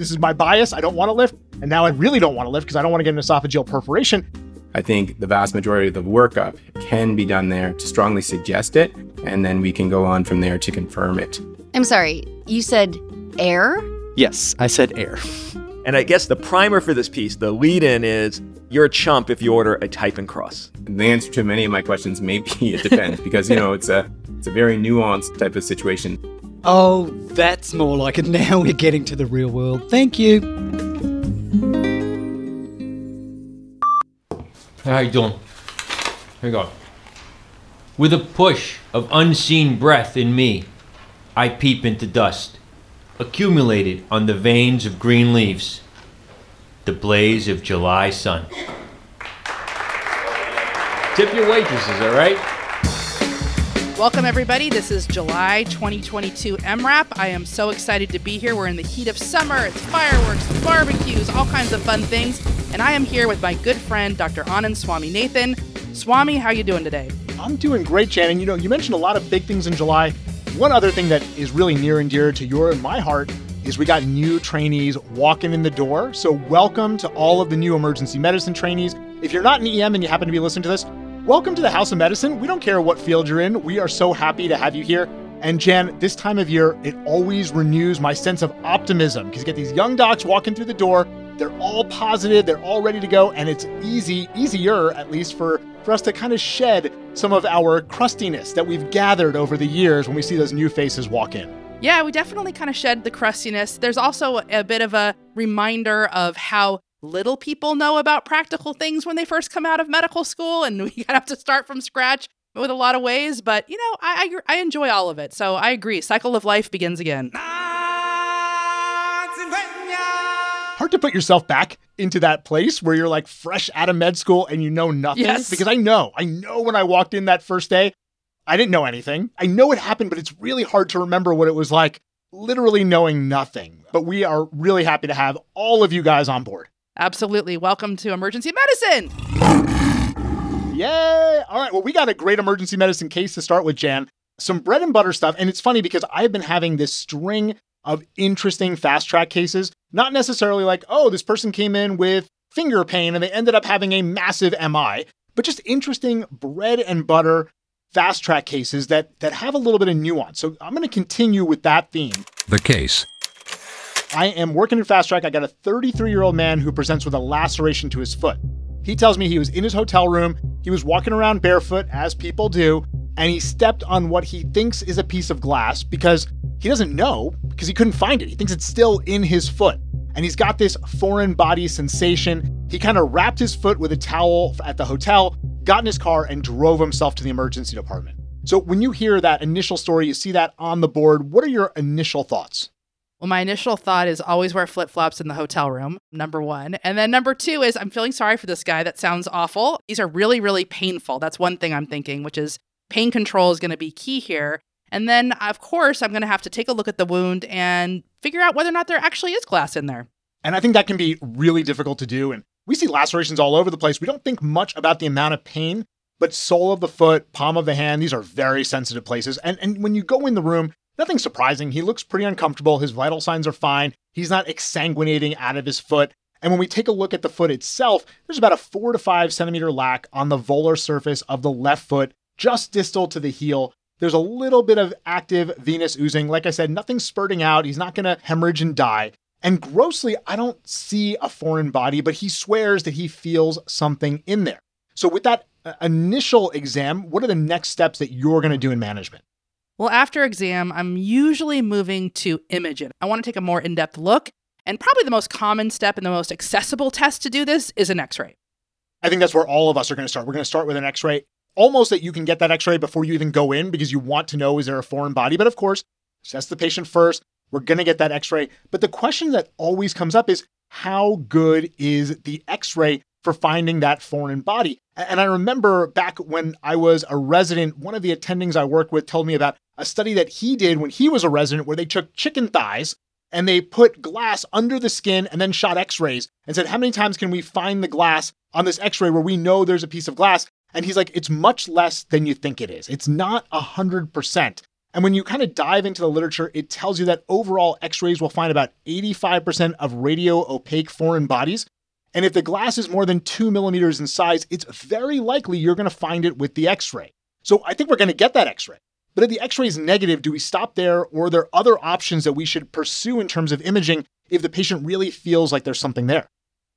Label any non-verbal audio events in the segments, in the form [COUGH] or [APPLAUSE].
this is my bias. I don't want to lift. And now I really don't want to lift because I don't want to get an esophageal perforation. I think the vast majority of the workup can be done there to strongly suggest it, and then we can go on from there to confirm it. I'm sorry, you said air? Yes, I said air. And I guess the primer for this piece, the lead in is you're a chump if you order a type and cross. The answer to many of my questions may be [LAUGHS] it depends because you know it's a it's a very nuanced type of situation. Oh, that's more like it. [LAUGHS] Now we're getting to the real world. Thank you. How you doing? Here you go. With a push of unseen breath in me, I peep into dust, accumulated on the veins of green leaves, the blaze of July sun. Tip your waitresses, all right? Welcome, everybody. This is July 2022 EM:RAP. I am so excited to be here. We're in the heat of summer. It's fireworks, barbecues, all kinds of fun things. And I am here with my good friend, Dr. Anand Swaminathan. Swami, how you doing today? I'm doing great. And you know, you mentioned a lot of big things in July. One other thing that is really near and dear to your and my heart is we got new trainees walking in the door. So welcome to all of the new emergency medicine trainees. If you're not an EM and you happen to be listening to this, welcome to the House of Medicine. We don't care what field you're in. We are so happy to have you here. And Jan, this time of year, it always renews my sense of optimism because you get these young docs walking through the door. They're all positive, they're all ready to go, and it's easy, easier at least for, for us to kind of shed some of our crustiness that we've gathered over the years when we see those new faces walk in. Yeah, we definitely kind of shed the crustiness. There's also a bit of a reminder of how little people know about practical things when they first come out of medical school, and [LAUGHS] we have to start from scratch with a lot of ways. But you know, I, I, I enjoy all of it, so I agree. Cycle of life begins again. Hard to put yourself back into that place where you're like fresh out of med school and you know nothing. Yes. Because I know, I know when I walked in that first day, I didn't know anything. I know it happened, but it's really hard to remember what it was like literally knowing nothing. But we are really happy to have all of you guys on board. Absolutely. Welcome to emergency medicine. Yay! All right, well, we got a great emergency medicine case to start with, Jan. Some bread and butter stuff. And it's funny because I've been having this string of interesting fast track cases. Not necessarily like, oh, this person came in with finger pain and they ended up having a massive MI, but just interesting bread and butter fast track cases that that have a little bit of nuance. So I'm going to continue with that theme. The case. I am working in fast track. I got a 33 year old man who presents with a laceration to his foot. He tells me he was in his hotel room, he was walking around barefoot, as people do, and he stepped on what he thinks is a piece of glass because he doesn't know, because he couldn't find it. He thinks it's still in his foot. And he's got this foreign body sensation. He kind of wrapped his foot with a towel at the hotel, got in his car, and drove himself to the emergency department. So, when you hear that initial story, you see that on the board, what are your initial thoughts? Well, my initial thought is always wear flip flops in the hotel room, number one. And then number two is I'm feeling sorry for this guy. That sounds awful. These are really, really painful. That's one thing I'm thinking, which is pain control is going to be key here. And then, of course, I'm going to have to take a look at the wound and figure out whether or not there actually is glass in there. And I think that can be really difficult to do. And we see lacerations all over the place. We don't think much about the amount of pain, but sole of the foot, palm of the hand, these are very sensitive places. And, and when you go in the room, nothing surprising. He looks pretty uncomfortable. His vital signs are fine. He's not exsanguinating out of his foot. And when we take a look at the foot itself, there's about a four to five centimeter lac on the volar surface of the left foot, just distal to the heel. There's a little bit of active venous oozing. Like I said, nothing spurting out. He's not going to hemorrhage and die. And grossly, I don't see a foreign body, but he swears that he feels something in there. So, with that uh, initial exam, what are the next steps that you're going to do in management? Well, after exam, I'm usually moving to image it. I want to take a more in depth look. And probably the most common step and the most accessible test to do this is an x ray. I think that's where all of us are going to start. We're going to start with an x ray, almost that you can get that x ray before you even go in because you want to know is there a foreign body. But of course, assess the patient first. We're going to get that x ray. But the question that always comes up is how good is the x ray for finding that foreign body? And I remember back when I was a resident, one of the attendings I worked with told me about a study that he did when he was a resident where they took chicken thighs and they put glass under the skin and then shot x rays and said, How many times can we find the glass on this x ray where we know there's a piece of glass? And he's like, It's much less than you think it is. It's not 100%. And when you kind of dive into the literature, it tells you that overall x rays will find about 85% of radio opaque foreign bodies. And if the glass is more than two millimeters in size, it's very likely you're going to find it with the x ray. So I think we're going to get that x ray. But if the x ray is negative, do we stop there or are there other options that we should pursue in terms of imaging if the patient really feels like there's something there?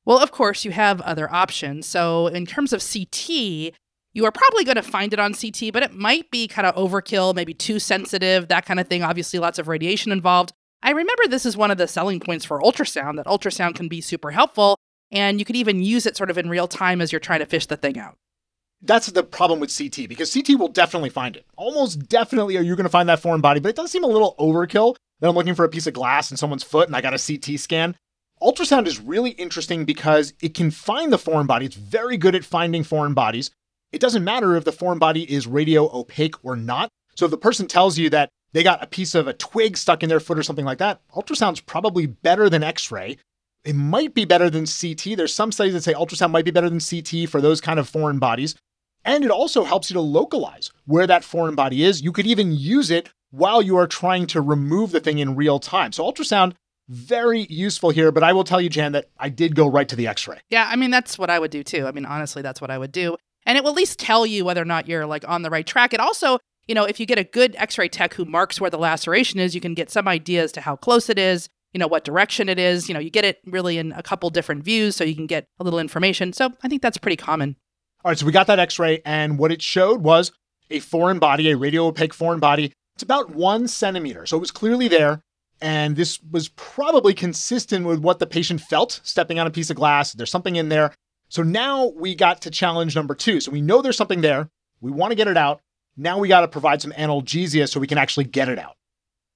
Well, of course, you have other options. So, in terms of CT, you are probably going to find it on CT, but it might be kind of overkill, maybe too sensitive, that kind of thing. Obviously, lots of radiation involved. I remember this is one of the selling points for ultrasound that ultrasound can be super helpful, and you could even use it sort of in real time as you're trying to fish the thing out. That's the problem with CT because CT will definitely find it. Almost definitely are you going to find that foreign body, but it does seem a little overkill that I'm looking for a piece of glass in someone's foot and I got a CT scan. Ultrasound is really interesting because it can find the foreign body. It's very good at finding foreign bodies. It doesn't matter if the foreign body is radio opaque or not. So if the person tells you that they got a piece of a twig stuck in their foot or something like that, ultrasound's probably better than x ray. It might be better than CT. There's some studies that say ultrasound might be better than CT for those kind of foreign bodies. And it also helps you to localize where that foreign body is. You could even use it while you are trying to remove the thing in real time. So ultrasound very useful here, but I will tell you, Jan, that I did go right to the x ray. Yeah, I mean, that's what I would do too. I mean, honestly, that's what I would do. And it will at least tell you whether or not you're like on the right track. It also, you know, if you get a good x ray tech who marks where the laceration is, you can get some idea as to how close it is, you know, what direction it is. You know, you get it really in a couple different views so you can get a little information. So I think that's pretty common. All right, so we got that x ray, and what it showed was a foreign body, a radio opaque foreign body. It's about one centimeter. So it was clearly there. And this was probably consistent with what the patient felt stepping on a piece of glass. There's something in there. So now we got to challenge number two. So we know there's something there. We want to get it out. Now we got to provide some analgesia so we can actually get it out.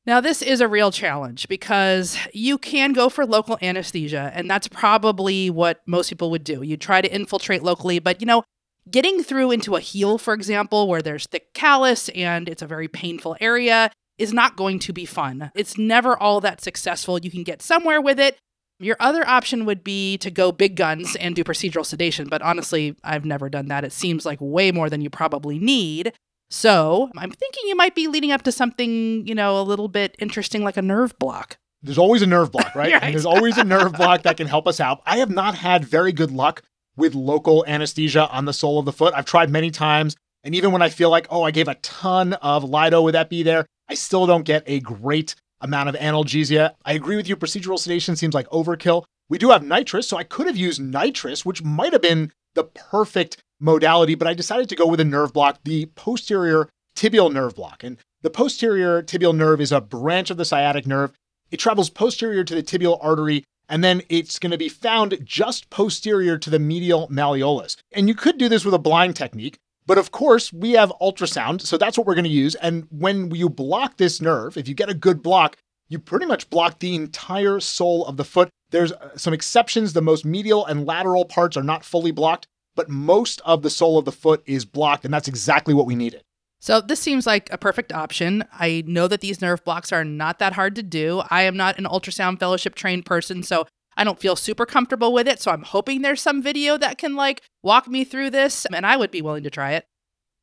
Now, this is a real challenge because you can go for local anesthesia, and that's probably what most people would do. You try to infiltrate locally, but you know, getting through into a heel, for example, where there's thick callus and it's a very painful area, is not going to be fun. It's never all that successful. You can get somewhere with it. Your other option would be to go big guns and do procedural sedation, but honestly, I've never done that. It seems like way more than you probably need. So, I'm thinking you might be leading up to something, you know, a little bit interesting like a nerve block. There's always a nerve block, right? [LAUGHS] right. And there's always a nerve block that can help us out. I have not had very good luck with local anesthesia on the sole of the foot. I've tried many times. And even when I feel like, oh, I gave a ton of Lido with Epi there, I still don't get a great amount of analgesia. I agree with you. Procedural sedation seems like overkill. We do have nitrous, so I could have used nitrous, which might have been the perfect modality, but I decided to go with a nerve block, the posterior tibial nerve block. And the posterior tibial nerve is a branch of the sciatic nerve. It travels posterior to the tibial artery, and then it's going to be found just posterior to the medial malleolus. And you could do this with a blind technique. But of course, we have ultrasound, so that's what we're going to use. And when you block this nerve, if you get a good block, you pretty much block the entire sole of the foot. There's uh, some exceptions. The most medial and lateral parts are not fully blocked, but most of the sole of the foot is blocked, and that's exactly what we needed. So, this seems like a perfect option. I know that these nerve blocks are not that hard to do. I am not an ultrasound fellowship trained person, so I don't feel super comfortable with it, so I'm hoping there's some video that can like walk me through this, and I would be willing to try it.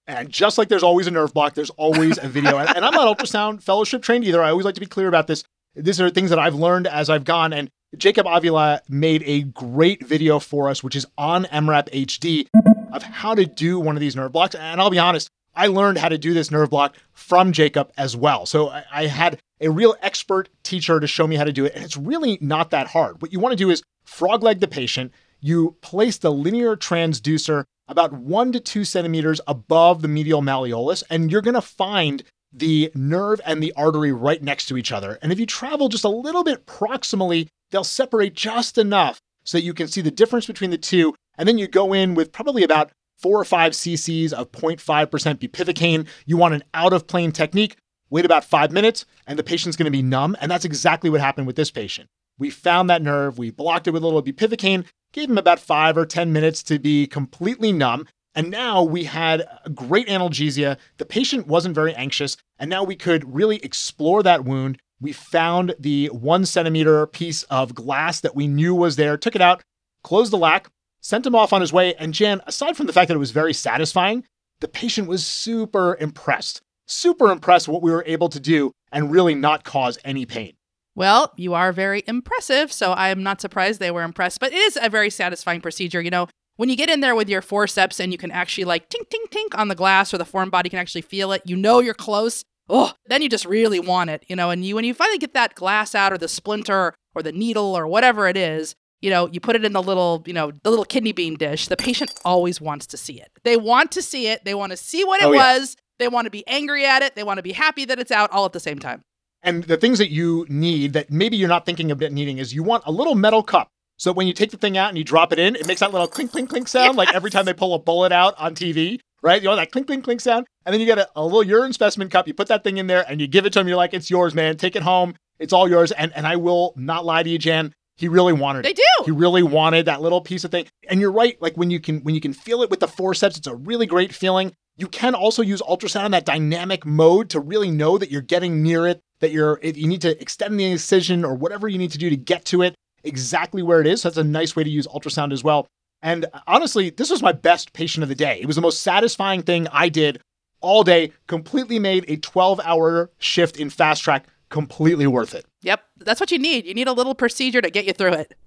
And just like there's always a nerve block, there's always a video. and, I'm not ultrasound fellowship trained either. I always like to be clear about this. These are things that I've learned as I've gone. And Jacob Avila made a great video for us, which is on EM:RAP HD, of how to do one of these nerve blocks. And I'll be honest, I learned how to do this nerve block from Jacob as well. So I, I had a real expert teacher to show me how to do it. And it's really not that hard. What you want to do is frog leg the patient. You place the linear transducer about one to two centimeters above the medial malleolus, and you're going to find the nerve and the artery right next to each other. And if you travel just a little bit proximally, they'll separate just enough so that you can see the difference between the two. And then you go in with probably about four or five cc's of 0.5% bupivacaine. You want an out of plane technique. Wait about five minutes, and the patient's going to be numb. And that's exactly what happened with this patient. We found that nerve, we blocked it with a little bupivacaine, gave him about five or 10 minutes to be completely numb. And now we had great analgesia. The patient wasn't very anxious. And now we could really explore that wound. We found the one centimeter piece of glass that we knew was there, took it out, closed the lac, sent him off on his way. And Jan, aside from the fact that it was very satisfying, the patient was super impressed. super impressed what we were able to do and really not cause any pain. Well, you are very impressive, so I'm not surprised they were impressed. But it is a very satisfying procedure. You know, when you get in there with your forceps and you can actually like tink, tink, tink on the glass or the foreign body can actually feel it, you know you're close. Oh, then you just really want it, you know. And you when you finally get that glass out or the splinter or the needle or whatever it is, you know, you put it in the little, you know, the little kidney bean dish. The patient always wants to see it. They want to see it. They want to see what it Oh, yeah. was. They want to be angry at it. They want to be happy that it's out all at the same time. And the things that you need that maybe you're not thinking of needing is you want a little metal cup. So when you take the thing out and you drop it in, it makes that little clink, clink, clink sound, like every time they pull a bullet out on TV, right? You know, that clink, clink, clink sound. And then you get a, a little urine specimen cup, you put that thing in there and you give it to them. You're like, it's yours, man. Take it home. It's all yours. And, and I will not lie to you, Jan. He really wanted They it. do. He really wanted that little piece of thing. And you're right. Like when you can when you can feel it with the forceps, it's a really great feeling. You can also use ultrasound in that dynamic mode to really know that you're getting near it, that you're you need to extend the incision or whatever you need to do to get to it exactly where it is. So that's a nice way to use ultrasound as well. And honestly, this was my best patient of the day. It was the most satisfying thing I did all day. Completely made a 12 hour shift in fast track completely worth it. Yep. That's what you need. You need a little procedure to get you through it.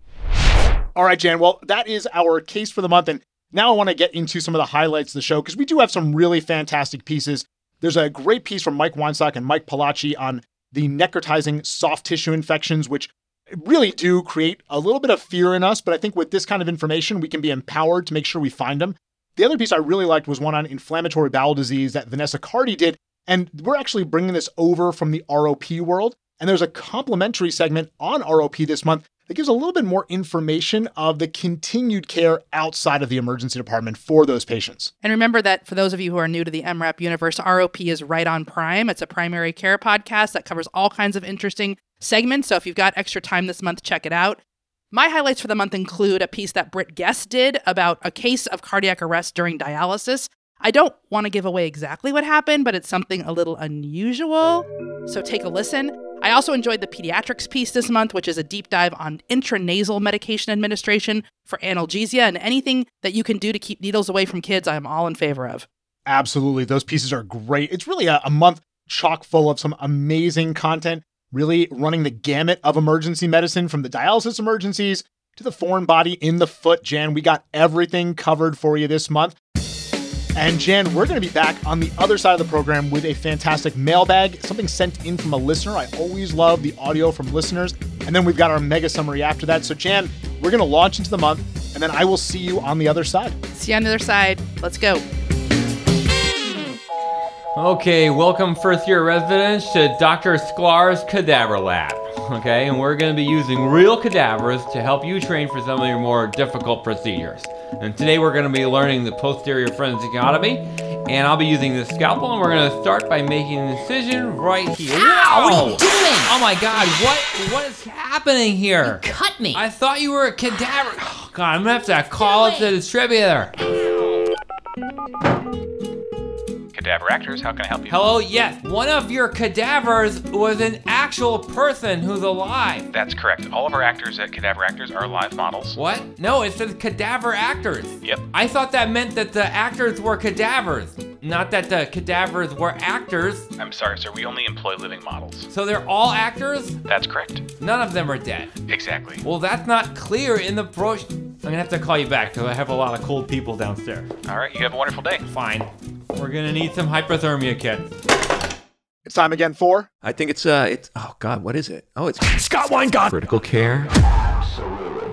All right, Jan. Well, that is our case for the month. And now I want to get into some of the highlights of the show because we do have some really fantastic pieces. There's a great piece from Mike Weinstock and Mike Pallaci on the necrotizing soft tissue infections, which really do create a little bit of fear in us. But I think with this kind of information, we can be empowered to make sure we find them. The other piece I really liked was one on inflammatory bowel disease that Vanessa Cardy did. And we're actually bringing this over from the ROP world. And there's a complimentary segment on ROP this month that gives a little bit more information of the continued care outside of the emergency department for those patients. And remember that for those of you who are new to the EM:RAP universe, ROP is right on Prime. It's a primary care podcast that covers all kinds of interesting segments. So if you've got extra time this month, check it out. My highlights for the month include a piece that Britt Guest did about a case of cardiac arrest during dialysis. I don't want to give away exactly what happened, but it's something a little unusual. So take a listen. I also enjoyed the pediatrics piece this month, which is a deep dive on intranasal medication administration for analgesia and anything that you can do to keep needles away from kids. I am all in favor of. Absolutely. Those pieces are great. It's really a, a month chock full of some amazing content, really running the gamut of emergency medicine from the dialysis emergencies to the foreign body in the foot. Jan, we got everything covered for you this month. And Jan, we're going to be back on the other side of the program with a fantastic mailbag, something sent in from a listener. I always love the audio from listeners. And then we've got our mega summary after that. So, Jan, we're going to launch into the month, and then I will see you on the other side. See you on the other side. Let's go. Okay, welcome first year residents to Dr. Sklar's Cadaver Lab. Okay, and we're going to be using real cadavers to help you train for some of your more difficult procedures. And today we're going to be learning the posterior forensicotomy, and I'll be using the scalpel, and we're going to start by making an incision right here. Ow, what are you doing? Oh my God! What what is happening here? You Cut me. I thought you were a cadaver. Oh, God, I'm gonna have to call it the distributor. Cadaver Actors, how can I help you? Hello, yes. One of your cadavers was an actual person who's alive. That's correct. All of our actors at Cadaver Actors are live models. What? No, it says cadaver actors. Yep. I thought that meant that the actors were cadavers, not that the cadavers were actors. I'm sorry, sir. We only employ living models. So they're all actors? That's correct. None of them are dead. Exactly. Well, that's not clear in the brochure. I'm gonna have to call you back because I have a lot of cold people downstairs. All right, you have a wonderful day. Fine. We're gonna need some hypothermia kits. It's time again for I think it's uh it's oh god, what is it? Oh, it's Scott Weingart. critical care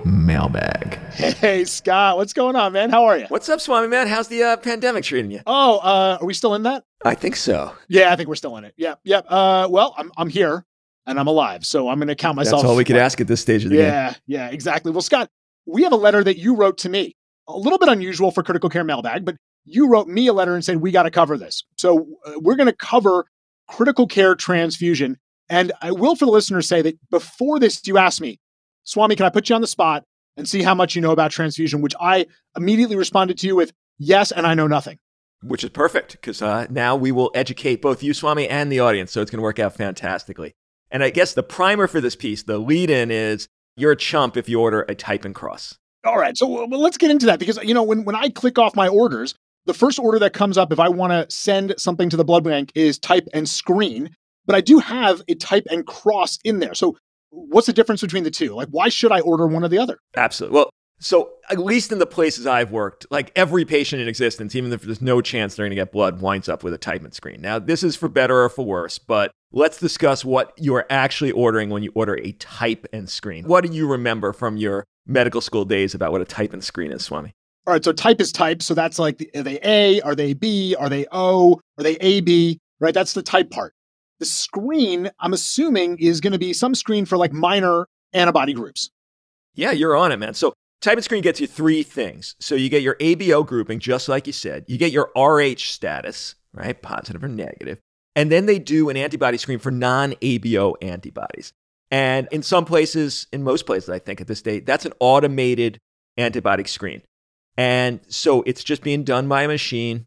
mailbag. Hey, Scott. What's going on, man? How are you? What's up, Swami man? How's the uh, pandemic treating you? Oh, uh, are we still in that? I think so. Yeah, I think we're still in it. Yep, yep. Uh, well, I'm I'm here and I'm alive, so I'm going to count myself. That's all we could ask at this stage of the game. Yeah, yeah, exactly. Well, Scott, we have a letter that you wrote to me. A little bit unusual for critical care mailbag, but you wrote me a letter and said we got to cover this. So uh, we're going to cover critical care transfusion. And I will, for the listeners, say that before this, you asked me, Swami, can I put you on the spot and see how much you know about transfusion? Which I immediately responded to you with yes, and I know nothing. Which is perfect because uh, now we will educate both you, Swami, and the audience. So it's going to work out fantastically. And I guess the primer for this piece, the lead in is you're a chump if you order a type and cross. All right, so well, let's get into that because you know when when I click off my orders, the first order that comes up if I want to send something to the blood bank is type and screen, but I do have a type and cross in there. So what's the difference between the two? Like, why should I order one or the other? Absolutely. Well, so at least in the places I've worked, like every patient in existence, even if there's no chance they're going to get blood, winds up with a type and screen. Now, this is for better or for worse, but let's discuss what you are actually ordering when you order a type and screen. What do you remember from your medical school days about what a type and screen is, Swami? All right, so type is type. So that's like, are they A? Are they B? Are they O? Are they AB? Right? That's the type part. The screen, I'm assuming, is going to be some screen for like minor antibody groups. Yeah, you're on it, man. So type and screen gets you three things. So you get your ABO grouping, just like you said. You get your RH status, right? Positive or negative. And then they do an antibody screen for non ABO antibodies. And in some places, in most places, I think at this date, that's an automated antibody screen. And so it's just being done by a machine.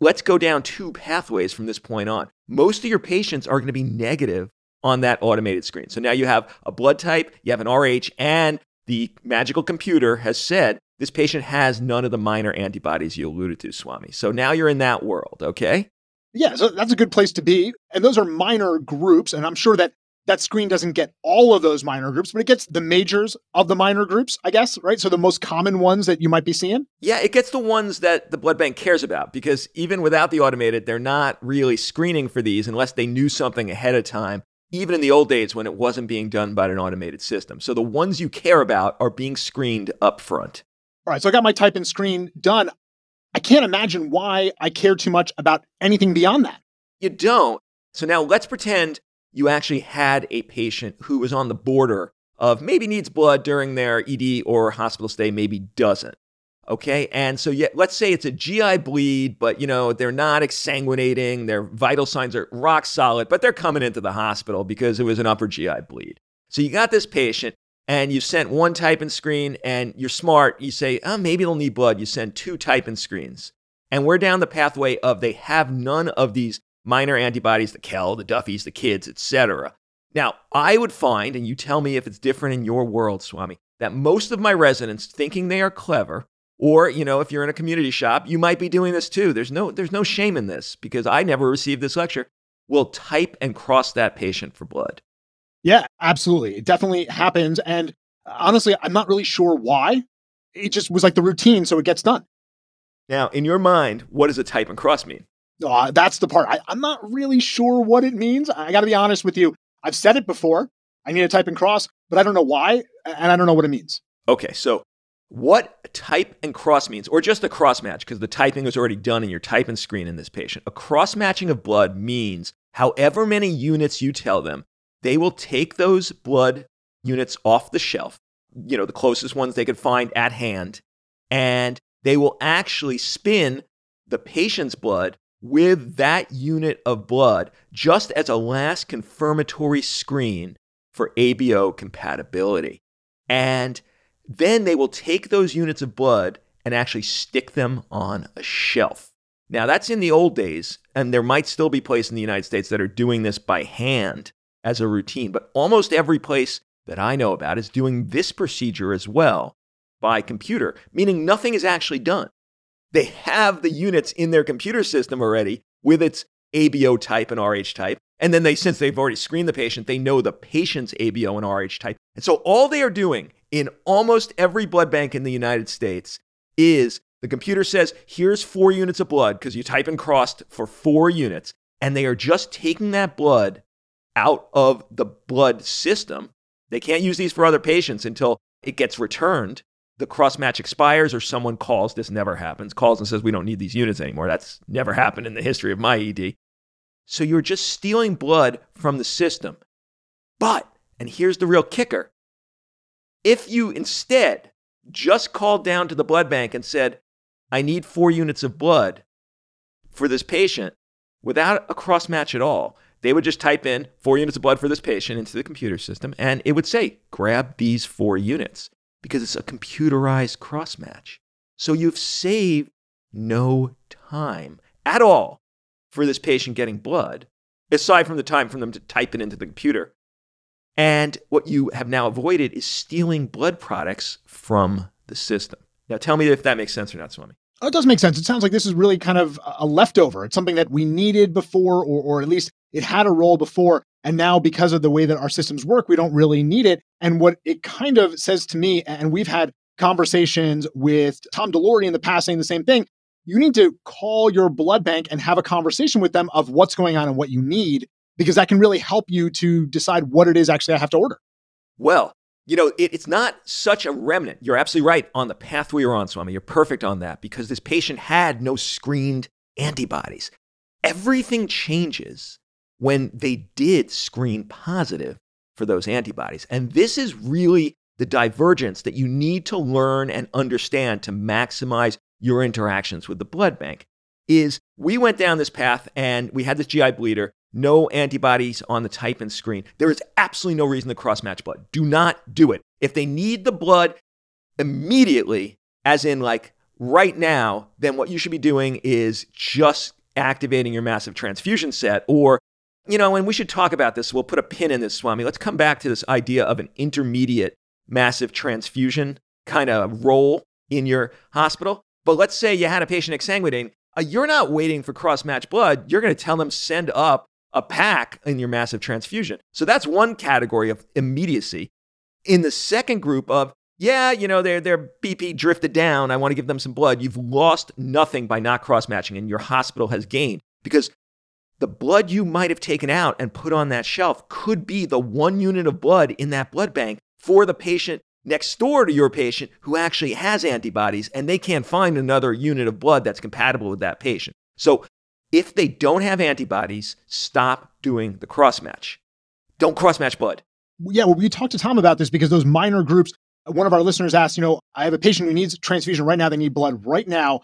Let's go down two pathways from this point on. Most of your patients are going to be negative on that automated screen. So now you have a blood type, you have an RH, and the magical computer has said this patient has none of the minor antibodies you alluded to, Swami. So now you're in that world, okay? Yeah, so that's a good place to be. And those are minor groups. And I'm sure that that screen doesn't get all of those minor groups, but it gets the majors of the minor groups, I guess, right? So the most common ones that you might be seeing? Yeah, it gets the ones that the blood bank cares about because even without the automated, they're not really screening for these unless they knew something ahead of time, even in the old days when it wasn't being done by an automated system. So the ones you care about are being screened up front. All right, so I got my type and screen done. I can't imagine why I care too much about anything beyond that. You don't. So now let's pretend you actually had a patient who was on the border of maybe needs blood during their ED or hospital stay, maybe doesn't. Okay. And so, yeah, let's say it's a GI bleed, but you know, they're not exsanguinating, their vital signs are rock solid, but they're coming into the hospital because it was an upper GI bleed. So you got this patient and you sent one type and screen and you're smart. You say, oh, maybe they'll need blood. You send two type and screens. And we're down the pathway of they have none of these minor antibodies, the Kell, the Duffys, the Kidds, etc. Now, I would find, and you tell me if it's different in your world, Swami, that most of my residents thinking they are clever, or, you know, if you're in a community shop, you might be doing this too. There's no, there's no shame in this because I never received this lecture. Will type and cross that patient for blood. Yeah, absolutely. It definitely happens. And honestly, I'm not really sure why. It just was like the routine, so it gets done. Now, in your mind, what does a type and cross mean? Uh, that's the part. I, I'm not really sure what it means. I got to be honest with you. I've said it before. I need to type and cross, but I don't know why, and I don't know what it means. Okay, so what type and cross means, or just a cross match, because the typing was already done in your typing screen in this patient. A cross matching of blood means however many units you tell them, they will take those blood units off the shelf, you know, the closest ones they could find at hand, and they will actually spin the patient's blood with that unit of blood just as a last confirmatory screen for ABO compatibility. And then they will take those units of blood and actually stick them on a shelf. Now, that's in the old days, and there might still be places in the United States that are doing this by hand as a routine, but almost every place that I know about is doing this procedure as well by computer, meaning nothing is actually done. They have the units in their computer system already with its ABO type and RH type. And then they, since they've already screened the patient, they know the patient's ABO and RH type. And so all they are doing in almost every blood bank in the United States is the computer says, here's four units of blood because you type and crossed for four units. And they are just taking that blood out of the blood system. They can't use these for other patients until it gets returned the cross match expires or someone calls, this never happens, calls and says, we don't need these units anymore. That's never happened in the history of my ED. So you're just stealing blood from the system. But, and here's the real kicker if you instead just called down to the blood bank and said, I need four units of blood for this patient without a cross match at all, they would just type in four units of blood for this patient into the computer system and it would say, grab these four units because it's a computerized cross match. So you've saved no time at all for this patient getting blood, aside from the time for them to type it into the computer. And what you have now avoided is stealing blood products from the system. Now, tell me if that makes sense or not, Swami. Oh, it does make sense. It sounds like this is really kind of a leftover. It's something that we needed before, or, or at least it had a role before. And now, because of the way that our systems work, we don't really need it. And what it kind of says to me, and we've had conversations with Tom Delory in the past saying the same thing, you need to call your blood bank and have a conversation with them of what's going on and what you need, because that can really help you to decide what it is actually I have to order. Well, you know, it, it's not such a remnant. You're absolutely right on the path we were on, Swami. You're perfect on that because this patient had no screened antibodies. Everything changes when they did screen positive for those antibodies. And this is really the divergence that you need to learn and understand to maximize your interactions with the blood bank is we went down this path and we had this GI bleeder, no antibodies on the type and screen. There is absolutely no reason to cross match blood. Do not do it. If they need the blood immediately, as in like right now, then what you should be doing is just activating your massive transfusion set or you know, and we should talk about this. We'll put a pin in this, Swami. Let's come back to this idea of an intermediate massive transfusion kind of role in your hospital. But let's say you had a patient exsanguinating. Uh, you're not waiting for cross match blood. You're going to tell them send up a pack in your massive transfusion. So that's one category of immediacy. In the second group of, yeah, you know, their, their BP drifted down. I want to give them some blood. You've lost nothing by not cross matching, and your hospital has gained because the blood you might have taken out and put on that shelf could be the one unit of blood in that blood bank for the patient next door to your patient who actually has antibodies and they can't find another unit of blood that's compatible with that patient. So if they don't have antibodies, stop doing the cross match. Don't cross match blood. Yeah, well, we talked to Tom about this because those minor groups, one of our listeners asked, you know, I have a patient who needs transfusion right now. They need blood right now.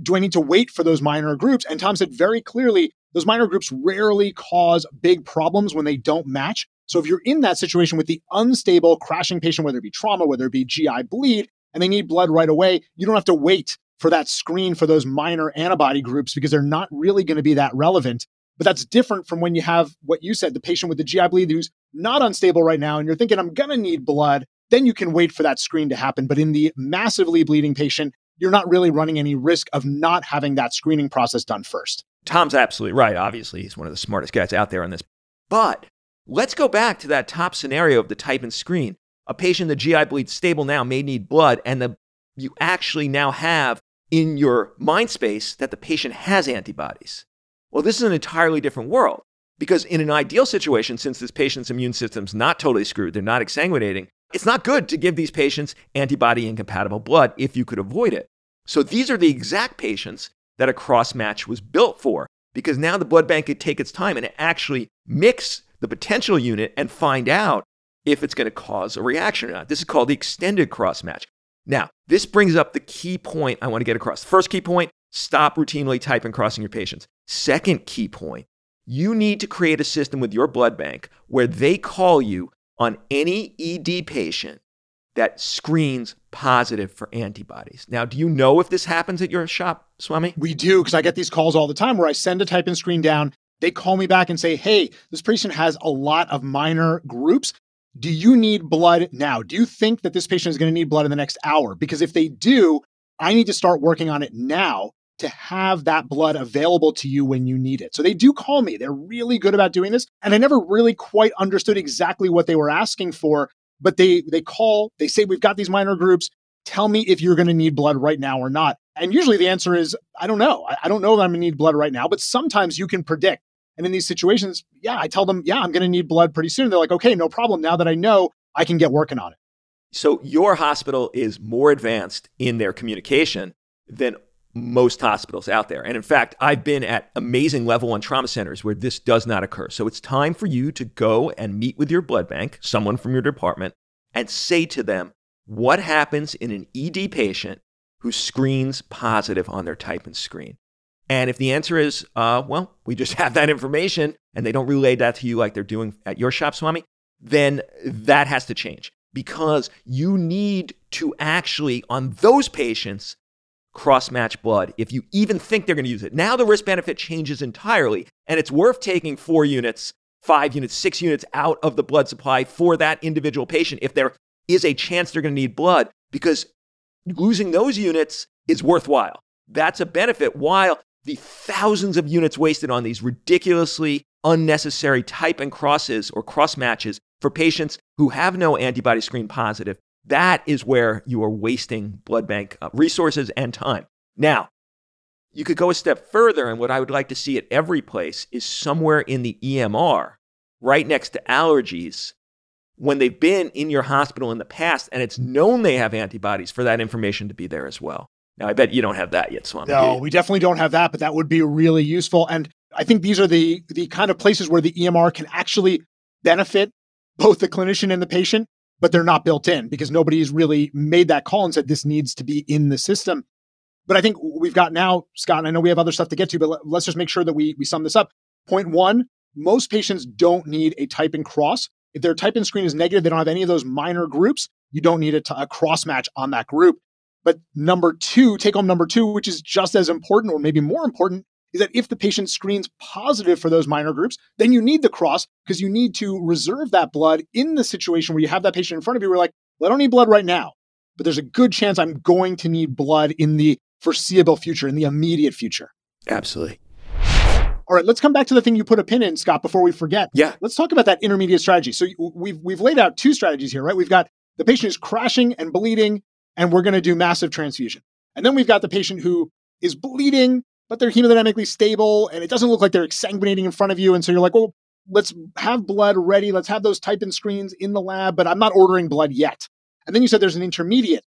Do I need to wait for those minor groups? And Tom said very clearly, those minor groups rarely cause big problems when they don't match. So if you're in that situation with the unstable crashing patient, whether it be trauma, whether it be GI bleed, and they need blood right away, you don't have to wait for that screen for those minor antibody groups because they're not really going to be that relevant. But that's different from when you have what you said, the patient with the GI bleed who's not unstable right now, and you're thinking, I'm going to need blood. Then you can wait for that screen to happen. But in the massively bleeding patient, you're not really running any risk of not having that screening process done first. Tom's absolutely right. Obviously, he's one of the smartest guys out there on this. But Let's go back to that top scenario of the type and screen. A patient, the GI bleed stable now, may need blood, and the, you actually now have in your mind space that the patient has antibodies. Well, this is an entirely different world because in an ideal situation, since this patient's immune system's not totally screwed, they're not exsanguinating, it's not good to give these patients antibody incompatible blood if you could avoid it. So these are the exact patients that a cross match was built for because now the blood bank could take its time and actually mix the potential unit and find out if it's going to cause a reaction or not. This is called the extended cross match. Now, this brings up the key point I want to get across. First key point stop routinely typing crossing your patients. Second key point you need to create a system with your blood bank where they call you on any ED patient that screens positive for antibodies. Now, do you know if this happens at your shop, Swami? We do, because I get these calls all the time where I send a type and screen down they call me back and say, hey, this patient has a lot of minor groups. Do you need blood now? Do you think that this patient is going to need blood in the next hour? Because if they do, I need to start working on it now to have that blood available to you when you need it. So they do call me. They're really good about doing this. And I never really quite understood exactly what they were asking for, but they they call, they say we've got these minor groups. Tell me if you're going to need blood right now or not. And usually the answer is I don't know. I don't know that I'm going to need blood right now, but sometimes you can predict and in these situations, yeah, I tell them, yeah, I'm going to need blood pretty soon. They're like, okay, no problem. Now that I know, I can get working on it. So your hospital is more advanced in their communication than most hospitals out there. And in fact, I've been at amazing level one trauma centers where this does not occur. So it's time for you to go and meet with your blood bank, someone from your department, and say to them, what happens in an ED patient who screens positive on their type and screen? And if the answer is, uh, well, we just [LAUGHS] have that information and they don't relay that to you like they're doing at your shop, Swami, then that has to change because you need to actually, on those patients, cross match blood if you even think they're going to use it. Now the risk benefit changes entirely, and it's worth taking four units, five units, six units out of the blood supply for that individual patient if there is a chance they're going to need blood because losing those units is worthwhile. That's a benefit while the thousands of units wasted on these ridiculously unnecessary type and crosses or cross matches for patients who have no antibody screen positive, that is where you are wasting blood bank uh, resources and time. Now, you could go a step further, and what I would like to see at every place is somewhere in the EMR, right next to allergies, when they've been in your hospital in the past and it's known they have antibodies for that information to be there as well. Now, I bet you don't have that yet, Swami. No, we definitely don't have that, but that would be really useful. And I think these are the the kind of places where the EMR can actually benefit both the clinician and the patient, but they're not built in because nobody's really made that call and said this needs to be in the system. But I think we've got now, Scott, and I know we have other stuff to get to, but let's just make sure that we, we sum this up. Point one, most patients don't need a type and cross. If their type and screen is negative, they don't have any of those minor groups, you don't need a, t- a cross match on that group. But number two, take home number two, which is just as important or maybe more important, is that if the patient screens positive for those minor groups, then you need the cross because you need to reserve that blood in the situation where you have that patient in front of you. We're like, well, I don't need blood right now, but there's a good chance I'm going to need blood in the foreseeable future, in the immediate future. Absolutely. All right, let's come back to the thing you put a pin in, Scott, before we forget. Yeah. Let's talk about that intermediate strategy. So we've we've laid out two strategies here, right? We've got the patient is crashing and bleeding, and we're going to do massive transfusion. And then we've got the patient who is bleeding, but they're hemodynamically stable, and it doesn't look like they're exsanguinating in front of you. And so you're like, well, let's have blood ready. Let's have those type in screens in the lab, but I'm not ordering blood yet. And then you said there's an intermediate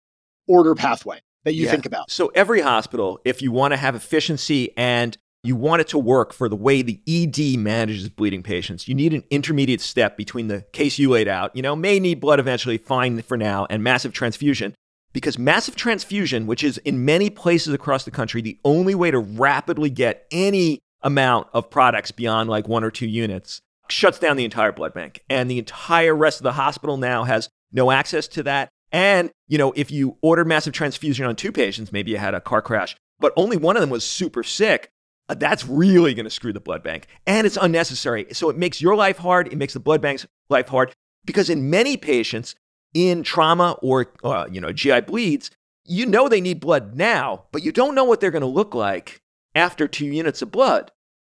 order pathway that you Yeah. think about. So every hospital, if you want to have efficiency and you want it to work for the way the ED manages bleeding patients, you need an intermediate step between the case you laid out, you know, may need blood eventually, fine for now, and massive transfusion. Because massive transfusion, which is in many places across the country the only way to rapidly get any amount of products beyond like one or two units, shuts down the entire blood bank. And the entire rest of the hospital now has no access to that. And, you know, if you ordered massive transfusion on two patients, maybe you had a car crash, but only one of them was super sick, uh, that's really going to screw the blood bank. And it's unnecessary. So it makes your life hard. It makes the blood bank's life hard because in many patients in trauma or, uh, you know, GI bleeds, you know they need blood now, but you don't know what they're going to look like after two units of blood.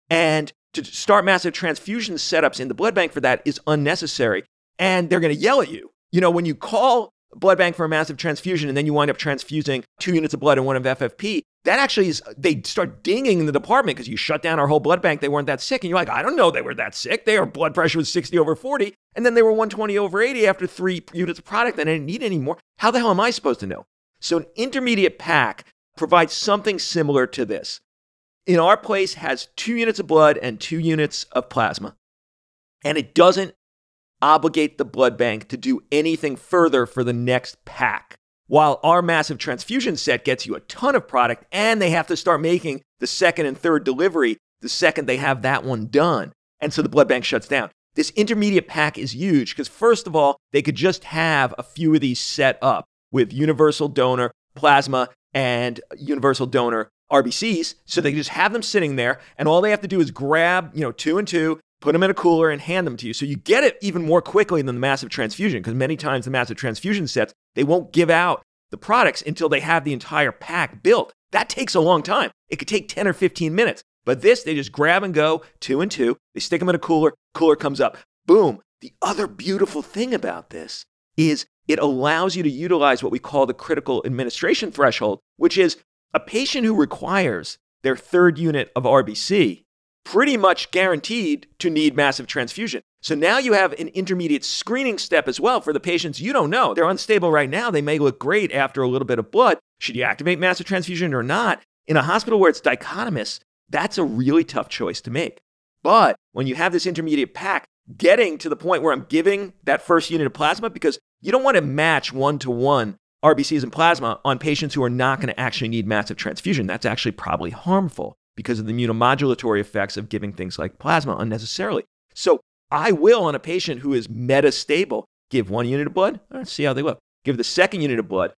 And to start massive transfusion setups in the blood bank for that is unnecessary. And they're going to yell at you. You know, when you call blood bank for a massive transfusion and then you wind up transfusing two units of blood and one of FFP, that actually is, they start dinging in the department because you shut down our whole blood bank. They weren't that sick. And you're like, I don't know they were that sick. Their blood pressure was 60 over 40. And then they were 120 over 80 after three units of product and I didn't need any more. How the hell am I supposed to know? So an intermediate pack provides something similar to this. In our place has two units of blood and two units of plasma. And it doesn't obligate the blood bank to do anything further for the next pack. While our massive transfusion set gets you a ton of product and they have to start making the second and third delivery the second they have that one done. And so the blood bank shuts down. This intermediate pack is huge because, first of all, they could just have a few of these set up with universal donor plasma and universal donor RBCs. So they just have them sitting there, and all they have to do is grab, you know, two and two, put them in a cooler, and hand them to you. So you get it even more quickly than the massive transfusion because many times the massive transfusion sets, they won't give out the products until they have the entire pack built. That takes a long time. It could take 10 or 15 minutes. But this, they just grab and go, two and two. They stick them in a cooler, cooler comes up. Boom. The other beautiful thing about this is it allows you to utilize what we call the critical administration threshold, which is a patient who requires their third unit of RBC, pretty much guaranteed to need massive transfusion. So now you have an intermediate screening step as well for the patients you don't know. They're unstable right now. They may look great after a little bit of blood. Should you activate massive transfusion or not? In a hospital where it's dichotomous, that's a really tough choice to make. But when you have this intermediate pack, getting to the point where I'm giving that first unit of plasma, because you don't want to match one to one RBCs and plasma on patients who are not going to actually need massive transfusion. That's actually probably harmful because of the immunomodulatory effects of giving things like plasma unnecessarily. So I will, on a patient who is metastable, give one unit of blood, right, see how they look. Give the second unit of blood.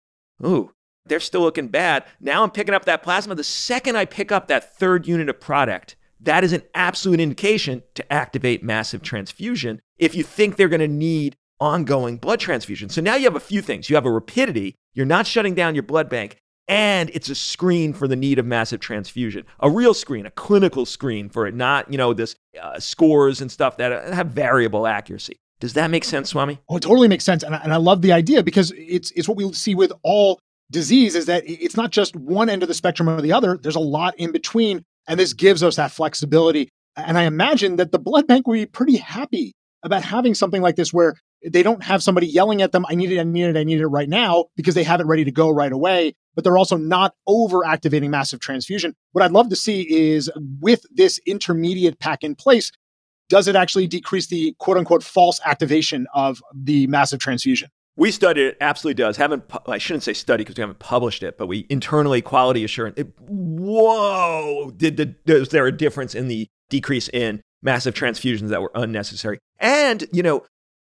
Ooh, they're still looking bad. Now I'm picking up that plasma. The second I pick up that third unit of product, that is an absolute indication to activate massive transfusion if you think they're going to need ongoing blood transfusion. So now you have a few things. You have a rapidity, you're not shutting down your blood bank, and it's a screen for the need of massive transfusion. A real screen, a clinical screen for it, not, you know, this uh, scores and stuff that have variable accuracy. Does that make sense, Swami? Oh, it totally makes sense. And I, and I love the idea because it's, it's what we see with all disease is that it's not just one end of the spectrum or the other. There's a lot in between. And this gives us that flexibility. And I imagine that the blood bank would be pretty happy about having something like this where they don't have somebody yelling at them, I need it, I need it, I need it right now, because they have it ready to go right away. But they're also not over activating massive transfusion. What I'd love to see is with this intermediate pack in place, does it actually decrease the quote unquote false activation of the massive transfusion? We studied it, absolutely does. Haven't I shouldn't say study because we haven't published it, but we internally quality assurance. It, whoa! Did the was there a difference in the decrease in massive transfusions that were unnecessary? And you know,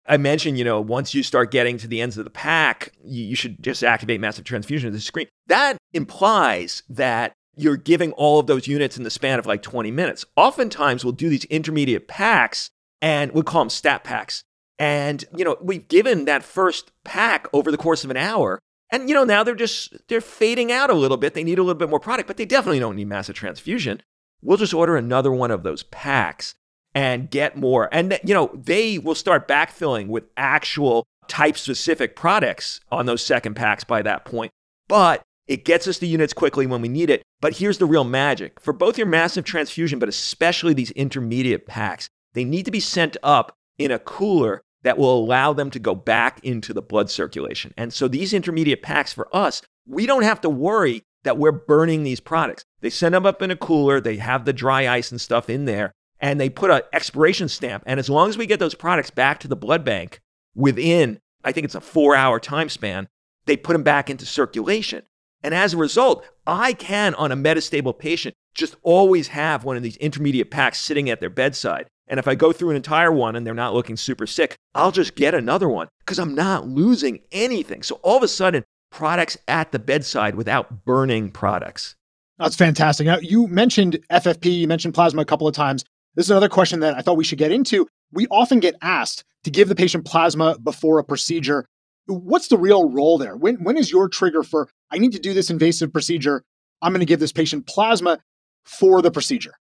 I mentioned, you know, once you start getting to the ends of the pack, you, you should just activate massive transfusion of the screen. That implies that you're giving all of those units in the span of like 20 minutes. Oftentimes, we'll do these intermediate packs and we'll call them stat packs. And, you know, we've given that first pack over the course of an hour. And, you know, now they're just, they're fading out a little bit. They need a little bit more product, but they definitely don't need massive transfusion. We'll just order another one of those packs and get more. And, you know, they will start backfilling with actual type specific products on those second packs by that point. But it gets us the units quickly when we need it. But here's the real magic for both your massive transfusion, but especially these intermediate packs, they need to be sent up in a cooler that will allow them to go back into the blood circulation. And so these intermediate packs for us, we don't have to worry that we're burning these products. They send them up in a cooler, they have the dry ice and stuff in there, and they put an expiration stamp. And as long as we get those products back to the blood bank within, I think it's a four hour time span, they put them back into circulation. And as a result, I can, on a metastable patient, just always have one of these intermediate packs sitting at their bedside. And if I go through an entire one and they're not looking super sick, I'll just get another one because I'm not losing anything. So all of a sudden, products at the bedside without burning products. That's fantastic. Now, you mentioned FFP, you mentioned plasma a couple of times. This is another question that I thought we should get into. We often get asked to give the patient plasma before a procedure. What's the real role there? When, when is your trigger for, I need to do this invasive procedure? I'm going to give this patient plasma for the procedure.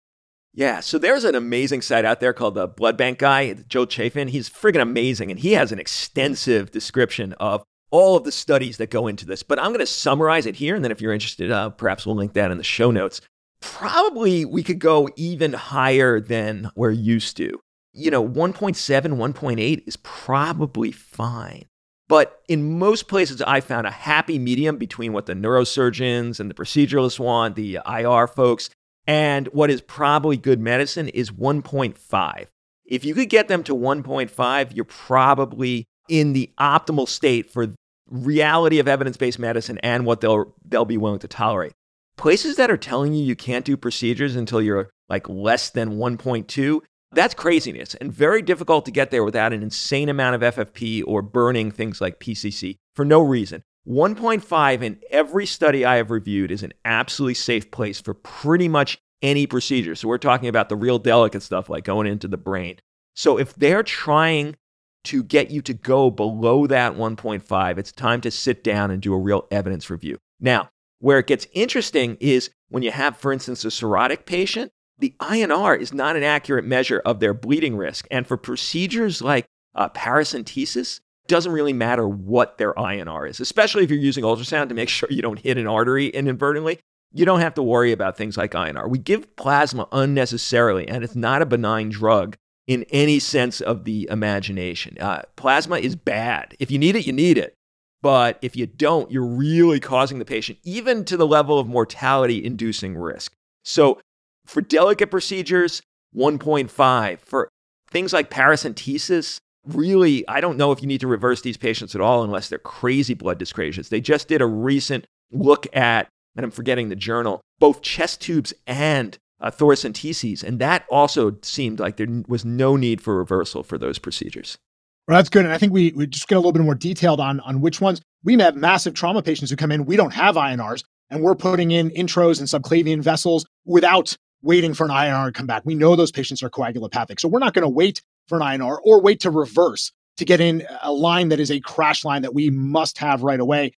Yeah, so there's an amazing site out there called the Blood Bank Guy, Joe Chaffin. He's friggin' amazing, and he has an extensive description of all of the studies that go into this. But I'm going to summarize it here, and then if you're interested, uh, perhaps we'll link that in the show notes. Probably we could go even higher than we're used to. You know, 1.7, 1.8 is probably fine. But in most places, I found a happy medium between what the neurosurgeons and the proceduralists want, the IR folks, and what is probably good medicine is 1.5. If you could get them to 1.5, you're probably in the optimal state for reality of evidence-based medicine and what they'll they'll be willing to tolerate. Places that are telling you you can't do procedures until you're like less than 1.2, that's craziness and very difficult to get there without an insane amount of FFP or burning things like PCC for no reason. 1.5 in every study I have reviewed is an absolutely safe place for pretty much any procedure. So we're talking about the real delicate stuff like going into the brain. So if they're trying to get you to go below that 1.5, it's time to sit down and do a real evidence review. Now, where it gets interesting is when you have, for instance, a cirrhotic patient, the INR is not an accurate measure of their bleeding risk. And for procedures like uh, paracentesis, doesn't really matter what their INR is, especially if you're using ultrasound to make [LAUGHS] sure you don't hit an artery inadvertently. You don't have to worry about things like INR. We give plasma unnecessarily, and it's not a benign drug in any sense of the imagination. Uh, plasma is bad. If you need it, you need it. But if you don't, you're really causing the patient, even to the level of mortality inducing risk. So for delicate procedures, 1.5. For things like paracentesis, really, I don't know if you need to reverse these patients at all unless they're crazy blood dyscrasias. They just did a recent look at, and I'm forgetting the journal, both chest tubes and uh, and that also seemed like there was no need for reversal for those procedures. Well, that's good. And I think we, we just get a little bit more detailed on, on which ones. We have massive trauma patients who come in. We don't have INRs, and we're putting in intros and subclavian vessels without waiting for an INR to come back. We know those patients are coagulopathic. So we're not going to wait for an INR or wait to reverse to get in a line that is a crash line that we must have right away.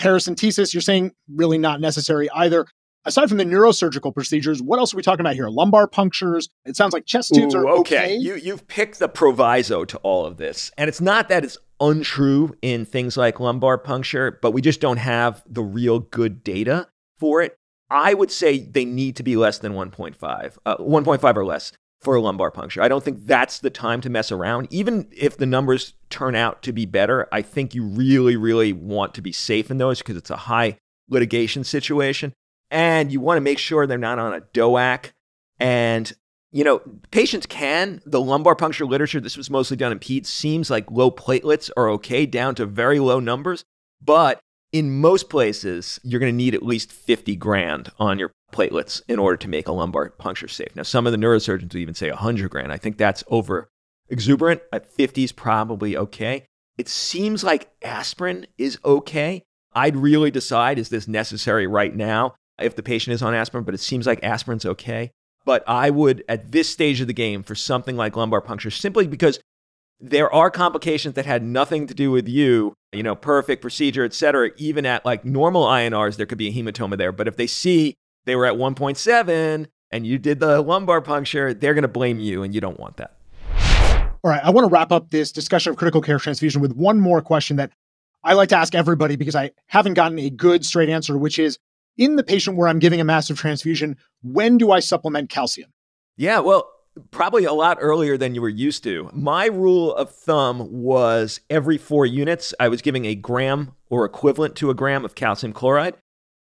Paracentesis, you're saying really not necessary either. Aside from the neurosurgical procedures, what else are we talking about here? Lumbar punctures. It sounds like chest tubes Ooh, are okay. You you've picked the proviso to all of this, and it's not that it's untrue in things like lumbar puncture, but we just don't have the real good data for it. I would say they need to be less than 1.5, uh, 1.5 or less for a lumbar puncture. I don't think that's the time to mess around. Even if the numbers turn out to be better, I think you really, really want to be safe in those because it's a high litigation situation. And you want to make sure they're not on a DOAC. And, you know, patients can, the lumbar puncture literature, this was mostly done in peds, seems like low platelets are okay down to very low numbers. But in most places, you're going to need at least 50 grand on your platelets in order to make a lumbar puncture safe. Now, some of the neurosurgeons will even say 100 grand. I think that's over exuberant. At 50 is probably okay. It seems like aspirin is okay. I'd really decide is this necessary right now if the patient is on aspirin, but it seems like aspirin's okay. But I would, at this stage of the game, for something like lumbar puncture, simply because there are complications that had nothing to do with you, you know, perfect procedure, et cetera. Even at like normal INRs, there could be a hematoma there. But if they see they were at 1.7 and you did the lumbar puncture, they're going to blame you, and you don't want that. All right, I want to wrap up this discussion of critical care transfusion with one more question that I like to ask everybody because I haven't gotten a good straight answer, which is in the patient where I'm giving a massive transfusion, when do I supplement calcium? Yeah, well, probably a lot earlier than you were used to. My rule of thumb was every four units, I was giving a gram or equivalent to a gram of calcium chloride.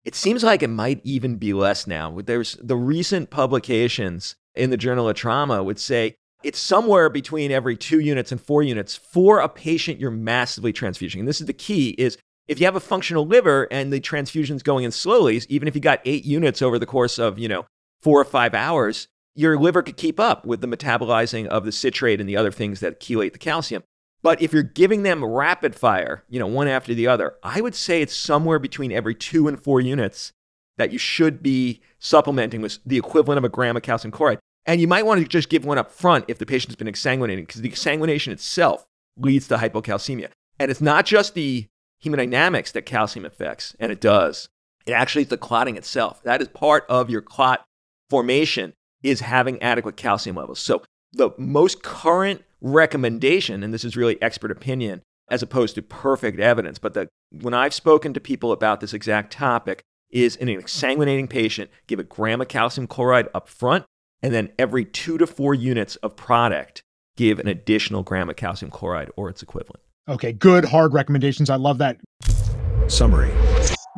It seems like it might even be less now. There's the recent publications in the Journal of Trauma would say it's somewhere between every two units and four units for a patient you're massively transfusing. And this is the key is if you have a functional liver and the transfusion's going in slowly, even if you got eight units over the course of, you know, four or five hours, your liver could keep up with the metabolizing of the citrate and the other things that chelate the calcium. But if you're giving them rapid fire, you know, one after the other, I would say it's somewhere between every two and four units that you should be supplementing with the equivalent of a gram of calcium chloride. And you might want to just give one up front if the patient's been exsanguinating, because the exsanguination itself leads to hypocalcemia. And it's not just the hemodynamics that calcium affects, and it does. It actually is the clotting itself. That is part of your clot formation is having adequate calcium levels. So the most current recommendation, and this is really expert opinion as opposed to perfect evidence, but the, when I've spoken to people about this exact topic, is in an exsanguinating patient, give a gram of calcium chloride up front, and then every two to four units of product, give an additional gram of calcium chloride or its equivalent. Okay, good, hard recommendations. I love that. Summary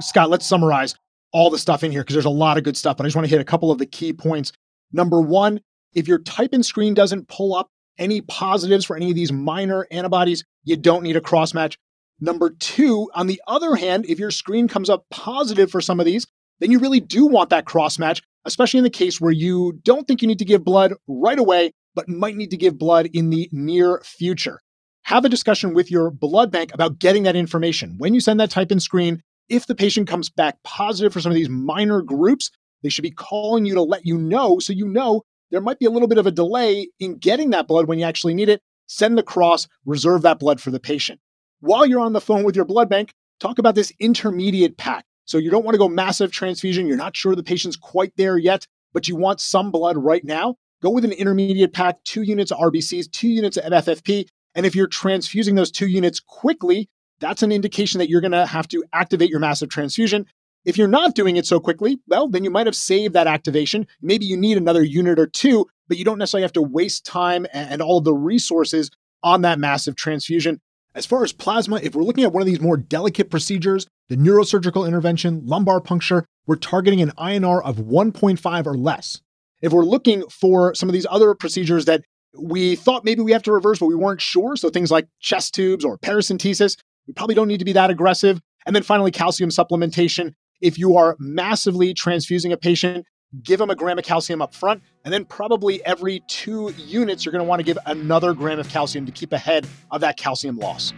Scott, let's summarize all the stuff in here because there's a lot of good stuff, but I just want to hit a couple of the key points. Number one, if your type in screen doesn't pull up any positives for any of these minor antibodies, you don't need a cross match. Number two, on the other hand, if your screen comes up positive for some of these, then you really do want that cross match, especially in the case where you don't think you need to give blood right away, but might need to give blood in the near future. Have a discussion with your blood bank about getting that information. When you send that type in screen, if the patient comes back positive for some of these minor groups, they should be calling you to let you know so you know there might be a little bit of a delay in getting that blood when you actually need it. Send the cross, reserve that blood for the patient. While you're on the phone with your blood bank, talk about this intermediate pack. So you don't want to go massive transfusion. You're not sure the patient's quite there yet, but you want some blood right now. Go with an intermediate pack, two units of RBCs, two units of FFP. And if you're transfusing those two units quickly, that's an indication that you're going to have to activate your massive transfusion. If you're not doing it so quickly, well, then you might have saved that activation. Maybe you need another unit or two, but you don't necessarily have to waste time and all the resources on that massive transfusion. As far as plasma, if we're looking at one of these more delicate procedures, the neurosurgical intervention, lumbar puncture, we're targeting an INR of 1.5 or less. If we're looking for some of these other procedures that we thought maybe we have to reverse, but we weren't sure, so things like chest tubes or paracentesis, we probably don't need to be that aggressive. And then finally, calcium supplementation. If you are massively transfusing a patient, give them a gram of calcium up front, and then probably every two units, you're going to want to give another gram of calcium to keep ahead of that calcium loss.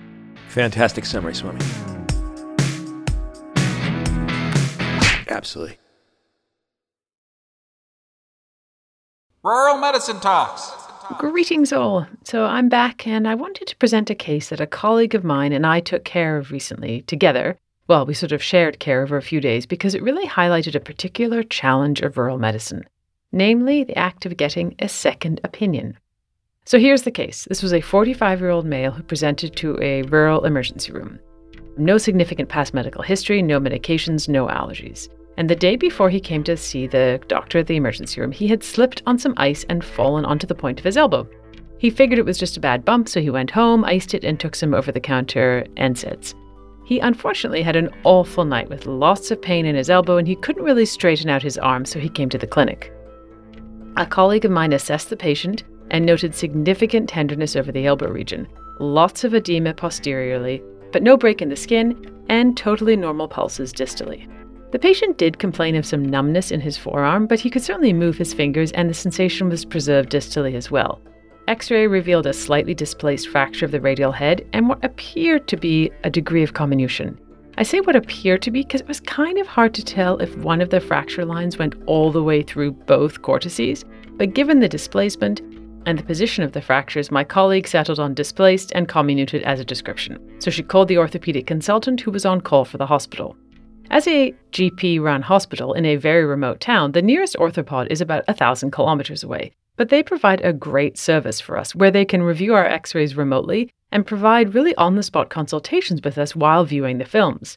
Fantastic summary, Swami. Absolutely. Rural Medicine Talks. Greetings, all. So I'm back, and I wanted to present a case that a colleague of mine and I took care of recently together Well, we sort of shared care over a few days because it really highlighted a particular challenge of rural medicine, namely the act of getting a second opinion. So here's the case this was a 45 year old male who presented to a rural emergency room. No significant past medical history, no medications, no allergies. And the day before he came to see the doctor at the emergency room, he had slipped on some ice and fallen onto the point of his elbow. He figured it was just a bad bump, so he went home, iced it, and took some over the counter NSAIDs. He unfortunately had an awful night with lots of pain in his elbow, and he couldn't really straighten out his arm, so he came to the clinic. A colleague of mine assessed the patient and noted significant tenderness over the elbow region, lots of edema posteriorly, but no break in the skin, and totally normal pulses distally. The patient did complain of some numbness in his forearm, but he could certainly move his fingers, and the sensation was preserved distally as well. X ray revealed a slightly displaced fracture of the radial head and what appeared to be a degree of comminution. I say what appeared to be because it was kind of hard to tell if one of the fracture lines went all the way through both cortices, but given the displacement and the position of the fractures, my colleague settled on displaced and comminuted as a description. So she called the orthopedic consultant who was on call for the hospital. As a GP run hospital in a very remote town, the nearest orthopod is about a thousand kilometers away. But they provide a great service for us where they can review our x rays remotely and provide really on the spot consultations with us while viewing the films.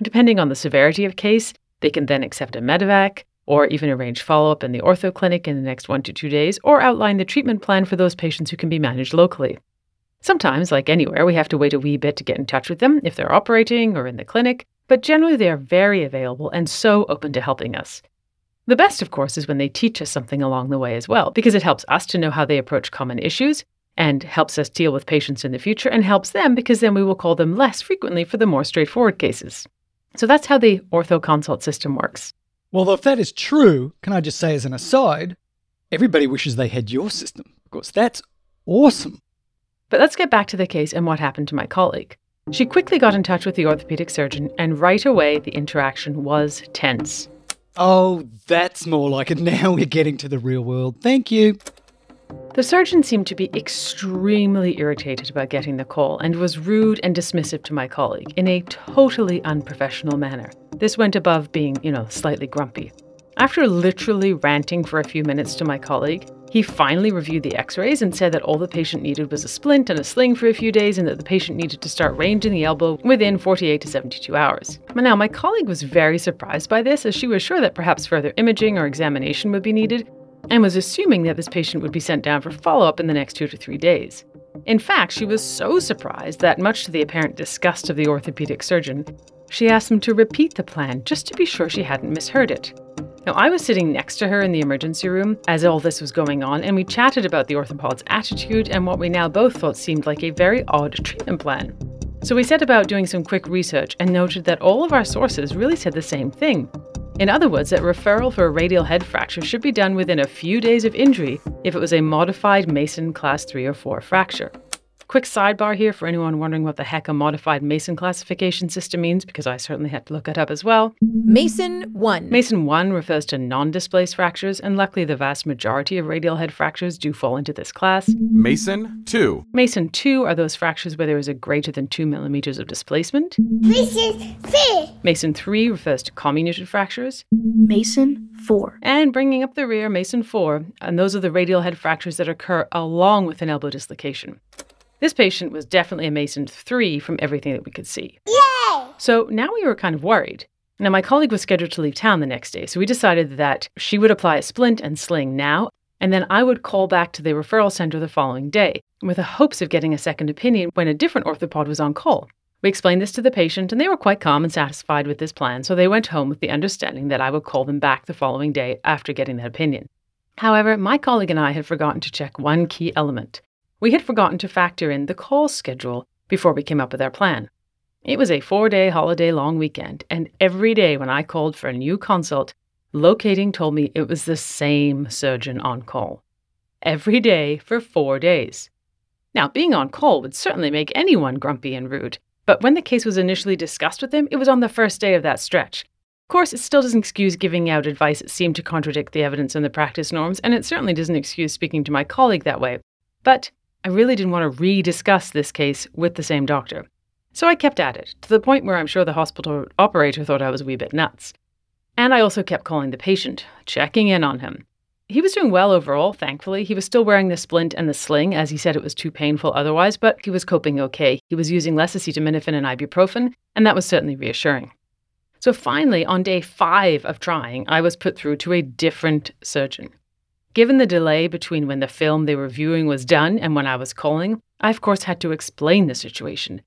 Depending on the severity of case, they can then accept a medevac or even arrange follow up in the ortho clinic in the next one to two days or outline the treatment plan for those patients who can be managed locally. Sometimes, like anywhere, we have to wait a wee bit to get in touch with them if they're operating or in the clinic, but generally they are very available and so open to helping us. The best, of course, is when they teach us something along the way as well, because it helps us to know how they approach common issues and helps us deal with patients in the future and helps them because then we will call them less frequently for the more straightforward cases. So that's how the ortho consult system works. Well, if that is true, can I just say as an aside, everybody wishes they had your system. Of course, that's awesome. But let's get back to the case and what happened to my colleague. She quickly got in touch with the orthopedic surgeon, and right away the interaction was tense. Oh, that's more like it. [LAUGHS] Now we're getting to the real world. Thank you. The surgeon seemed to be extremely irritated about getting the call and was rude and dismissive to my colleague in a totally unprofessional manner. This went above being, you know, slightly grumpy. After literally ranting for a few minutes to my colleague, he finally reviewed the x rays and said that all the patient needed was a splint and a sling for a few days and that the patient needed to start ranging the elbow within 48 to 72 hours. Now, my colleague was very surprised by this as she was sure that perhaps further imaging or examination would be needed and was assuming that this patient would be sent down for follow up in the next two to three days. In fact, she was so surprised that, much to the apparent disgust of the orthopedic surgeon, she asked him to repeat the plan just to be sure she hadn't misheard it. Now, I was sitting next to her in the emergency room as all this was going on, and we chatted about the orthopod's attitude and what we now both thought seemed like a very odd treatment plan. So we set about doing some quick research and noted that all of our sources really said the same thing. In other words, that referral for a radial head fracture should be done within a few days of injury if it was a modified Mason class 3 or 4 fracture. Quick sidebar here for anyone wondering what the heck a modified Mason classification system means, because I certainly had to look it up as well. Mason 1. Mason 1 refers to non displaced fractures, and luckily the vast majority of radial head fractures do fall into this class. Mason 2. Mason 2 are those fractures where there is a greater than 2 millimeters of displacement. Mason 3. Mason 3 refers to comminuted fractures. Mason 4. And bringing up the rear, Mason 4, and those are the radial head fractures that occur along with an elbow dislocation. This patient was definitely a Mason 3 from everything that we could see. Yay! So now we were kind of worried. Now, my colleague was scheduled to leave town the next day, so we decided that she would apply a splint and sling now, and then I would call back to the referral center the following day with the hopes of getting a second opinion when a different orthopod was on call. We explained this to the patient, and they were quite calm and satisfied with this plan, so they went home with the understanding that I would call them back the following day after getting that opinion. However, my colleague and I had forgotten to check one key element we had forgotten to factor in the call schedule before we came up with our plan. It was a four day holiday long weekend, and every day when I called for a new consult, locating told me it was the same surgeon on call. Every day for four days. Now, being on call would certainly make anyone grumpy and rude, but when the case was initially discussed with him, it was on the first day of that stretch. Of course, it still doesn't excuse giving out advice that seemed to contradict the evidence and the practice norms, and it certainly doesn't excuse speaking to my colleague that way. But I really didn't want to re discuss this case with the same doctor. So I kept at it, to the point where I'm sure the hospital operator thought I was a wee bit nuts. And I also kept calling the patient, checking in on him. He was doing well overall, thankfully. He was still wearing the splint and the sling, as he said it was too painful otherwise, but he was coping okay. He was using less acetaminophen and ibuprofen, and that was certainly reassuring. So finally, on day five of trying, I was put through to a different surgeon. Given the delay between when the film they were viewing was done and when I was calling, I of course had to explain the situation.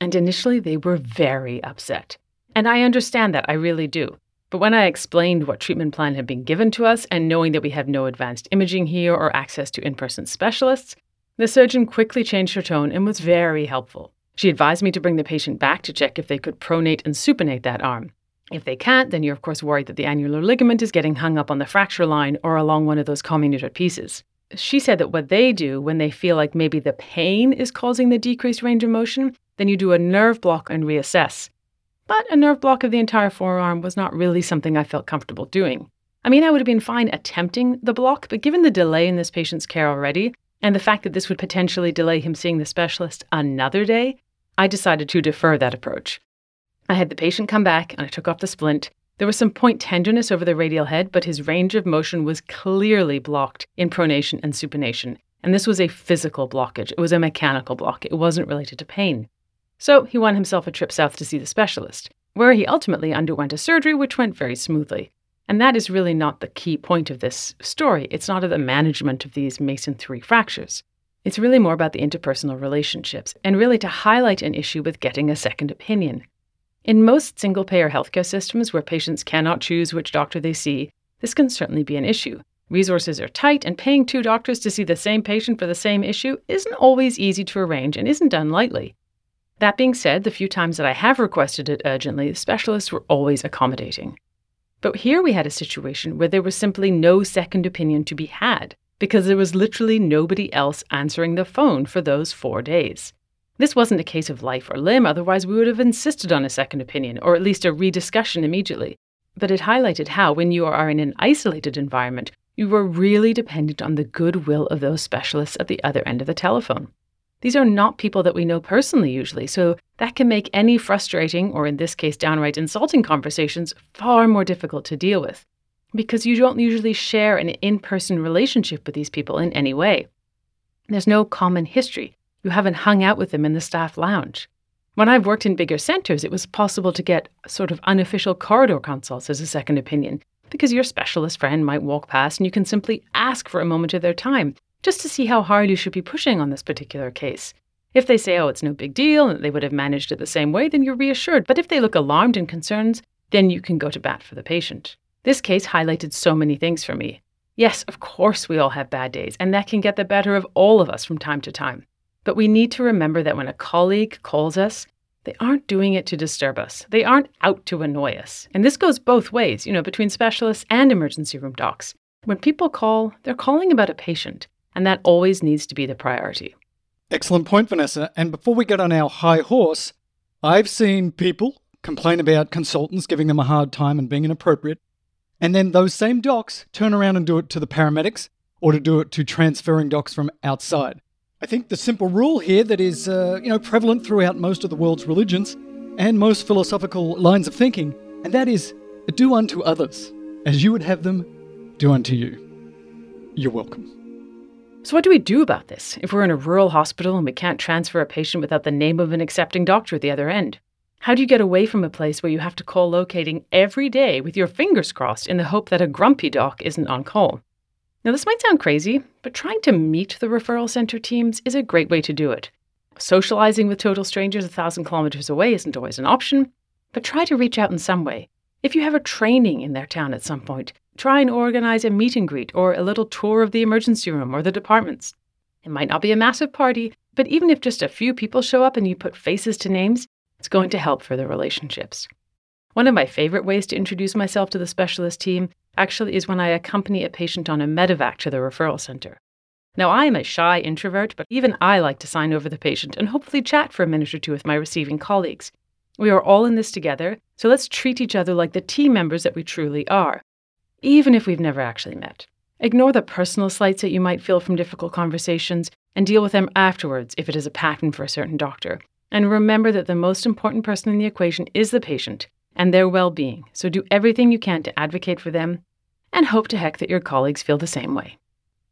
And initially, they were very upset. And I understand that, I really do. But when I explained what treatment plan had been given to us and knowing that we have no advanced imaging here or access to in person specialists, the surgeon quickly changed her tone and was very helpful. She advised me to bring the patient back to check if they could pronate and supinate that arm. If they can't, then you're of course worried that the annular ligament is getting hung up on the fracture line or along one of those comminuted pieces. She said that what they do when they feel like maybe the pain is causing the decreased range of motion, then you do a nerve block and reassess. But a nerve block of the entire forearm was not really something I felt comfortable doing. I mean, I would have been fine attempting the block, but given the delay in this patient's care already, and the fact that this would potentially delay him seeing the specialist another day, I decided to defer that approach. I had the patient come back and I took off the splint. There was some point tenderness over the radial head, but his range of motion was clearly blocked in pronation and supination. And this was a physical blockage. It was a mechanical block. It wasn't related to pain. So he won himself a trip south to see the specialist, where he ultimately underwent a surgery which went very smoothly. And that is really not the key point of this story. It's not of the management of these Mason 3 fractures. It's really more about the interpersonal relationships and really to highlight an issue with getting a second opinion. In most single payer healthcare systems where patients cannot choose which doctor they see, this can certainly be an issue. Resources are tight, and paying two doctors to see the same patient for the same issue isn't always easy to arrange and isn't done lightly. That being said, the few times that I have requested it urgently, the specialists were always accommodating. But here we had a situation where there was simply no second opinion to be had because there was literally nobody else answering the phone for those four days. This wasn't a case of life or limb, otherwise, we would have insisted on a second opinion, or at least a rediscussion immediately. But it highlighted how, when you are in an isolated environment, you are really dependent on the goodwill of those specialists at the other end of the telephone. These are not people that we know personally, usually, so that can make any frustrating, or in this case, downright insulting conversations far more difficult to deal with because you don't usually share an in person relationship with these people in any way. There's no common history. You haven't hung out with them in the staff lounge. When I've worked in bigger centers, it was possible to get sort of unofficial corridor consults as a second opinion because your specialist friend might walk past and you can simply ask for a moment of their time just to see how hard you should be pushing on this particular case. If they say, oh, it's no big deal, and they would have managed it the same way, then you're reassured. But if they look alarmed and concerned, then you can go to bat for the patient. This case highlighted so many things for me. Yes, of course, we all have bad days, and that can get the better of all of us from time to time. But we need to remember that when a colleague calls us, they aren't doing it to disturb us. They aren't out to annoy us. And this goes both ways, you know, between specialists and emergency room docs. When people call, they're calling about a patient. And that always needs to be the priority. Excellent point, Vanessa. And before we get on our high horse, I've seen people complain about consultants giving them a hard time and being inappropriate. And then those same docs turn around and do it to the paramedics or to do it to transferring docs from outside. I think the simple rule here that is, uh, you know, prevalent throughout most of the world's religions and most philosophical lines of thinking, and that is do unto others as you would have them do unto you. You're welcome. So, what do we do about this if we're in a rural hospital and we can't transfer a patient without the name of an accepting doctor at the other end? How do you get away from a place where you have to call locating every day with your fingers crossed in the hope that a grumpy doc isn't on call? Now, this might sound crazy, but trying to meet the referral center teams is a great way to do it. Socializing with total strangers a thousand kilometers away isn't always an option, but try to reach out in some way. If you have a training in their town at some point, Try and organize a meet and greet or a little tour of the emergency room or the departments. It might not be a massive party, but even if just a few people show up and you put faces to names, it's going to help for the relationships. One of my favorite ways to introduce myself to the specialist team actually is when I accompany a patient on a medevac to the referral center. Now, I am a shy introvert, but even I like to sign over the patient and hopefully chat for a minute or two with my receiving colleagues. We are all in this together, so let's treat each other like the team members that we truly are even if we've never actually met. Ignore the personal slights that you might feel from difficult conversations and deal with them afterwards if it is a pattern for a certain doctor. And remember that the most important person in the equation is the patient and their well being. So do everything you can to advocate for them and hope to heck that your colleagues feel the same way.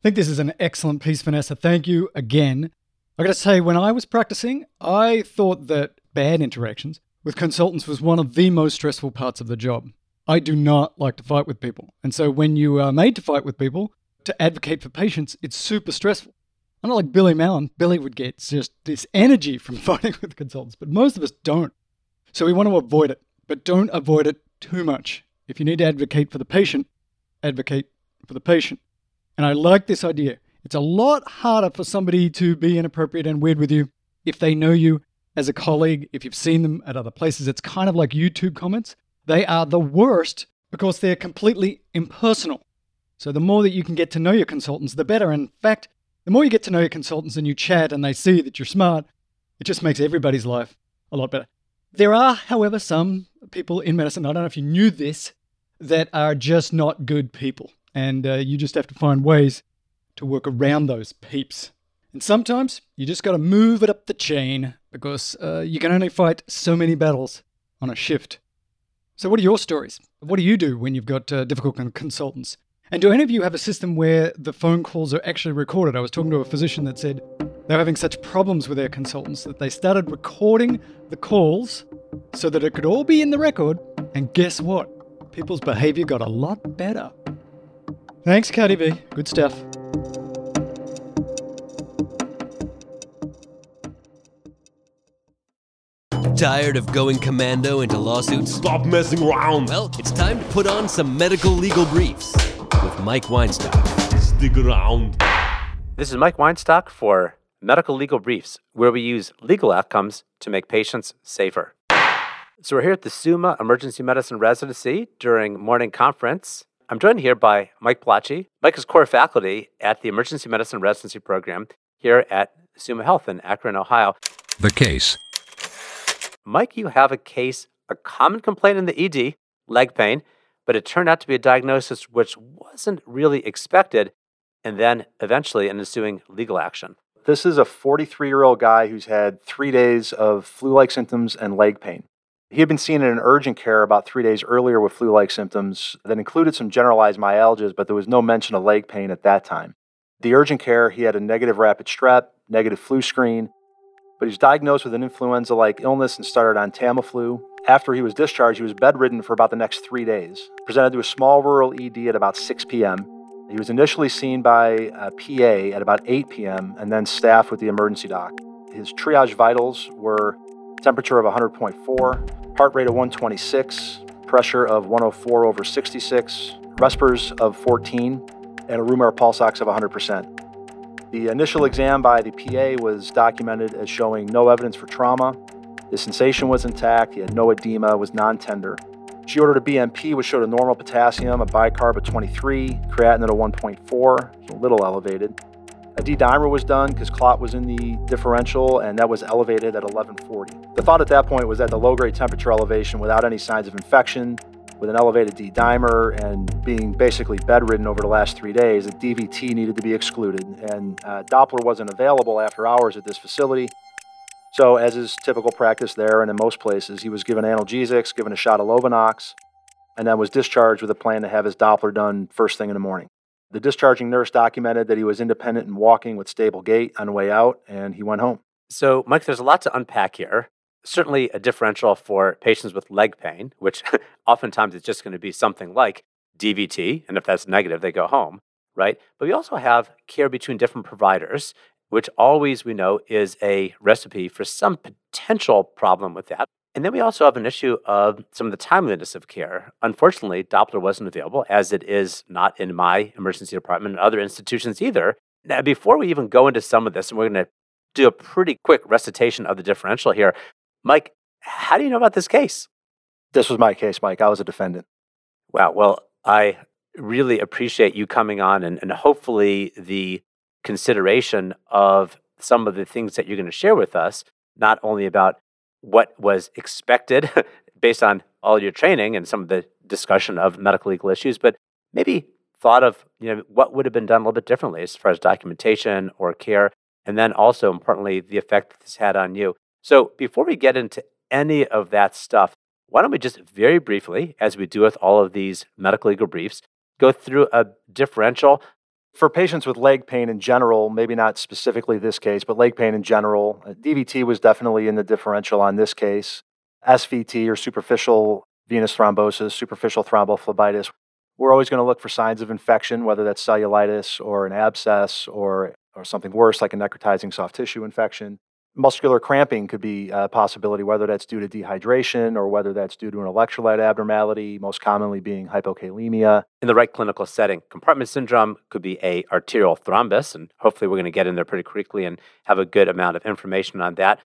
I think this is an excellent piece, Vanessa. Thank you again. I gotta say, when I was practicing, I thought that bad interactions with consultants was one of the most stressful parts of the job. I do not like to fight with people. And so when you are made to fight with people, to advocate for patients, it's super stressful. I'm not like Billy Mallon. Billy would get just this energy from [LAUGHS] fighting with consultants, but most of us don't. So we want to avoid it, but don't avoid it too much. If you need to advocate for the patient, advocate for the patient. And I like this idea. It's a lot harder for somebody to be inappropriate and weird with you if they know you as a colleague, if you've seen them at other places. It's kind of like YouTube comments. They are the worst because they're completely impersonal. So the more that you can get to know your consultants, the better. In fact, the more you get to know your consultants and you chat and they see that you're smart, it just makes everybody's life a lot better. There are, however, some people in medicine, I don't know if you knew this, that are just not good people. And uh, you just have to find ways to work around those peeps. And sometimes you just got to move it up the chain because uh, you can only fight so many battles on a shift. So, what are your stories? What do you do when you've got uh, difficult con- consultants? And do any of you have a system where the phone calls are actually recorded? I was talking to a physician that said they were having such problems with their consultants that they started recording the calls so that it could all be in the record. And guess what? People's behavior got a lot better. Thanks, Cardi B. Good stuff. Tired of going commando into lawsuits? Stop messing around! Well, it's time to put on some medical legal briefs with Mike Weinstock. Stick around. This is Mike Weinstock for Medical Legal Briefs, where we use legal outcomes to make patients safer. So we're here at the Summa Emergency Medicine Residency during morning conference. I'm joined here by Mike Pallaci. Mike is core faculty at the Emergency Medicine Residency Program here at Summa Health in Akron, Ohio. The case. Mike, you have a case, a common complaint in the ED, leg pain, but it turned out to be a diagnosis which wasn't really expected, and then eventually an ensuing legal action. This is a 43 year old guy who's had three days of flu like symptoms and leg pain. He had been seen in an urgent care about three days earlier with flu like symptoms that included some generalized myalgias, but there was no mention of leg pain at that time. The urgent care, he had a negative rapid strep, negative flu screen, but he was diagnosed with an influenza like illness and started on Tamiflu. After he was discharged, he was bedridden for about the next three days. Presented to a small rural ED at about 6 p.m. He was initially seen by uh, a PA at about 8 p.m. and then staffed with the emergency doc. His triage vitals were temperature of 100.4, heart rate of 126, pressure of 104 over 66, respers of 14, and a room air pulse ox of 100%. The initial exam by the PA was documented as showing no evidence for trauma. His sensation was intact, he had no edema, was non tender. She ordered a BMP, which showed a normal potassium, a bicarb of 23, creatinine of 1.4, a little elevated. A D-dimer was done because clot was in the differential, and that was elevated at 1140. The thought at that point was that the low-grade temperature elevation without any signs of infection, with an elevated D-dimer, and being basically bedridden over the last three days, the DVT needed to be excluded, and uh, Doppler wasn't available after hours at this facility. So, as is typical practice there and in most places, he was given analgesics, given a shot of Lovenox, and then was discharged with a plan to have his Doppler done first thing in the morning. The discharging nurse documented that he was independent and walking with stable gait on the way out, and he went home. So, Mike, there's a lot to unpack here. Certainly a differential for patients with leg pain, which [LAUGHS] oftentimes it's just going to be something like DVT, and if that's negative, they go home, right? But we also have care between different providers, which always we know is a recipe for some potential problem with that. And then we also have an issue of some of the timeliness of care. Unfortunately, Doppler wasn't available, as it is not in my emergency department and other institutions either. Now, before we even go into some of this, and we're going to do a pretty quick recitation of the differential here, Mike, how do you know about this case? This was my case, Mike. I was a defendant. Wow. Well, I really appreciate you coming on and, and hopefully the consideration of some of the things that you're going to share with us, not only about what was expected [LAUGHS] based on all your training and some of the discussion of medical legal issues, but maybe thought of you know what would have been done a little bit differently as far as documentation or care, and then also importantly the effect that this had on you. So before we get into any of that stuff, why don't we just very briefly, as we do with all of these medical legal briefs, go through a differential For patients with leg pain in general, maybe not specifically this case, but leg pain in general, uh, DVT was definitely in the differential on this case. SVT or superficial venous thrombosis, superficial thrombophlebitis. We're always going to look for signs of infection, whether that's cellulitis or an abscess or, or something worse like a necrotizing soft tissue infection. Muscular cramping could be a possibility, whether that's due to dehydration or whether that's due to an electrolyte abnormality, most commonly being hypokalemia. in the right clinical setting. Compartment syndrome could be a arterial thrombus, and hopefully we're going to get in there pretty quickly and have a good amount of information on that.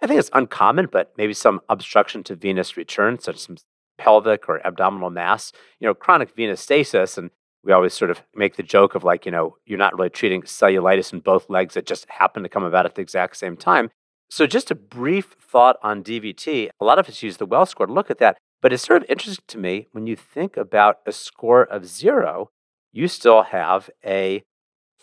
I think it's uncommon, but maybe some obstruction to venous return, such as some pelvic or abdominal mass, you know, chronic venous stasis. And we always sort of make the joke of like, you know, you're not really treating cellulitis in both legs that just happen to come about at the exact same time. So, just a brief thought on DVT. A lot of us use the well score to look at that, but it's sort of interesting to me when you think about a score of zero, you still have a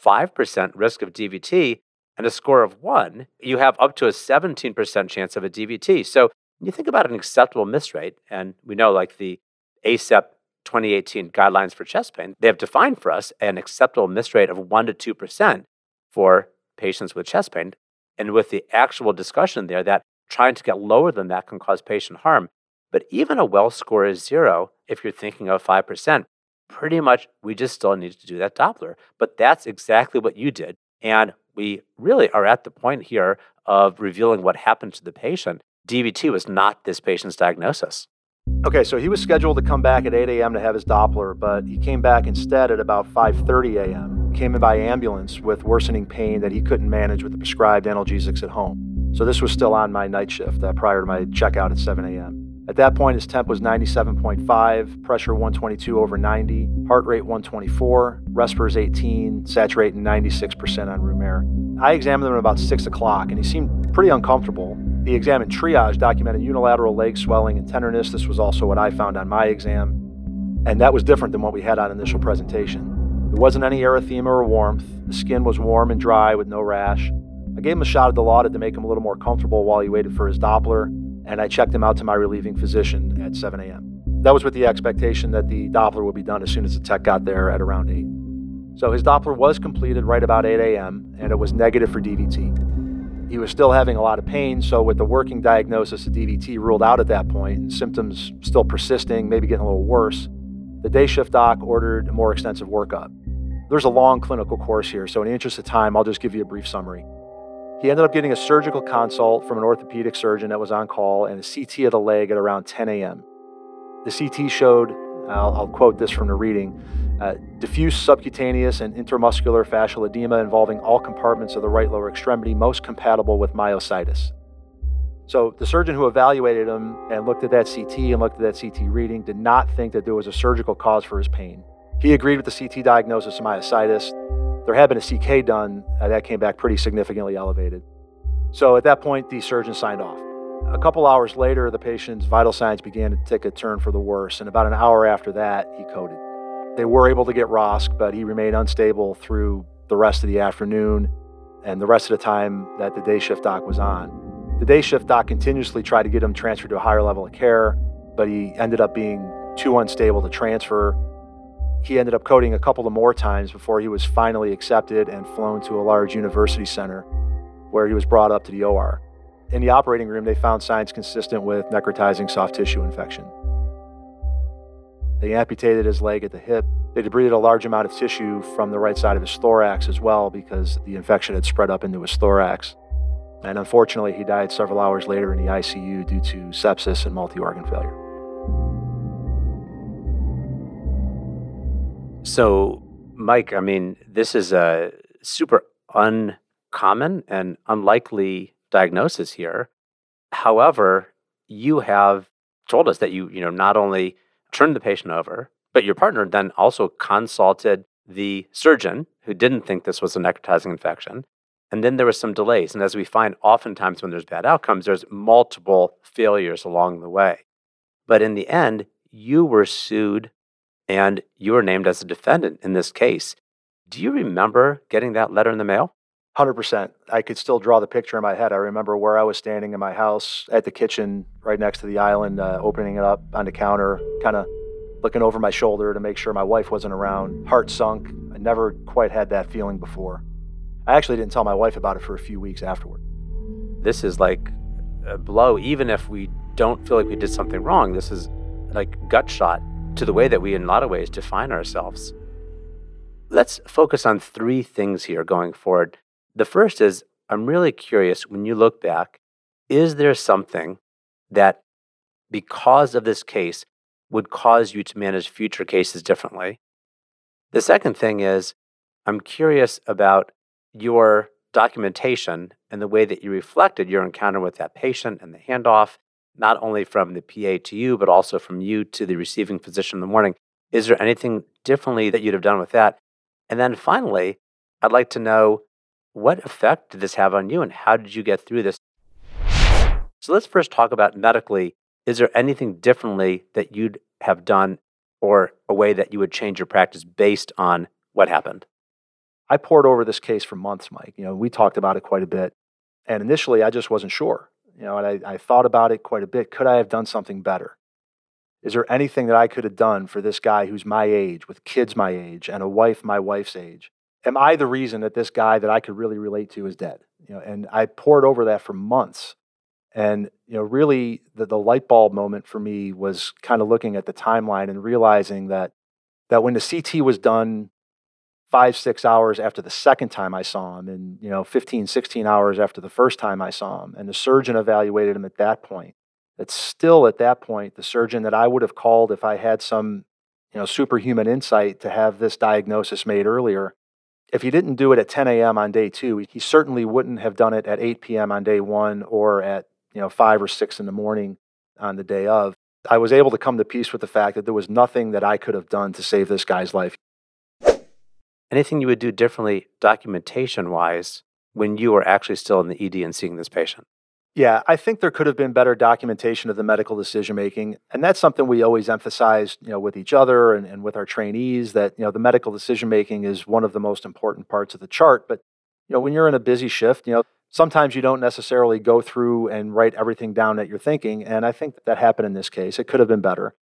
5% risk of DVT and a score of one, you have up to a 17% chance of a DVT. So when you think about an acceptable miss rate, and we know like the ACEP 2018 guidelines for chest pain, they have defined for us an acceptable miss rate of 1% to 2% for patients with chest pain. And with the actual discussion there that trying to get lower than that can cause patient harm. But even a well score is zero if you're thinking of 5%. Pretty much, we just still need to do that Doppler. But that's exactly what you did. And we really are at the point here of revealing what happened to the patient. DVT was not this patient's diagnosis. Okay, so he was scheduled to come back at 8 a.m. to have his Doppler, but he came back instead at about 5:30 a.m. Came in by ambulance with worsening pain that he couldn't manage with the prescribed analgesics at home. So this was still on my night shift uh, prior to my checkout at 7 a.m. At that point, his temp was 97.5, pressure 122 over 90, heart rate 124, respiratory 18, saturating 96% on room air. I examined him about 6 o'clock, and he seemed pretty uncomfortable. The exam and triage documented unilateral leg swelling and tenderness. This was also what I found on my exam, and that was different than what we had on initial presentation. There wasn't any erythema or warmth. The skin was warm and dry with no rash. I gave him a shot of Dilaudid to make him a little more comfortable while he waited for his Doppler, and I checked him out to my relieving physician at 7 a.m. That was with the expectation that the Doppler would be done as soon as the tech got there at around 8. So his Doppler was completed right about 8 a.m., and it was negative for DVT. He was still having a lot of pain, so with the working diagnosis of DVT ruled out at that point, and symptoms still persisting, maybe getting a little worse, the day shift doc ordered a more extensive workup. There's a long clinical course here, so in the interest of time, I'll just give you a brief summary. He ended up getting a surgical consult from an orthopedic surgeon that was on call and a CT of the leg at around 10 a.m. The CT showed, I'll, I'll quote this from the reading, uh, diffuse subcutaneous and intramuscular fascial edema involving all compartments of the right lower extremity, most compatible with myositis. So the surgeon who evaluated him and looked at that CT and looked at that CT reading did not think that there was a surgical cause for his pain. He agreed with the CT diagnosis of myositis. There had been a CK done uh, that came back pretty significantly elevated. So at that point, the surgeon signed off. A couple hours later, the patient's vital signs began to take a turn for the worse, and about an hour after that, he coded. They were able to get ROSC, but he remained unstable through the rest of the afternoon and the rest of the time that the day shift doc was on. The day shift doc continuously tried to get him transferred to a higher level of care, but he ended up being too unstable to transfer. He ended up coding a couple of more times before he was finally accepted and flown to a large university center where he was brought up to the OR. In the operating room, they found signs consistent with necrotizing soft tissue infection. They amputated his leg at the hip. They debrided a large amount of tissue from the right side of his thorax as well because the infection had spread up into his thorax. And unfortunately, he died several hours later in the ICU due to sepsis and multi organ failure. So, Mike, I mean, this is a super uncommon and unlikely diagnosis here. However, you have told us that you, you know, not only turned the patient over, but your partner then also consulted the surgeon who didn't think this was a necrotizing infection. And then there was some delays. And as we find oftentimes when there's bad outcomes, there's multiple failures along the way. But in the end, you were sued and you were named as a defendant in this case. Do you remember getting that letter in the mail? 100%. I could still draw the picture in my head. I remember where I was standing in my house at the kitchen right next to the island, uh, opening it up on the counter, kind of looking over my shoulder to make sure my wife wasn't around. Heart sunk. I never quite had that feeling before. I actually didn't tell my wife about it for a few weeks afterward. This is like a blow, even if we don't feel like we did something wrong. This is like gut shot to the way that we, in a lot of ways, define ourselves. Let's focus on three things here going forward. The first is I'm really curious when you look back, is there something that, because of this case, would cause you to manage future cases differently? The second thing is I'm curious about your documentation and the way that you reflected your encounter with that patient and the handoff, not only from the PA to you, but also from you to the receiving physician in the morning. Is there anything differently that you'd have done with that? And then finally, I'd like to know what effect did this have on you and how did you get through this? So let's first talk about medically. Is there anything differently that you'd have done or a way that you would change your practice based on what happened? I pored over this case for months, Mike. You know, we talked about it quite a bit. And initially, I just wasn't sure. You know, and I, I thought about it quite a bit. Could I have done something better? Is there anything that I could have done for this guy who's my age, with kids my age, and a wife my wife's age? Am I the reason that this guy that I could really relate to is dead? You know, and I pored over that for months. And you know, really, the, the light bulb moment for me was kind of looking at the timeline and realizing that that when the CT was done five, six hours after the second time I saw him, and you know, 15, 16 hours after the first time I saw him, and the surgeon evaluated him at that point. It's still at that point the surgeon that I would have called if I had some, you know, superhuman insight to have this diagnosis made earlier. If he didn't do it at 10 a.m. on day two, he certainly wouldn't have done it at 8 p.m. on day one or at you know five or six in the morning on the day of. I was able to come to peace with the fact that there was nothing that I could have done to save this guy's life. Anything you would do differently, documentation wise, when you were actually still in the ED and seeing this patient? Yeah, I think there could have been better documentation of the medical decision making. And that's something we always emphasize, you know, with each other and, and with our trainees that, you know, the medical decision making is one of the most important parts of the chart. But, you know, when you're in a busy shift, you know, sometimes you don't necessarily go through and write everything down that you're thinking. And I think that, that happened in this case. It could have been better.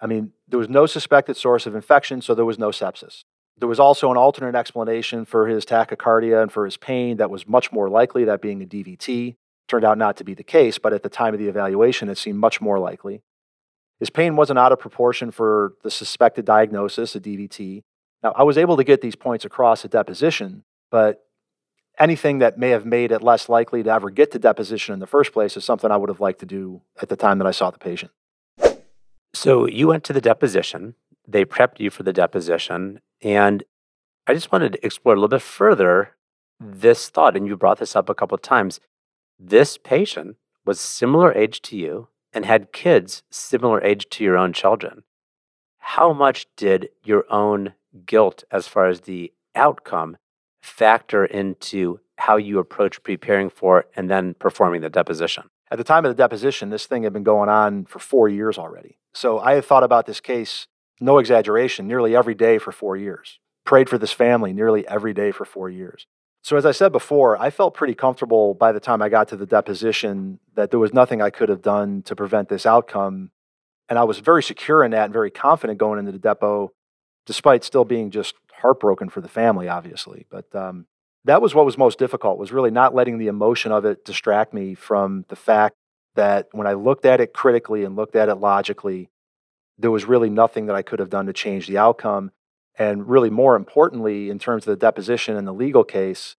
I mean, there was no suspected source of infection, so there was no sepsis. There was also an alternate explanation for his tachycardia and for his pain that was much more likely, that being a DVT. Turned out not to be the case, but at the time of the evaluation, it seemed much more likely. His pain wasn't out of proportion for the suspected diagnosis, a DVT. Now, I was able to get these points across at deposition, but anything that may have made it less likely to ever get to deposition in the first place is something I would have liked to do at the time that I saw the patient. So you went to the deposition, they prepped you for the deposition, and I just wanted to explore a little bit further this thought, and you brought this up a couple of times. This patient was similar age to you and had kids similar age to your own children. How much did your own guilt as far as the outcome factor into how you approach preparing for and then performing the deposition? At the time of the deposition, this thing had been going on for four years already. So I had thought about this case, no exaggeration, nearly every day for four years. Prayed for this family nearly every day for four years. So, as I said before, I felt pretty comfortable by the time I got to the deposition that there was nothing I could have done to prevent this outcome. And I was very secure in that and very confident going into the depot, despite still being just heartbroken for the family, obviously. But um, that was what was most difficult, was really not letting the emotion of it distract me from the fact that when I looked at it critically and looked at it logically, there was really nothing that I could have done to change the outcome and really more importantly, in terms of the deposition and the legal case,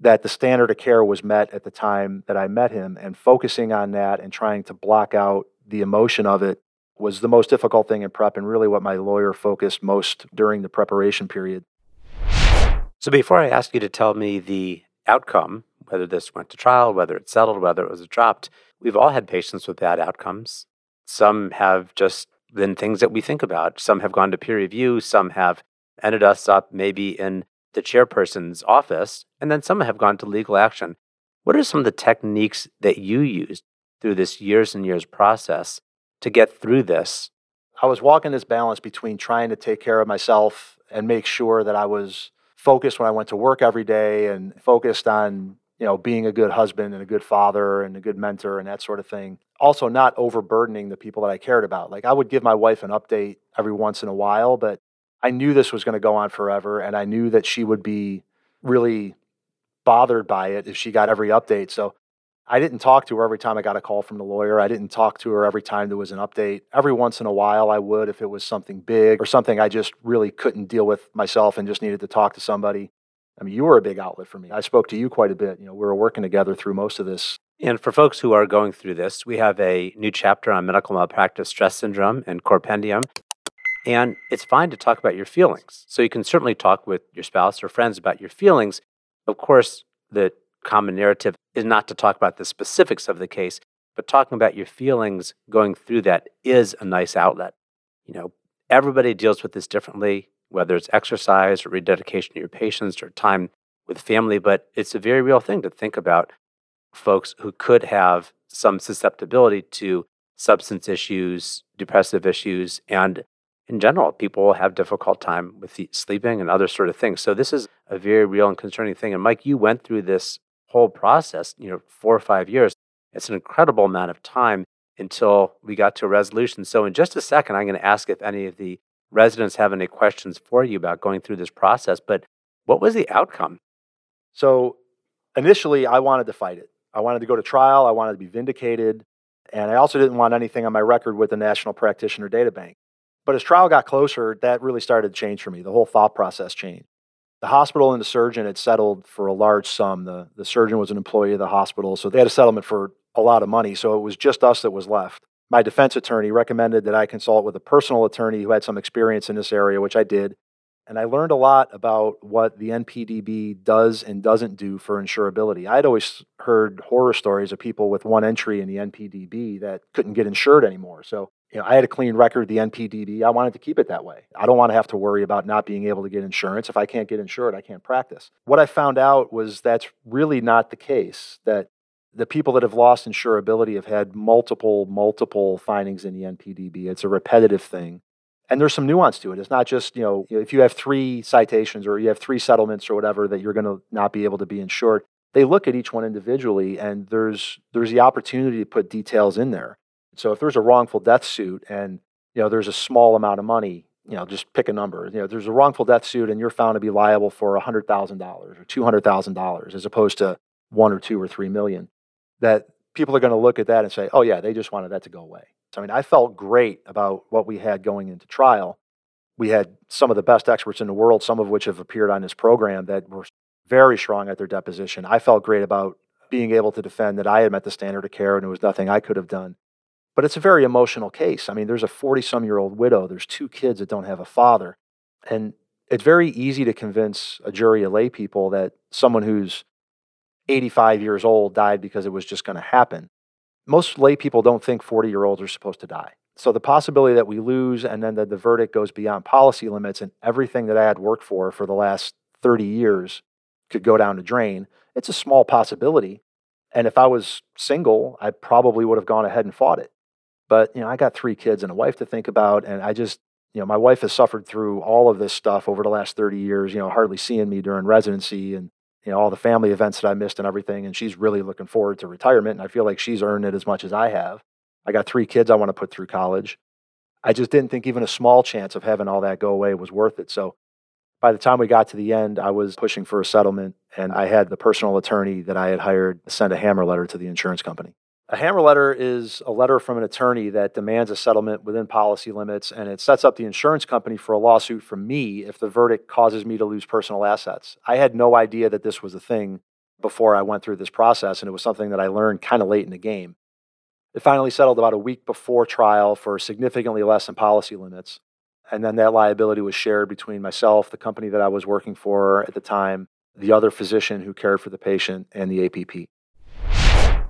that the standard of care was met at the time that I met him, and focusing on that and trying to block out the emotion of it was the most difficult thing in prep, and really what my lawyer focused most during the preparation period. So, before I ask you to tell me the outcome, whether this went to trial, whether it settled, whether it was dropped, we've all had patients with bad outcomes. Some have just than things that we think about. Some have gone to peer review, some have ended us up maybe in the chairperson's office, and then some have gone to legal action. What are some of the techniques that you used through this years and years process to get through this? I was walking this balance between trying to take care of myself and make sure that I was focused when I went to work every day and focused on, you know, being a good husband and a good father and a good mentor and that sort of thing. Also, not overburdening the people that I cared about. Like, I would give my wife an update every once in a while, but I knew this was going to go on forever. And I knew that she would be really bothered by it if she got every update. So I didn't talk to her every time I got a call from the lawyer. I didn't talk to her every time there was an update. Every once in a while, I would if it was something big or something I just really couldn't deal with myself and just needed to talk to somebody. I mean, you were a big outlet for me. I spoke to you quite a bit. You know, we were working together through most of this. And for folks who are going through this, we have a new chapter on medical malpractice stress syndrome and CorePendium. And it's fine to talk about your feelings. So you can certainly talk with your spouse or friends about your feelings. Of course, the common narrative is not to talk about the specifics of the case, but talking about your feelings going through that is a nice outlet. You know, everybody deals with this differently, whether it's exercise or rededication to your patients or time with family, but it's a very real thing to think about folks who could have some susceptibility to substance issues, depressive issues, and in general, people will have difficult time with sleeping and other sort of things. So this is a very real and concerning thing. And Mike, you went through this whole process, you know, four or five years. It's an incredible amount of time until we got to a resolution. So in just a second, I'm going to ask if any of the residents have any questions for you about going through this process. But what was the outcome? So initially, I wanted to fight it. I wanted to go to trial. I wanted to be vindicated. And I also didn't want anything on my record with the National Practitioner Data Bank. But as trial got closer, that really started to change for me. The whole thought process changed. The hospital and the surgeon had settled for a large sum. The, the surgeon was an employee of the hospital, so they had a settlement for a lot of money. So it was just us that was left. My defense attorney recommended that I consult with a personal attorney who had some experience in this area, which I did. And I learned a lot about what the NPDB does and doesn't do for insurability. I'd always heard horror stories of people with one entry in the NPDB that couldn't get insured anymore. So you know, I had a clean record, the NPDB. I wanted to keep it that way. I don't want to have to worry about not being able to get insurance. If I can't get insured, I can't practice. What I found out was that's really not the case, that the people that have lost insurability have had multiple, multiple findings in the NPDB. It's a repetitive thing. And there's some nuance to it. It's not just, you know, if you have three citations or you have three settlements or whatever that you're going to not be able to be insured. They look at each one individually and there's there's the opportunity to put details in there. So if there's a wrongful death suit and you know there's a small amount of money, you know, just pick a number. You know, there's a wrongful death suit and you're found to be liable for hundred thousand dollars or two hundred thousand dollars as opposed to one or two or three million. That people are going to look at that and say, oh yeah, they just wanted that to go away. I mean, I felt great about what we had going into trial. We had some of the best experts in the world, some of which have appeared on this program that were very strong at their deposition. I felt great about being able to defend that I had met the standard of care and there was nothing I could have done. But it's a very emotional case. I mean, there's a 40 some year old widow, there's two kids that don't have a father. And it's very easy to convince a jury of lay people that someone who's 85 years old died because it was just going to happen. Most lay people don't think 40 year olds are supposed to die. So the possibility that we lose and then that the verdict goes beyond policy limits and everything that I had worked for for the last 30 years could go down the drain, it's a small possibility. And if I was single, I probably would have gone ahead and fought it. But, you know, I got three kids and a wife to think about. And I just, you know, my wife has suffered through all of this stuff over the last 30 years, you know, hardly seeing me during residency and, you know, all the family events that I missed and everything. And she's really looking forward to retirement. And I feel like she's earned it as much as I have. I got three kids I want to put through college. I just didn't think even a small chance of having all that go away was worth it. So by the time we got to the end, I was pushing for a settlement and I had the personal attorney that I had hired send a hammer letter to the insurance company. A hammer letter is a letter from an attorney that demands a settlement within policy limits, and it sets up the insurance company for a lawsuit from me if the verdict causes me to lose personal assets. I had no idea that this was a thing before I went through this process, and it was something that I learned kind of late in the game. It finally settled about a week before trial for significantly less than policy limits. And then that liability was shared between myself, the company that I was working for at the time, the other physician who cared for the patient, and the APP.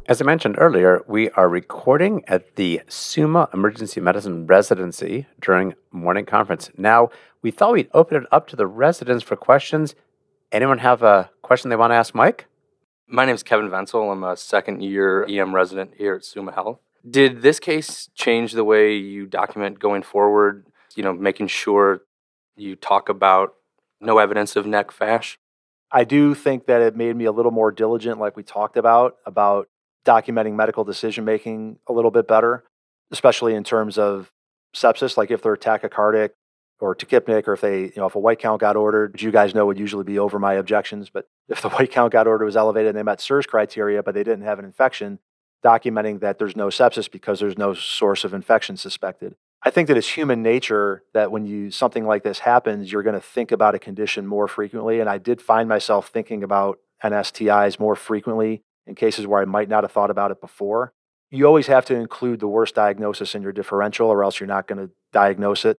As I mentioned earlier, we are recording at the Summa Emergency Medicine Residency during morning conference. Now, we thought we'd open it up to the residents for questions. Anyone have a question they want to ask Mike? My name is Kevin Venzel. I'm a second year EM resident here at Summa Health. Did this case change the way you document going forward? You know, making sure you talk about No evidence of nec fasc. I do think that it made me a little more diligent, like we talked about, about documenting medical decision making a little bit better, especially in terms of sepsis, like if they're tachycardic or tachypneic, or if they, you know, if a white count got ordered, which you guys know would usually be over my objections. But if the [LAUGHS] white count got ordered was elevated and they met SIRS criteria, but they didn't have an infection, documenting that there's no sepsis because there's no source of infection suspected. I think that it's human nature that when you something like this happens, you're going to think about a condition more frequently. And I did find myself thinking about NSTIs more frequently in cases where I might not have thought about it before. You always have to include the worst diagnosis in your differential, or else you're not going to diagnose it.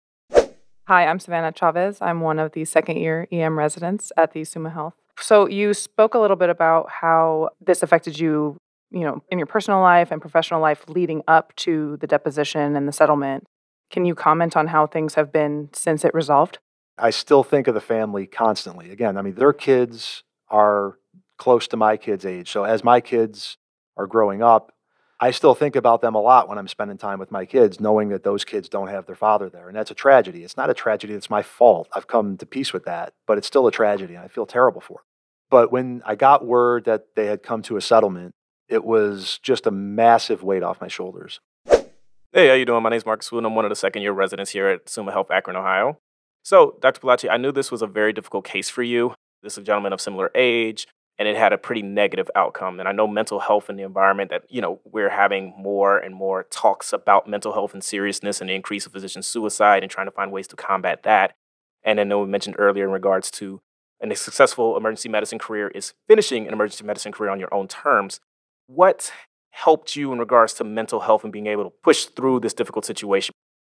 Hi, I'm Savannah Chavez. I'm one of the second year EM residents at the Summa Health. So, you spoke a little bit about how this affected you, you know, in your personal life and professional life leading up to the deposition and the settlement. Can you comment on how things have been since it resolved? I still think of the family constantly. Again, I mean, their kids are close to my kids' age. So, as my kids are growing up, I still think about them a lot when I'm spending time with my kids, knowing that those kids don't have their father there. And that's a tragedy. It's not a tragedy that's my fault. I've come to peace with that, but it's still a tragedy. And I feel terrible for it. But when I got word that they had come to a settlement, it was just a massive weight off my shoulders. Hey, how you doing? My name's Marcus Wood. I'm one of the second year residents here at Summa Health Akron, Ohio. So, Dr. Pallaci, I knew this was a very difficult case for you. This is a gentleman of similar age, and it had a pretty negative outcome. And I know mental health in the environment that, you know, we're having more and more talks about mental health and seriousness and the increase of physician suicide and trying to find ways to combat that. And I know we mentioned earlier in regards to a successful emergency medicine career is finishing an emergency medicine career on your own terms. What helped you in regards to mental health and being able to push through this difficult situation?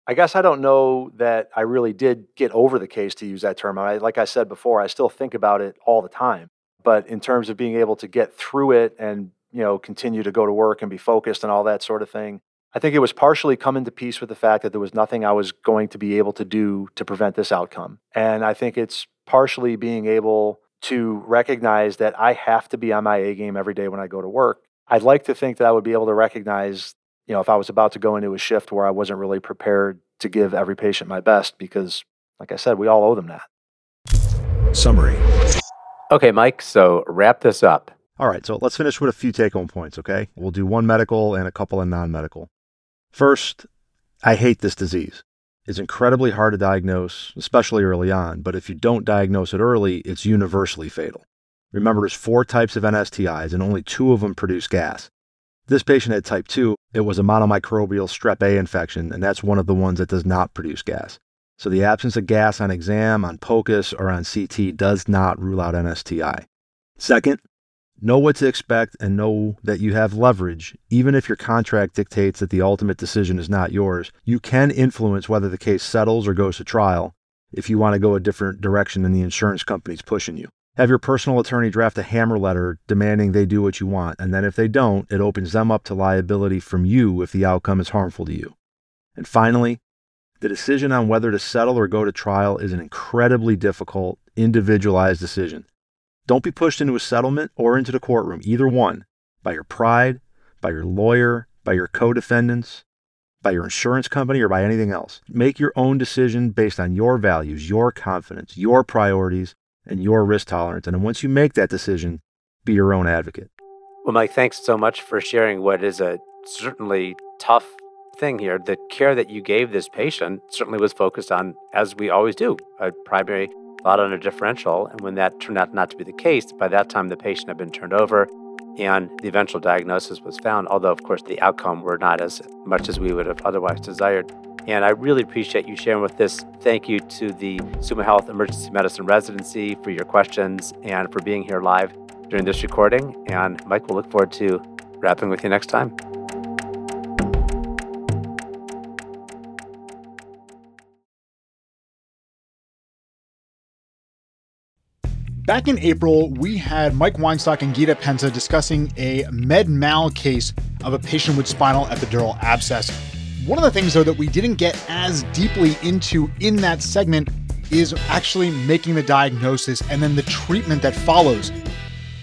I guess I don't know that I really did get over the case to use that term. I, like I said before, I still think about it all the time. But in terms of being able to get through it and you know continue to go to work and be focused and all that sort of thing, I think it was partially coming to peace with the fact that there was nothing I was going to be able to do to prevent this outcome. And I think it's partially being able to recognize that I have to be on my A game every day when I go to work. I'd like to think that I would be able to recognize, you know, if I was about to go into a shift where I wasn't really prepared to give every patient my best because, like I said, we all owe them that. Summary. Okay, Mike, so wrap this up. All right, so let's finish with a few take home points, okay? We'll do one medical and a couple of non medical. First, I hate this disease. It's incredibly hard to diagnose, especially early on, but if you don't diagnose it early, it's universally fatal. Remember, there's four types of NSTIs, and only two of them produce gas. This patient had type 2. It was a monomicrobial strep A infection, and that's one of the ones that does not produce gas. So the absence of gas on exam, on POCUS, or on CT does not rule out NSTI. Second, know what to expect and know that you have leverage. Even if your contract dictates that the ultimate decision is not yours, you can influence whether the case settles or goes to trial if you want to go a different direction than the insurance company's pushing you. Have your personal attorney draft a hammer letter demanding they do what you want, and then if they don't, it opens them up to liability from you if the outcome is harmful to you. And finally, the decision on whether to settle or go to trial is an incredibly difficult, individualized decision. Don't be pushed into a settlement or into the courtroom, either one, by your pride, by your lawyer, by your co defendants, by your insurance company, or by anything else. Make your own decision based on your values, your confidence, your priorities, and your risk tolerance. And once you make that decision, be your own advocate. Well, Mike, thanks so much for sharing what is a certainly tough thing here. The care that you gave this patient certainly was focused on, as we always do, a primary thought on a differential. And when that turned out not to be the case, by that time the patient had been turned over and the eventual diagnosis was found, although, of course, the outcome were not as much as we would have otherwise desired. And I really appreciate you sharing with this. Thank you to the Summa Health Emergency Medicine Residency for your questions and for being here live during this recording. And Mike, we'll look forward to wrapping with you next time. Back in April, we had Mike Weinstock and Gita Pensa discussing a med mal case of a patient with spinal epidural abscess. One of the things, though, that we didn't get as deeply into in that segment is actually making the diagnosis and then the treatment that follows.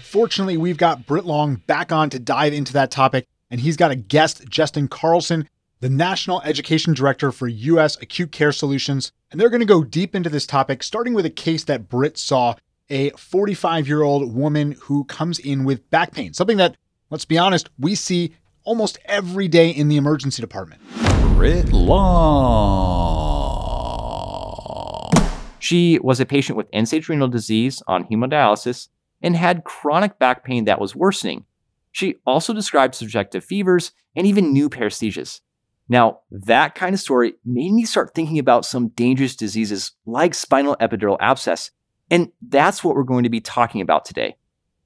Fortunately, we've got Brit Long back on to dive into that topic, and he's got a guest, Jestin Carlson, the National Education Director for U.S. Acute Care Solutions. And they're going to go deep into this topic, starting with a case that Brit saw a 45 year old woman who comes in with back pain, something that, let's be honest, we see almost every day in the emergency department. Brit Long. She was a patient with end stage renal disease on hemodialysis and had chronic back pain that was worsening. She also described subjective fevers and even new paresthesias. Now, that kind of story made me start thinking about some dangerous diseases like spinal epidural abscess, and that's what we're going to be talking about today.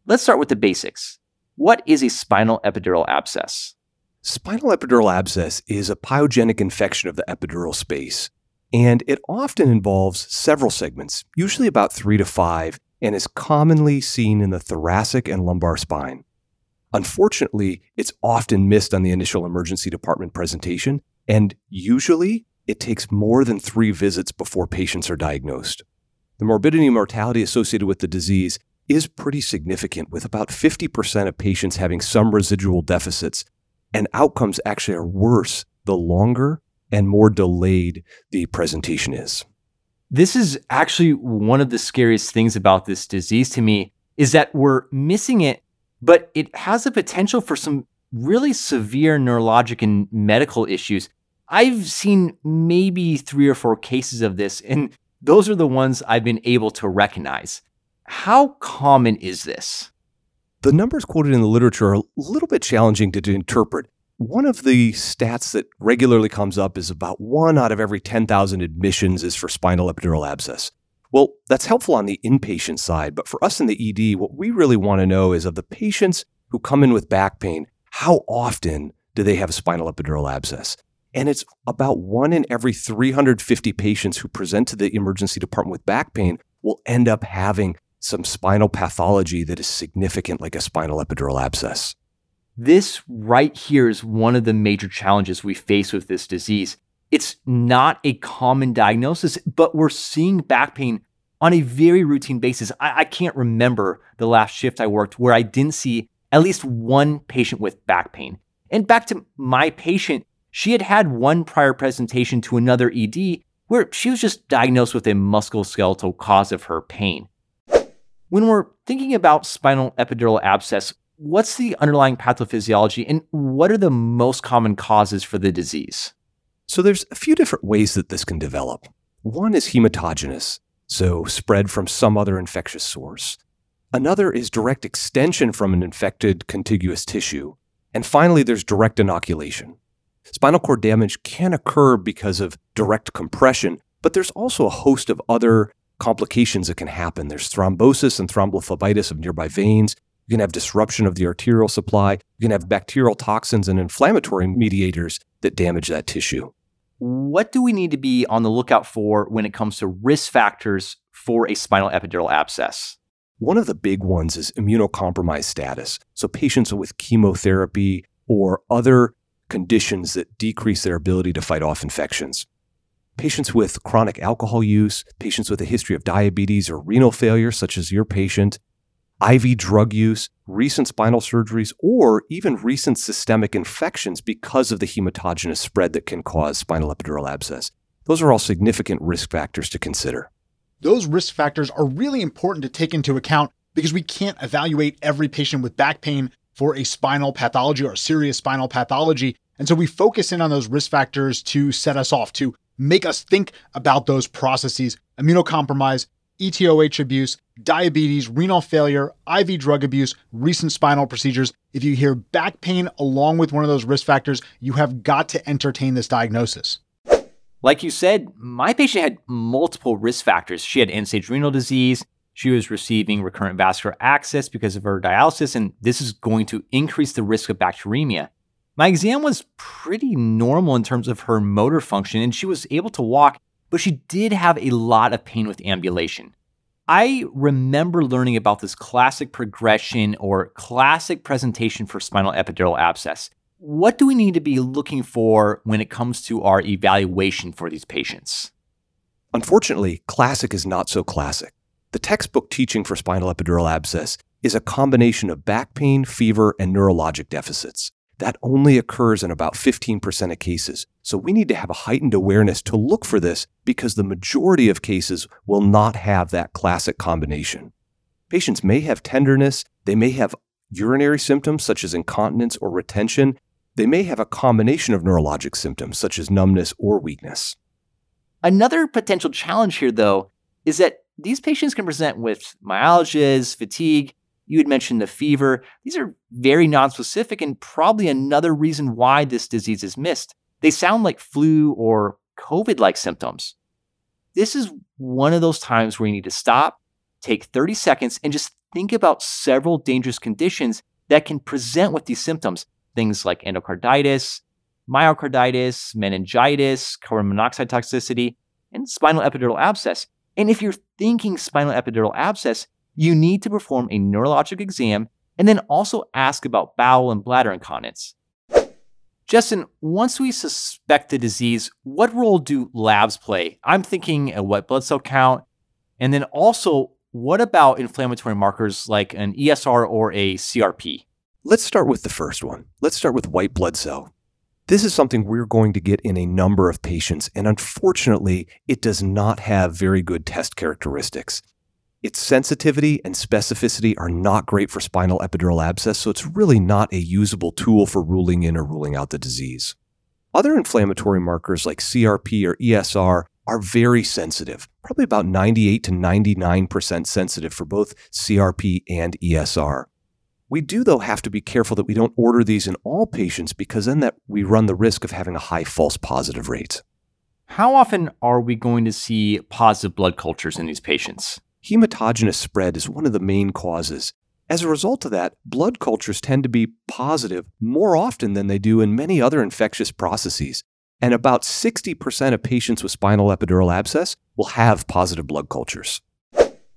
Let's start with the basics. What is a spinal epidural abscess? Spinal epidural abscess is a pyogenic infection of the epidural space, and it often involves several segments, usually about three to five, and is commonly seen in the thoracic and lumbar spine. Unfortunately, it's often missed on the initial emergency department presentation, and usually it takes more than three visits before patients are diagnosed. The morbidity and mortality associated with the disease is pretty significant, with about 50% of patients having some residual deficits, and outcomes actually are worse the longer and more delayed the presentation is. This is actually one of the scariest things about this disease to me is that we're missing it but it has the potential for some really severe neurologic and medical issues. I've seen maybe three or four cases of this, and those are the ones I've been able to recognize. How common is this? The numbers quoted in the literature are a little bit challenging to, interpret. One of the stats that regularly comes up is about one out of every 10,000 admissions is for spinal epidural abscess. Well, that's helpful on the inpatient side, but for us in the ED, what we really want to know is of the patients who come in with back pain, how often do they have a spinal epidural abscess? And it's about one in every 350 patients who present to the emergency department with back pain will end up having some spinal pathology that is significant, like a spinal epidural abscess. This right here is one of the major challenges we face with this disease. It's not a common diagnosis, but we're seeing back pain on a very routine basis. I, I, can't remember the last shift I worked where I didn't see at least one patient with back pain. And back to my patient, she had had one prior presentation to another ED where she was just diagnosed with a musculoskeletal cause of her pain. When we're thinking about spinal epidural abscess, what's the underlying pathophysiology and what are the most common causes for the disease? So there's a few different ways that this can develop. One is hematogenous, so spread from some other infectious source. Another is direct extension from an infected contiguous tissue. And finally, there's direct inoculation. Spinal cord damage can occur because of direct compression, but there's also a host of other complications that can happen. There's thrombosis and thrombophlebitis of nearby veins. You can have disruption of the arterial supply. You can have bacterial toxins and inflammatory mediators that damage that tissue what do we need to be on the lookout for when it comes to risk factors for a spinal epidural abscess? One of the big ones is immunocompromised status. So, patients with chemotherapy or other conditions that decrease their ability to fight off infections. Patients with chronic alcohol use, patients with a history of diabetes or renal failure, such as your patient, IV drug use, recent spinal surgeries, or even recent systemic infections because of the hematogenous spread that can cause spinal epidural abscess. Those are all significant risk factors to consider. Those risk factors are really important to take into account because we can't evaluate every patient with back pain for a spinal pathology or a serious spinal pathology. And so we focus in on those risk factors to set us off, to make us think about those processes immunocompromise, ETOH abuse, diabetes, renal failure, IV drug abuse, recent spinal procedures. If you hear back pain along with one of those risk factors, you have got to entertain this diagnosis. Like you said, my patient had multiple risk factors. She had end stage renal disease. She was receiving recurrent vascular access because of her dialysis, and this is going to increase the risk of bacteremia. My exam was pretty normal in terms of her motor function, and she was able to walk but she did have a lot of pain with ambulation. I remember learning about this classic progression or classic presentation for spinal epidural abscess. What do we need to be looking for when it comes to our evaluation for these patients? Unfortunately, classic is not so classic. The textbook teaching for spinal epidural abscess is a combination of back pain, fever, and neurologic deficits. That only occurs in about 15% of cases. So we need to have a heightened awareness to look for this because the majority of cases will not have that classic combination. Patients may have tenderness, they may have urinary symptoms such as incontinence or retention, they may have a combination of neurologic symptoms such as numbness or weakness. Another potential challenge here, though, is that these patients can present with myalgias, fatigue. You had mentioned the fever. These are very nonspecific and probably another reason why this disease is missed. They sound like flu or COVID like symptoms. This is one of those times where you need to stop, take 30 seconds, and just think about several dangerous conditions that can present with these symptoms. Things like endocarditis, myocarditis, meningitis, carbon monoxide toxicity, and spinal epidural abscess. And if you're thinking spinal epidural abscess, you need to perform a neurologic exam and then also ask about bowel and bladder incontinence. Jestin, once we suspect the disease, what role do labs play? I'm thinking a white blood cell count. And then also, what about inflammatory markers like an ESR or a CRP? Let's start with the first one. Let's start with white blood cell. This is something we're going to get in a number of patients, and unfortunately, it does not have very good test characteristics. Its sensitivity and specificity are not great for spinal epidural abscess, so it's really not a usable tool for ruling in or ruling out the disease. Other inflammatory markers like CRP or ESR are very sensitive, probably about 98 to 99% sensitive for both CRP and ESR. We do, though, have to be careful that we don't order these in all patients because then that we run the risk of having a high false positive rate. How often are we going to see positive blood cultures in these patients? Hematogenous spread is one of the main causes. As a result of that, blood cultures tend to be positive more often than they do in many other infectious processes. And about 60% of patients with spinal epidural abscess will have positive blood cultures.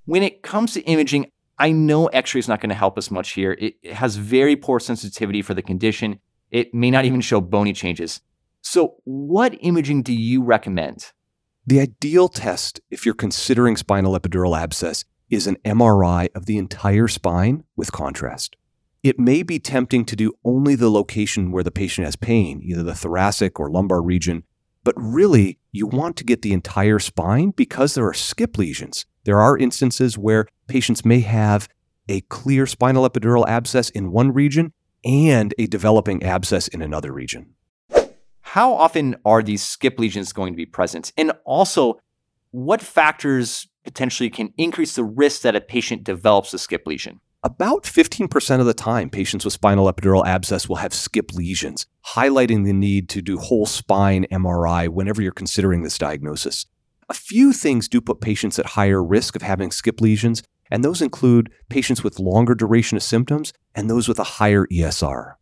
When it comes to imaging, I know x ray is not going to help us much here. It, it has very poor sensitivity for the condition. It may not even show bony changes. So, what imaging do you recommend? The ideal test, if you're considering spinal epidural abscess, is an MRI of the entire spine with contrast. It may be tempting to do only the location where the patient has pain, either the thoracic or lumbar region, but really, you want to get the entire spine because there are skip lesions. There are instances where patients may have a clear spinal epidural abscess in one region and a developing abscess in another region. How often are these skip lesions going to be present? And also, what factors potentially can increase the risk that a patient develops a skip lesion? About 15% of the time, patients with spinal epidural abscess will have skip lesions, highlighting the need to do whole spine MRI whenever you're considering this diagnosis. A few things do put patients at higher risk of having skip lesions, and those include patients with longer duration of symptoms and those with a higher ESR.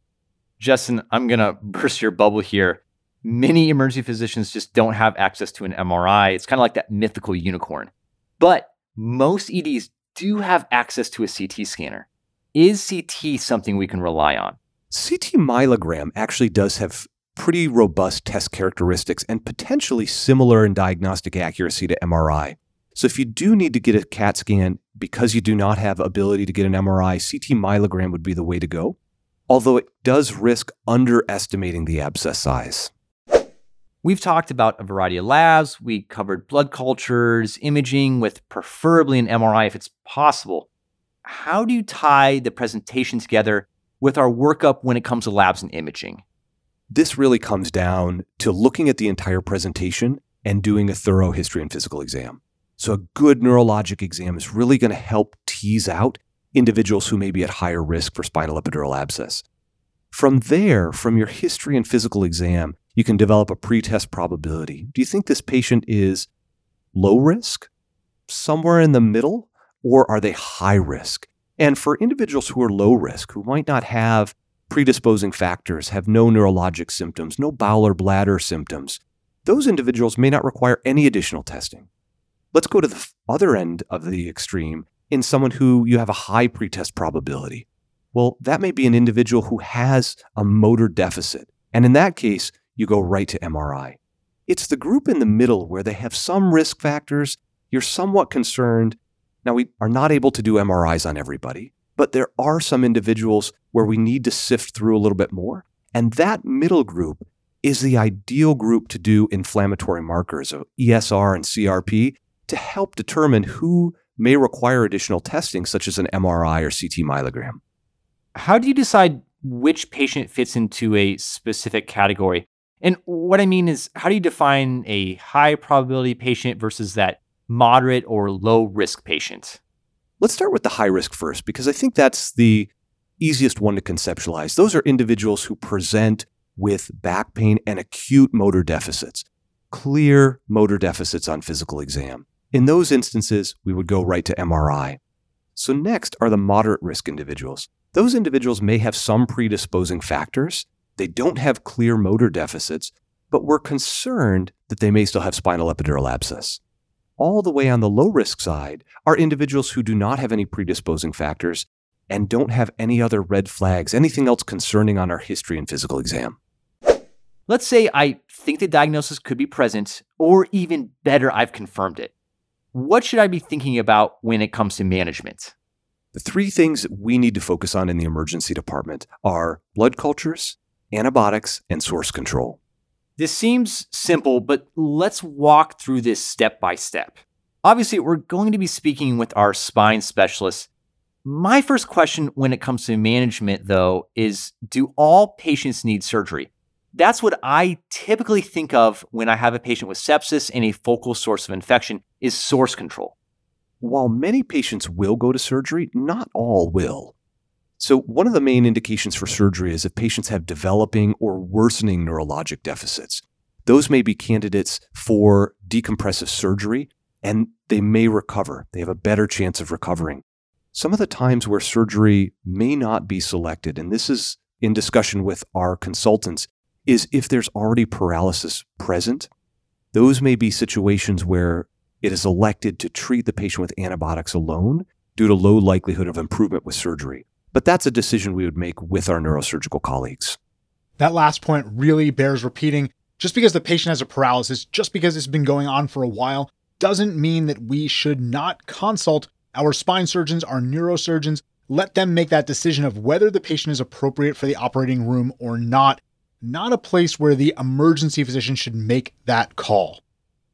Jestin, I'm going [LAUGHS] to burst your bubble here. Many emergency physicians just don't have access to an MRI. It's kind of like that mythical unicorn. But most EDs do have access to a CT scanner. Is CT something we can rely on? CT myelogram actually does have pretty robust test characteristics and potentially similar in diagnostic accuracy to MRI. So if you do need to get a CAT scan because you do not have ability to get an MRI, CT myelogram would be the way to go, although it does risk underestimating the abscess size. We've talked about a variety of labs. We covered blood cultures, imaging with preferably an MRI if it's possible. How do you tie the presentation together with our workup when it comes to labs and imaging? This really comes down to looking at the entire presentation and doing a thorough history and physical exam. So, a good neurologic exam is really going to help tease out individuals who may be at higher risk for spinal epidural abscess. From there, from your history and physical exam, you can develop a pretest probability. Do you think this patient is low risk, somewhere in the middle, or are they high risk? And for individuals who are low risk, who might not have predisposing factors, have no neurologic symptoms, no bowel or bladder symptoms, those individuals may not require any additional testing. Let's go to the other end of the extreme in someone who you have a high pretest probability. Well, that may be an individual who has a motor deficit. And in that case, you go right to MRI. It's the group in the middle where they have some risk factors. You're somewhat concerned. Now, we are not able to do MRIs on everybody, but there are some individuals where we need to sift through a little bit more. And that middle group is the ideal group to do inflammatory markers of ESR and CRP to help determine who may require additional testing, such as an MRI or CT myelogram. How do you decide which patient fits into a specific category? And what I mean is, how do you define a high probability patient versus that moderate or low risk patient? Let's start with the high risk first, because I think that's the easiest one to conceptualize. Those are individuals who present with back pain and acute motor deficits, clear motor deficits on physical exam. In those instances, we would go right to MRI. So, next are the moderate risk individuals. Those individuals may have some predisposing factors. They don't have clear motor deficits, but we're concerned that they may still have spinal epidural abscess. All the way on the low risk side are individuals who do not have any predisposing factors and don't have any other red flags, anything else concerning on our history and physical exam. Let's say I think the diagnosis could be present, or even better, I've confirmed it. What should I be thinking about when it comes to management? The three things that we need to focus on in the emergency department are blood cultures, antibiotics, and source control. This seems simple, but let's walk through this step by step. Obviously, we're going to be speaking with our spine specialist. My first question when it comes to management, though, is do all patients need surgery? That's what I typically think of when I have a patient with sepsis and a focal source of infection is source control. While many patients will go to surgery, not all will. So, one of the main indications for surgery is if patients have developing or worsening neurologic deficits. Those may be candidates for decompressive surgery and they may recover. They have a better chance of recovering. Some of the times where surgery may not be selected, and this is in discussion with our consultants, is if there's already paralysis present. Those may be situations where it is elected to treat the patient with antibiotics alone due to low likelihood of improvement with surgery. But that's a decision we would make with our neurosurgical colleagues. That last point really bears repeating. Just because the patient has a paralysis, just because it's been going on for a while, doesn't mean that we should not consult our spine surgeons, our neurosurgeons. Let them make that decision of whether the patient is appropriate for the operating room or not. Not a place where the emergency physician should make that call.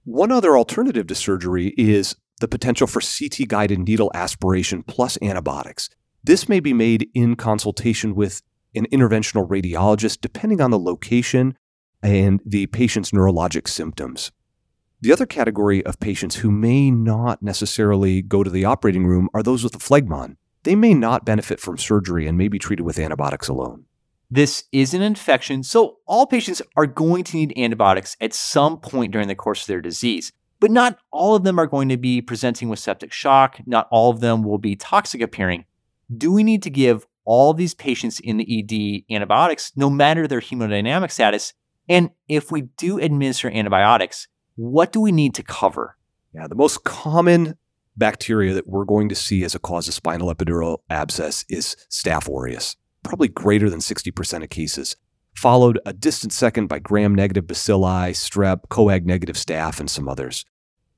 One other alternative to surgery is the potential for CT guided needle aspiration plus antibiotics. This may be made in consultation with an interventional radiologist, depending on the location and the patient's neurologic symptoms. The other category of patients who may not necessarily go to the operating room are those with a phlegmon. They may not benefit from surgery and may be treated with antibiotics alone. This is an infection, so all patients are going to need antibiotics at some point during the course of their disease. But not all of them are going to be presenting with septic shock. Not all of them will be toxic appearing. Do we need to give all these patients in the ED antibiotics, no matter their hemodynamic status? And if we do administer antibiotics, what do we need to cover? Yeah, the most common bacteria that we're going to see as a cause of spinal epidural abscess is Staph aureus, probably greater than 60% of cases, followed a distant second by gram negative bacilli, strep, coag negative staph, and some others.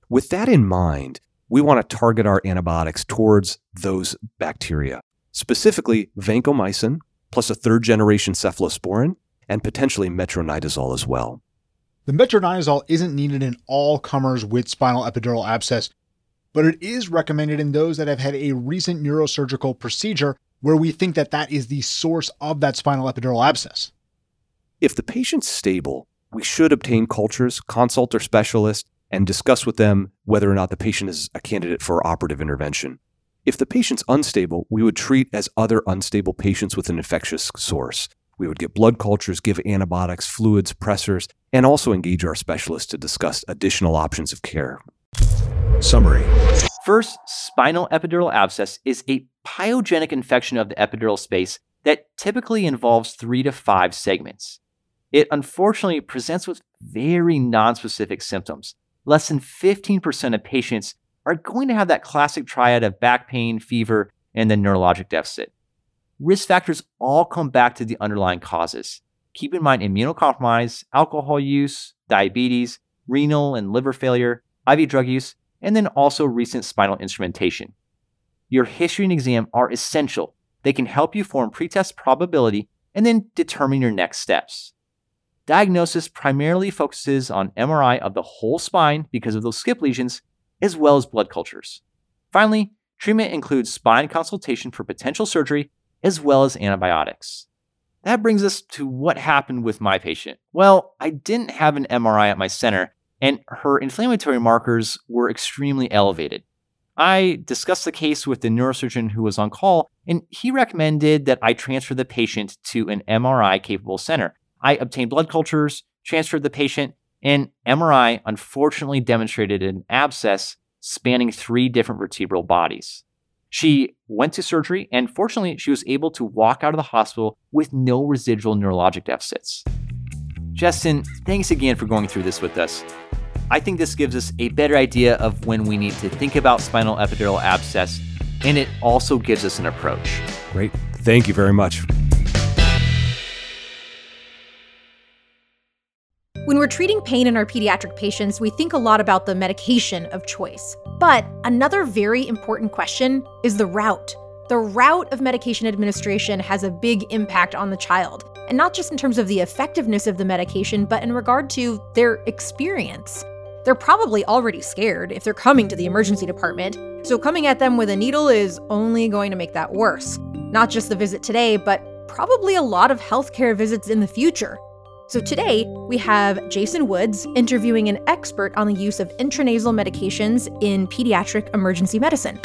With that in mind, we want to target our antibiotics towards those bacteria, specifically vancomycin, plus a third generation cephalosporin, and potentially metronidazole as well. The metronidazole isn't needed in all comers with spinal epidural abscess, but it is recommended in those that have had a recent neurosurgical procedure where we think that that is the source of that spinal epidural abscess. If the patient's stable, we should obtain cultures, consult their specialist, and discuss with them whether or not the patient is a candidate for operative intervention. If the patient's unstable, we would treat as other unstable patients with an infectious source. We would get blood cultures, give antibiotics, fluids, pressors, and also engage our specialists to discuss additional options of care. Summary First, spinal epidural abscess is a pyogenic infection of the epidural space that typically involves three to five segments. It unfortunately presents with very nonspecific symptoms. Less than 15% of patients are going to have that classic triad of back pain, fever, and then neurologic deficit. Risk factors all come back to the underlying causes. Keep in mind immunocompromise, alcohol use, diabetes, renal and liver failure, IV drug use, and then also recent spinal instrumentation. Your history and exam are essential. They can help you form pretest probability and then determine your next steps. Diagnosis primarily focuses on MRI of the whole spine because of those skip lesions, as well as blood cultures. Finally, treatment includes spine consultation for potential surgery, as well as antibiotics. That brings us to what happened with my patient. Well, I didn't have an MRI at my center, and her inflammatory markers were extremely elevated. I discussed the case with the neurosurgeon who was on call, and he recommended that I transfer the patient to an MRI capable center. I obtained blood cultures, transferred the patient, and MRI unfortunately demonstrated an abscess spanning three different vertebral bodies. She went to surgery, and fortunately, she was able to walk out of the hospital with no residual neurologic deficits. Jestin, thanks again for going through this with us. I think this gives us a better idea of when we need to think about spinal epidural abscess, and it also gives us an approach. Great. Thank you very much. When we're treating pain in our pediatric patients, we think a lot about the medication of choice. But another very important question is the route. The route of medication administration has a big impact on the child, and not just in terms of the effectiveness of the medication, but in regard to their experience. They're probably already scared if they're coming to the emergency department, so coming at them with a needle is only going to make that worse. Not just the visit today, but probably a lot of healthcare visits in the future. So today, we have Jason Woods interviewing an expert on the use of intranasal medications in pediatric emergency medicine.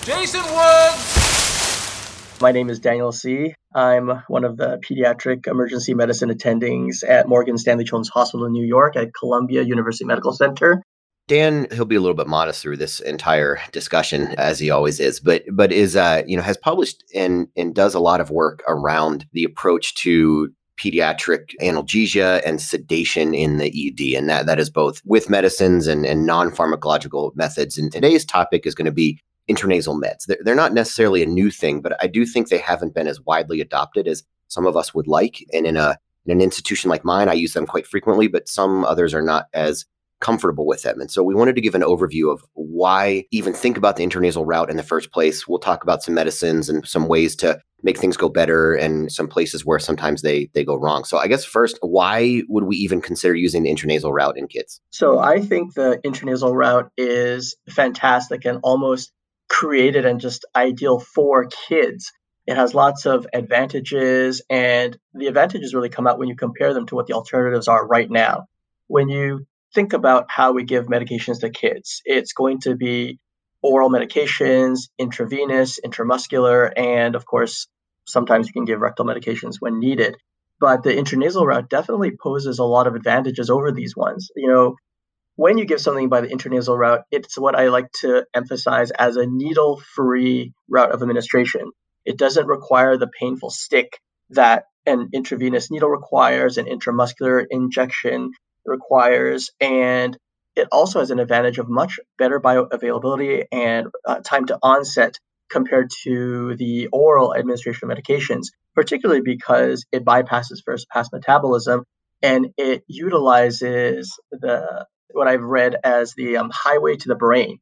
Jason Woods! My name is Daniel Tsze. I'm one of the pediatric emergency medicine attendings at Morgan Stanley Children's Hospital in New York at Columbia University Medical Center. Dan, he'll be a little bit modest through this entire discussion, as he always is, but but is uh, you know has published and and does a lot of work around the approach to pediatric analgesia and sedation in the ED. And that, that is both with medicines and, and non pharmacological methods. And today's topic is going to be intranasal meds. They're, they're not necessarily a new thing, but I do think they haven't been as widely adopted as some of us would like. And in a in an institution like mine, I use them quite frequently, but some others are not as comfortable with them. And so we wanted to give an overview of why even think about the intranasal route in the first place. We'll talk about some medicines and some ways to make things go better and some places where sometimes they they go wrong. So I guess first, why would we even consider using the intranasal route in kids? So I think the intranasal route is fantastic and almost created and just ideal for kids. It has lots of advantages, and the advantages really come out when you compare them to what the alternatives are right now. When you think about how we give medications to kids, it's going to be oral medications, intravenous, intramuscular, and of course, sometimes you can give rectal medications when needed. But the intranasal route definitely poses a lot of advantages over these ones. You know, when you give something by the intranasal route, it's what I like to emphasize as a needle free route of administration. It doesn't require the painful stick that an intravenous needle requires, an intramuscular injection requires, and it also has an advantage of much better bioavailability and uh, time to onset compared to the oral administration of medications, particularly because it bypasses first pass metabolism and it utilizes the what I've read as the um, highway to the brain.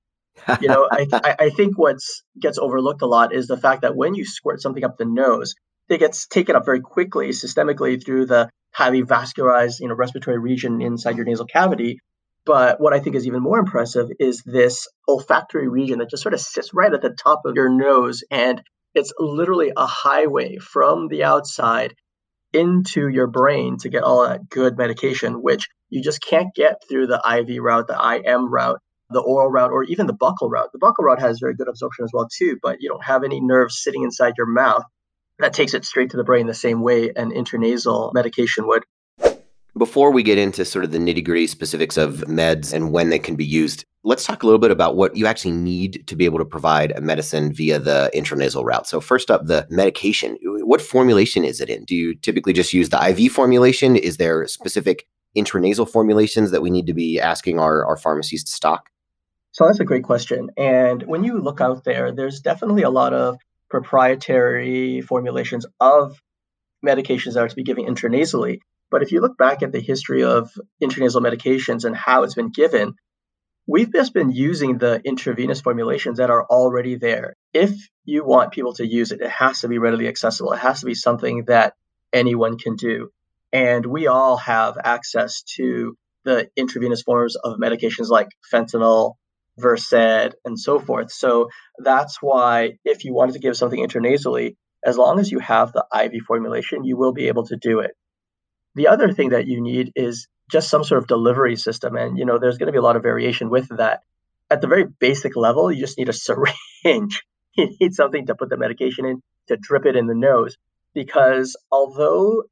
You know, I, [LAUGHS] I think what's gets overlooked a lot is the fact that when you squirt something up the nose, it gets taken up very quickly systemically through the highly vascularized, you know, respiratory region inside your nasal cavity. But what I think is even more impressive is this olfactory region that just sort of sits right at the top of your nose. And it's literally a highway from the outside into your brain to get all that good medication, which you just can't get through the IV route, the IM route, the oral route, or even the buccal route. The buccal route has very good absorption as well, too, but you don't have any nerves sitting inside your mouth that takes it straight to the brain the same way an intranasal medication would. Before we get into sort of the nitty gritty specifics of meds and when they can be used, let's talk a little bit about what you actually need to be able to provide a medicine via the intranasal route. So, first up, the medication. What formulation is it in? Do you typically just use the IV formulation? Is there specific intranasal formulations that we need to be asking our, our pharmacies to stock? So, that's a great question. And when you look out there, there's definitely a lot of proprietary formulations of medications that are to be given intranasally. But if you look back at the history of intranasal medications and how it's been given, we've just been using the intravenous formulations that are already there. If you want people to use it, it has to be readily accessible. It has to be something that anyone can do. And we all have access to the intravenous forms of medications like fentanyl, Versed, and so forth. So that's why if you wanted to give something intranasally, as long as you have the IV formulation, you will be able to do it. The other thing that you need is just some sort of delivery system. And, you know, there's going to be a lot of variation with that. At the very basic level, you just need a [LAUGHS] syringe. you need something to put the medication in, to drip it in the nose. Because although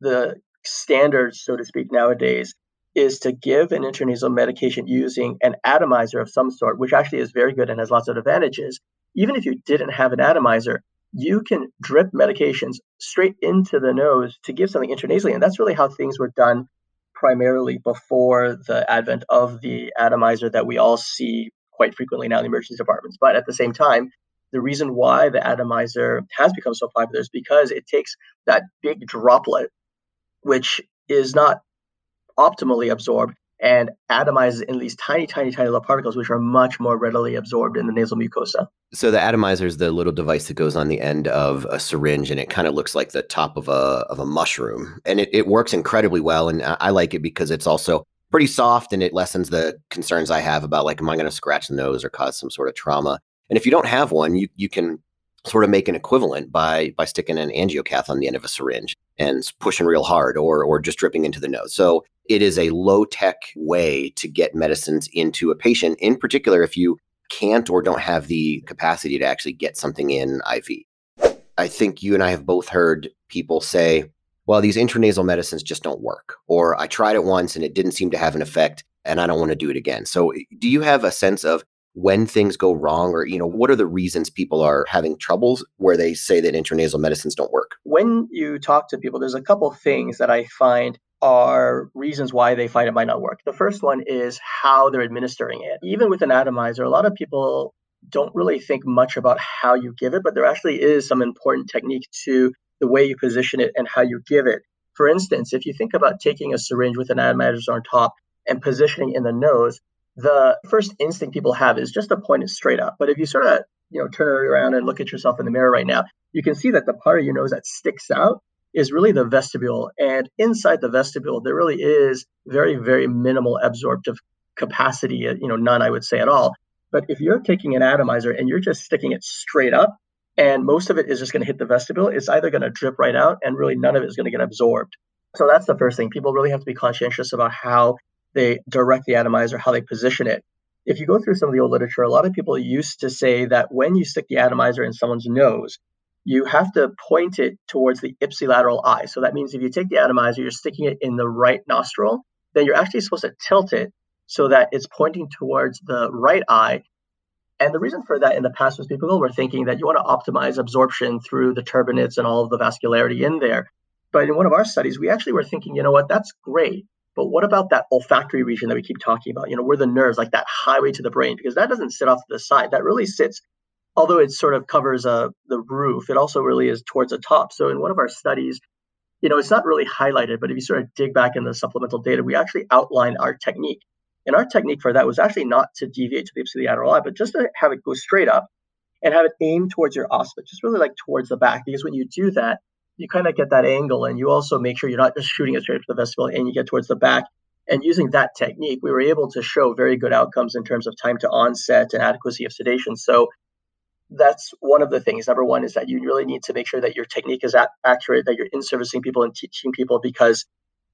the standards, so to speak, nowadays is to give an intranasal medication using an atomizer of some sort, which actually is very good and has lots of advantages. Even if you didn't have an atomizer, you can drip medications straight into the nose to give something intranasally. And that's really how things were done primarily before the advent of the atomizer that we all see quite frequently now in the emergency departments. But at the same time, the reason why the atomizer has become so popular is because it takes that big droplet, which is not optimally absorbed, and atomizes in these tiny, tiny, tiny little particles, which are much more readily absorbed in the nasal mucosa. So the atomizer is the little device that goes on the end of a syringe, and it kind of looks like the top of a of a mushroom, and it, it works incredibly well. And I like it because it's also pretty soft, and it lessens the concerns I have about like, am I going to scratch the nose or cause some sort of trauma? And if you don't have one, you you can sort of make an equivalent by by sticking an angiocath on the end of a syringe and pushing real hard or or just dripping into the nose. So it is a low tech way to get medicines into a patient, in particular, if you can't or don't have the capacity to actually get something in IV. I think you and I have both heard people say, well, these intranasal medicines just don't work, or I tried it once and it didn't seem to have an effect and I don't want to do it again. So, eh, do you have a sense of when things go wrong or you know what are the reasons people are having troubles where they say that intranasal medicines don't work when you talk to people there's a couple things that i find are reasons why they find it might not work. The first one is how they're administering it. Even with an atomizer, a lot of people don't really think much about how you give it, but there actually is some important technique to the way you position it and how you give it. For instance, if you think about taking a syringe with an atomizer on top and positioning in the nose, the first instinct people have is just to point it straight up. But if you sort of, you know, turn around and look at yourself in the mirror right now, you can see that the part of your nose that sticks out is really the vestibule. And inside the vestibule, there really is very, very minimal absorptive capacity, uh, you know, none, I would say at all. But if you're taking an atomizer and you're just sticking it straight up, and most of it is just going to hit the vestibule, it's either going to drip right out and really none of it is going to get absorbed. So that's the first thing. People really have to be conscientious about how they direct the atomizer, how they position it. If you go through some of the old literature, a lot of people used to say that when you stick the atomizer in someone's nose, you have to point it towards the ipsilateral eye. So that means if you take the atomizer, you're sticking it in the right nostril, then you're actually supposed to tilt it so that it's pointing towards the right eye. And the reason for that in the past was people were thinking that you want to optimize absorption through the turbinates and all of the vascularity in there. But in one of our studies, we actually were thinking, you know what, that's great. But what about that olfactory region that we keep talking about? You know, where the nerves, like that highway to the brain, because that doesn't sit off to the side. That really sits although it sort of covers uh, the roof, it also really is towards the top. So in one of our studies, you know, it's not really highlighted, but if you sort of dig back in the supplemental data, we actually outline our technique. And our technique for that was actually not to deviate to the ipsilateral eye, but just to have it go straight up and have it aim towards your occiput, just really like towards the back. Because when you do that, you kind of get that angle and you also make sure you're not just shooting it straight up to the vestibule and you get towards the back. And using that technique, we were able to show very good outcomes in terms of time to onset and adequacy of sedation. So that's one of the things. Number one is that you really need to make sure that your technique is accurate, that you're in servicing people and teaching people because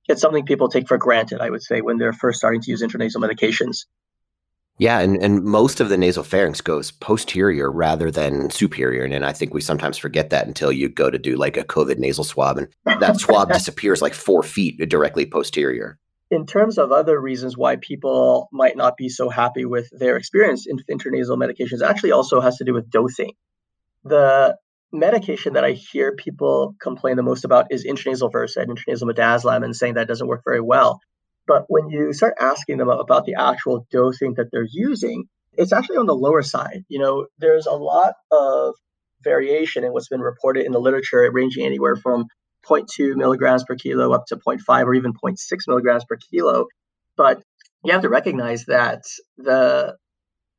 it's something people take for granted, I would say, when they're first starting to use intranasal medications. Yeah, and, and most of the nasal pharynx goes posterior rather than superior. And, and I think we sometimes forget that until you go to do like a COVID nasal swab and that swab [LAUGHS] disappears like four feet directly posterior in terms of other reasons why people might not be so happy with their experience in intranasal medications actually also has to do with dosing. The medication that I hear people complain the most about is intranasal Versed, intranasal midazolam, and saying that doesn't work very well. But when you start asking them about the actual dosing that they're using, it's actually on the lower side. You know, there's a lot of variation in what's been reported in the literature, ranging anywhere from 0.2 milligrams per kilo up to 0.5 or even 0.6 milligrams per kilo. But you have to recognize that the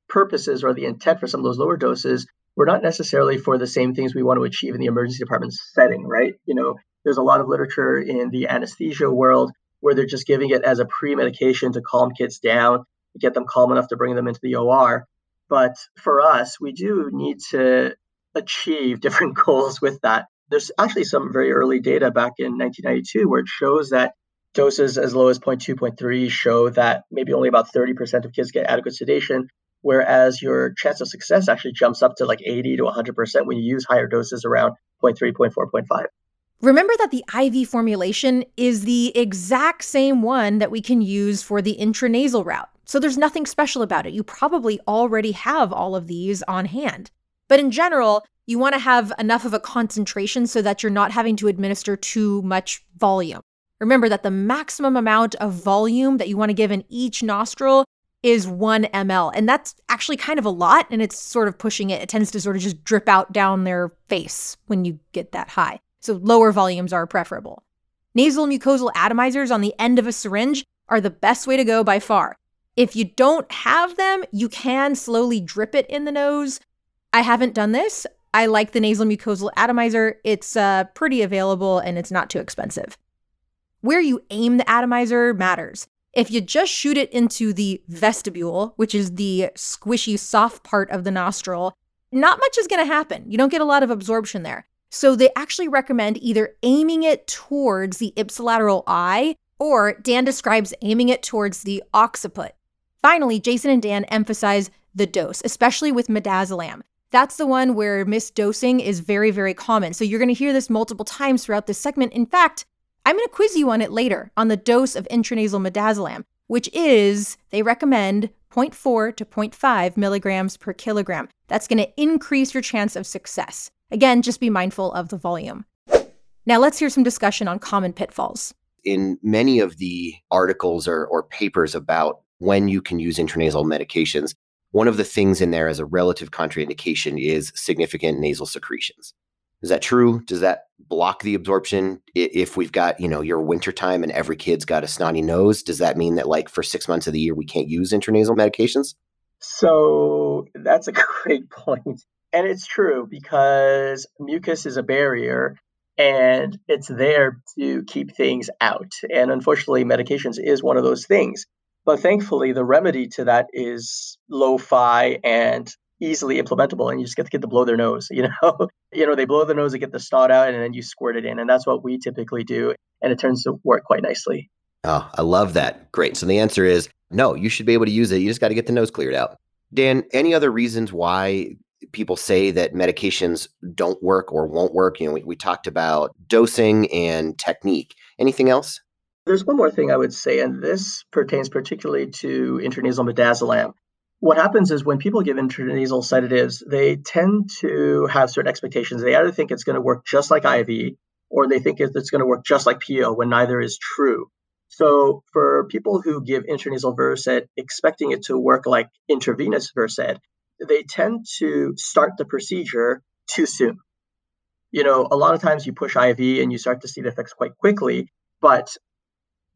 purposes or the intent for some of those lower doses were not necessarily for the same things we want to achieve in the emergency department setting, right? You know, There's a lot of literature in the anesthesia world where they're just giving it as a pre medication to calm kids down, get them calm enough to bring them into the OR. But for us, we do need to achieve [LAUGHS] different goals with that. There's actually some very early data back in 1992 where it shows that doses as low as 0.2, 0.3 show that maybe only about 30% of kids get adequate sedation, whereas your chance of success actually jumps up to like 80 to 100% when you use higher doses around 0.3, 0.4, 0.5. Remember that the IV formulation is the exact same one that we can use for the intranasal route. So there's nothing special about it. You probably already have all of these on hand. But in general, you want to have enough of a concentration so that you're not having to administer too much volume. Remember that the maximum amount of volume that you want to give in each nostril is 1 ml. And that's actually kind of a lot. And it's sort of pushing it. It tends to sort of just drip out down their face when you get that high. So lower volumes are preferable. Nasal mucosal atomizers on the end of a syringe are the best way to go by far. If you don't have them, you can slowly drip it in the nose. I haven't done this. I like the nasal mucosal atomizer. It's uh, pretty available and it's not too expensive. Where you aim the atomizer matters. If you just shoot it into the vestibule, which is the squishy, soft part of the nostril, not much is going to happen. You don't get a lot of absorption there. So they actually recommend either aiming it towards the ipsilateral eye or Dan describes aiming it towards the occiput. Finally, Jason and Dan emphasize the dose, especially with midazolam. That's the one where misdosing is very, very common. So you're going to hear this multiple times throughout this segment. In fact, I'm going to quiz you on it later on the dose of intranasal midazolam, which is, they recommend 0.4 to 0.5 milligrams per kilogram. That's going to increase your chance of success. Again, just be mindful of the volume. Now, let's hear some discussion on common pitfalls. In many of the articles or, or papers about when you can use intranasal medications, one of the things in there as a relative contraindication is significant nasal secretions. Is that true? Does that block the absorption? If we've got, you know, your wintertime and every kid's got a snotty nose, does that mean that like for six months of the year we can't use intranasal medications? So that's a [LAUGHS] great point. And it's true because mucus is a barrier and it's there to keep things out. And unfortunately, medications is one of those things. But thankfully, the remedy to that is lo-fi and easily implementable and you just get the kid to blow their nose [LAUGHS] you know? You know they blow the nose to get the snot out and then you squirt it in and that's what we typically do and it turns to work quite nicely. Oh i love that. Great. So the answer is no you should be able to use it. You just got to get the nose cleared out. Dan any other reasons why people say that medications don't work or won't work? You know we, we talked about dosing and technique. Anything else there's one more thing I would say, and this pertains particularly to intranasal midazolam what happens is when people give intranasal sedatives, they tend to have certain expectations. They either think it's going to work just like IV or they think it's going to work just like PO when neither is true. So for people who give intranasal Versed expecting it to work like intravenous Versed, they tend to start the procedure too soon. You know, a lot of times you push IV and you start to see the effects quite quickly, but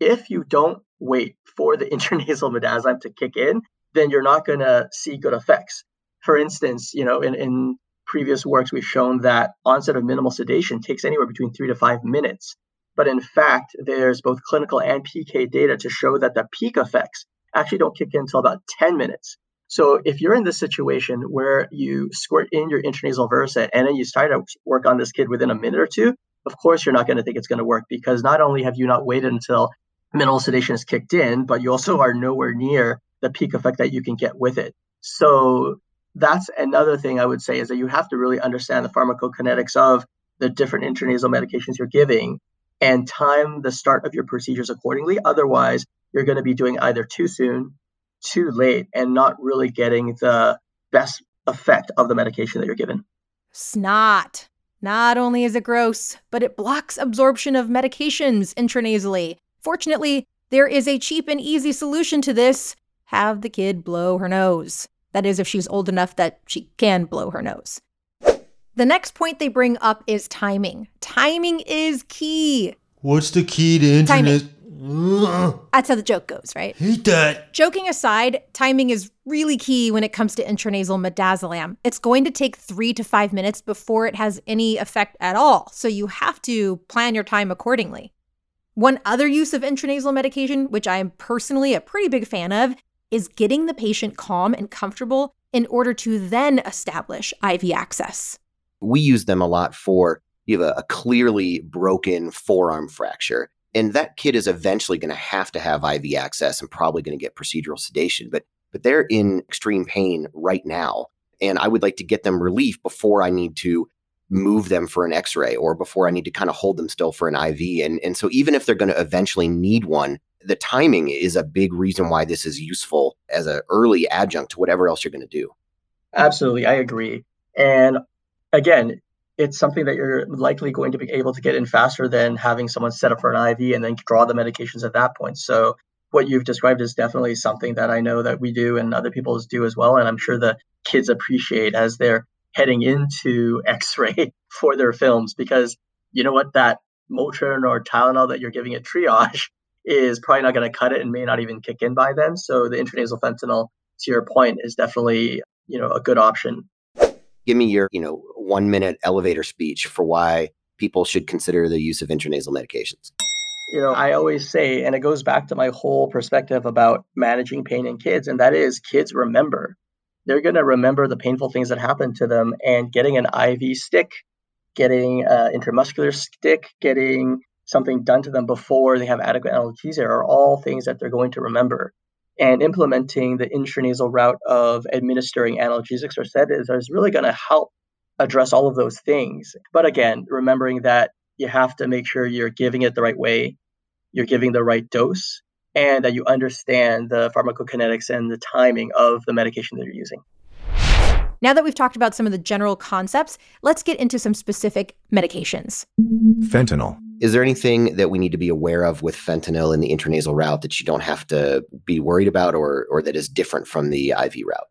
if you don't wait for the [LAUGHS] intranasal midazolam to kick in, then you're not going to see good effects. For instance, you know, in, in previous works, we've shown that onset of minimal sedation takes anywhere between three to five minutes. But in fact, there's both clinical and PK data to show that the peak effects actually don't kick in until about 10 minutes. So if you're in this situation where you squirt in your intranasal Versed and then you start to work on this kid within a minute or two, of course you're not going to think it's going to work because not only have you not waited until minimal sedation is kicked in, but you also are nowhere near the peak effect that you can get with it. So that's another thing I would say is that you have to really understand the pharmacokinetics of the different intranasal medications you're giving and time the start of your procedures accordingly. Otherwise, you're going to be doing either too soon, too late, and not really getting the best effect of the medication that you're given. Snot. Not only is it gross, but it blocks absorption of medications intranasally. Fortunately, there is a cheap and easy solution to this have the kid blow her nose. That is, if she's old enough that she can blow her nose. The next point they bring up is timing. Timing is key. What's the key to internet? Timing. That's how the joke goes, right? Hate that. Joking aside, timing is really key when it comes to intranasal midazolam. It's going to take three to five minutes before it has any effect at all, so you have to plan your time accordingly. One other use of intranasal medication, which I am personally a pretty big fan of, is getting the patient calm and comfortable in order to then establish IV access. We use them a lot for you have a, a clearly broken forearm fracture. And that kid is eventually going to have to have IV access and probably going to get procedural sedation. But but they're in extreme pain right now. And I would like to get them relief before I need to move them for an x-ray or before I need to kind of hold them still for an IV. And and so even if they're going to eventually need one, the timing is a big reason why this is useful as an early adjunct to whatever else you're going to do. Absolutely, I agree. And again, it's something that you're likely going to be able to get in faster than having someone set up for an IV and then draw the medications at that point. So what you've described is definitely something that I know that we do and other people do as well. And I'm sure the kids appreciate as they're heading into X-ray [LAUGHS] for their films because you know what that Motrin or Tylenol that you're giving at triage [LAUGHS] is probably not going to cut it and may not even kick in by then. So the intranasal fentanyl, to your point, is definitely you know a good option. Give me your you know one minute elevator speech for why people should consider the use of intranasal medications. You know, I always say, and it goes back to my whole perspective about managing pain in kids, and that is kids remember. They're going to remember the painful things that happened to them, and getting an IV stick, getting an intramuscular stick, getting something done to them before they have adequate analgesia are all things that they're going to remember. And implementing the intranasal route of administering analgesics or sedatives is really going to help address all of those things. But again, remembering that you have to make sure you're giving it the right way, you're giving the right dose, and that you understand the pharmacokinetics and the timing of the medication that you're using. Now that we've talked about some of the general concepts, let's get into some specific medications. Fentanyl. Is there anything that we need to be aware of with fentanyl in the intranasal route that you don't have to be worried about or, or that is different from the IV route?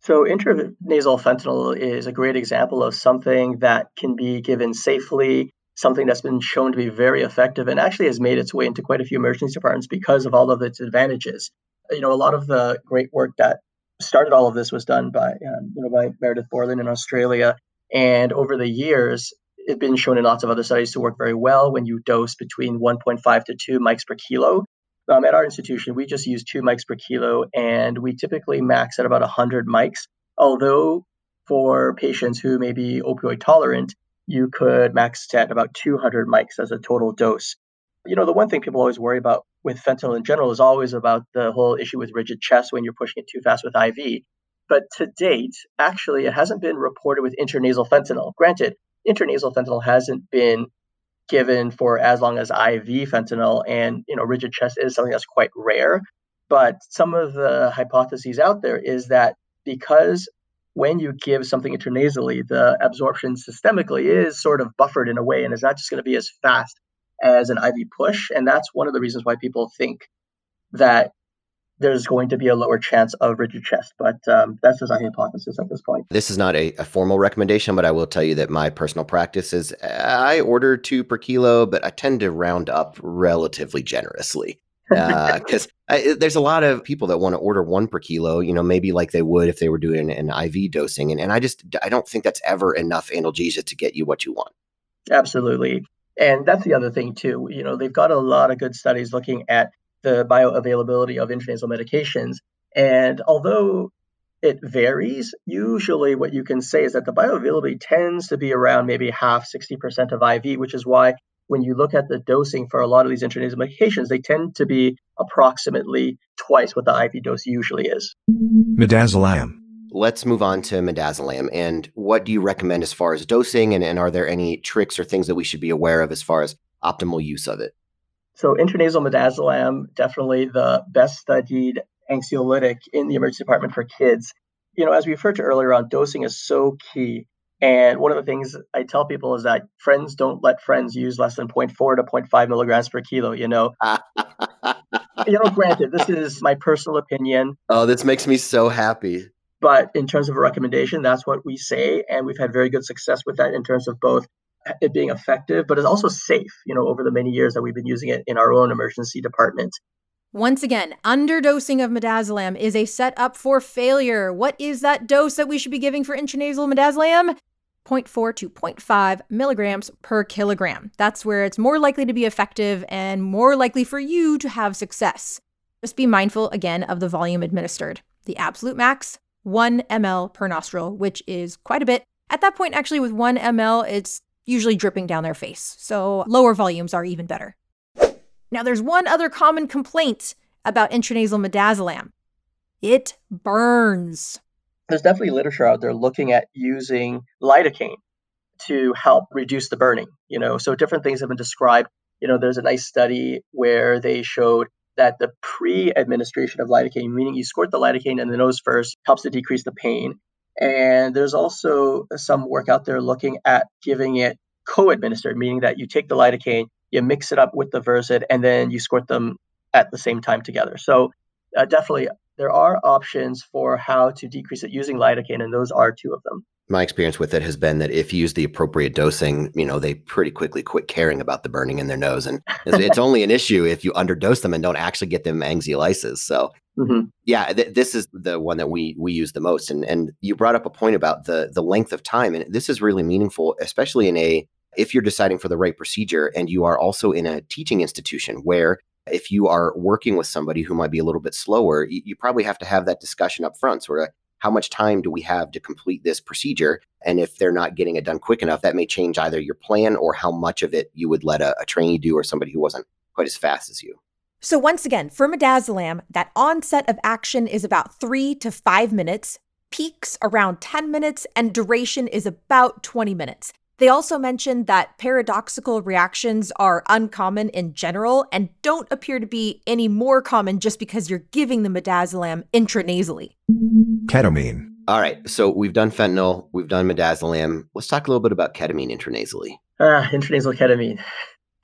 So, intranasal fentanyl is a great example of something that can be given safely, something that's been shown to be very effective and actually has made its way into quite a few emergency departments because of all of its advantages. You know, a lot of the great work that started all of this was done by, um, you know, by Meredith Borland in Australia. And over the years, it's been shown in lots of other studies to work very well when you dose between 1.5 to 2 mics per kilo um, at our institution, we just use two mics per kilo, and we typically max at about 100 mics. Although for patients who may be opioid tolerant, you could max at about 200 mics as a total dose. You know, the one thing people always worry about with fentanyl in general is always about the whole issue with rigid chest when you're pushing it too fast with IV. But to date, actually, it hasn't been reported with intranasal fentanyl. Granted, intranasal fentanyl hasn't been given for as long as IV fentanyl, and you know, rigid chest is something that's quite rare. But some of the hypotheses out there is that because when you give something intranasally, the absorption systemically is sort of buffered in a way, and is not just going to be as fast as an IV push. And that's one of the reasons why people think that there's going to be a lower chance of rigid chest. But um, that's just a hypothesis at this point. This is not a, a, formal recommendation, but I will tell you that my personal practice is I order two per kilo, but I tend to round up relatively generously. Because uh, there's a lot of people that want to order one per kilo, you know, maybe like they would if they were doing an IV dosing. And, and I just, I don't think that's ever enough analgesia to get you what you want. Absolutely. And that's the other thing, too. You know, they've got a lot of good studies looking at the bioavailability of intranasal medications. And although it varies, usually what you can say is that the bioavailability tends to be around maybe half, 60% of IV, which is why when you look at the dosing for a lot of these intranasal medications, they tend to be approximately twice what the IV dose usually is. Midazolam. Let's move on to midazolam. And what do you recommend as far as dosing? And, and are there any tricks or things that we should be aware of as far as optimal use of it? So intranasal midazolam, definitely the best studied anxiolytic in the emergency department for kids. You know, as we referred to earlier on, dosing is so key. And one of the things I tell people is that friends don't let friends use less than 0.4 to 0.5 milligrams per kilo, you know. [LAUGHS] you know, granted, this is my personal opinion. Oh, this makes me so happy. But in terms of a recommendation, that's what we say. And we've had very good success with that in terms of both it being effective, but it's also safe, you know, over the many years that we've been using it in our own emergency department. Once again, underdosing of midazolam is a setup for failure. What is that dose that we should be giving for intranasal midazolam? 0.4 to 0.5 milligrams per kilogram. That's where it's more likely to be effective and more likely for you to have success. Just be mindful again of the volume administered. The absolute max, 1 ml per nostril, which is quite a bit. At that point, actually, with 1 ml, it's usually dripping down their face. So lower volumes are even better. Now, there's one other common complaint about intranasal midazolam it burns there's definitely literature out there looking at using lidocaine to help reduce the burning. You know, so different things have been described. You know, there's a nice study where they showed that the pre-administration of lidocaine, meaning you squirt the lidocaine in the nose first, helps to decrease the pain. And there's also some work out there looking at giving it co-administered, meaning that you take the lidocaine, you mix it up with the Versed, and then you squirt them at the same time together. So uh, definitely there are options for how to decrease it using lidocaine, and those are two of them. My experience with it has been that if you use the appropriate dosing, you know, they pretty quickly quit caring about the burning in their nose. And [LAUGHS] it's, it's only an issue if you underdose them and don't actually get them anxiolysis. So, mm-hmm. yeah, th- this is the one that we we use the most. And and you brought up a point about the the length of time, and this is really meaningful, especially in a if you're deciding for the right procedure and you are also in a teaching institution where if you are working with somebody who might be a little bit slower, you, you probably have to have that discussion up front. Sort of how much time do we have to complete this procedure? And if they're not getting it done quick enough, that may change either your plan or how much of it you would let a, a trainee do or somebody who wasn't quite as fast as you. So, once again, for midazolam, that onset of action is about three to five minutes, peaks around 10 minutes, and duration is about 20 minutes. They also mentioned that paradoxical reactions are uncommon in general and don't appear to be any more common just because you're giving the midazolam intranasally. Ketamine. All right, so we've done fentanyl, we've done midazolam. Let's talk a little bit about ketamine intranasally. Ah, intranasal ketamine.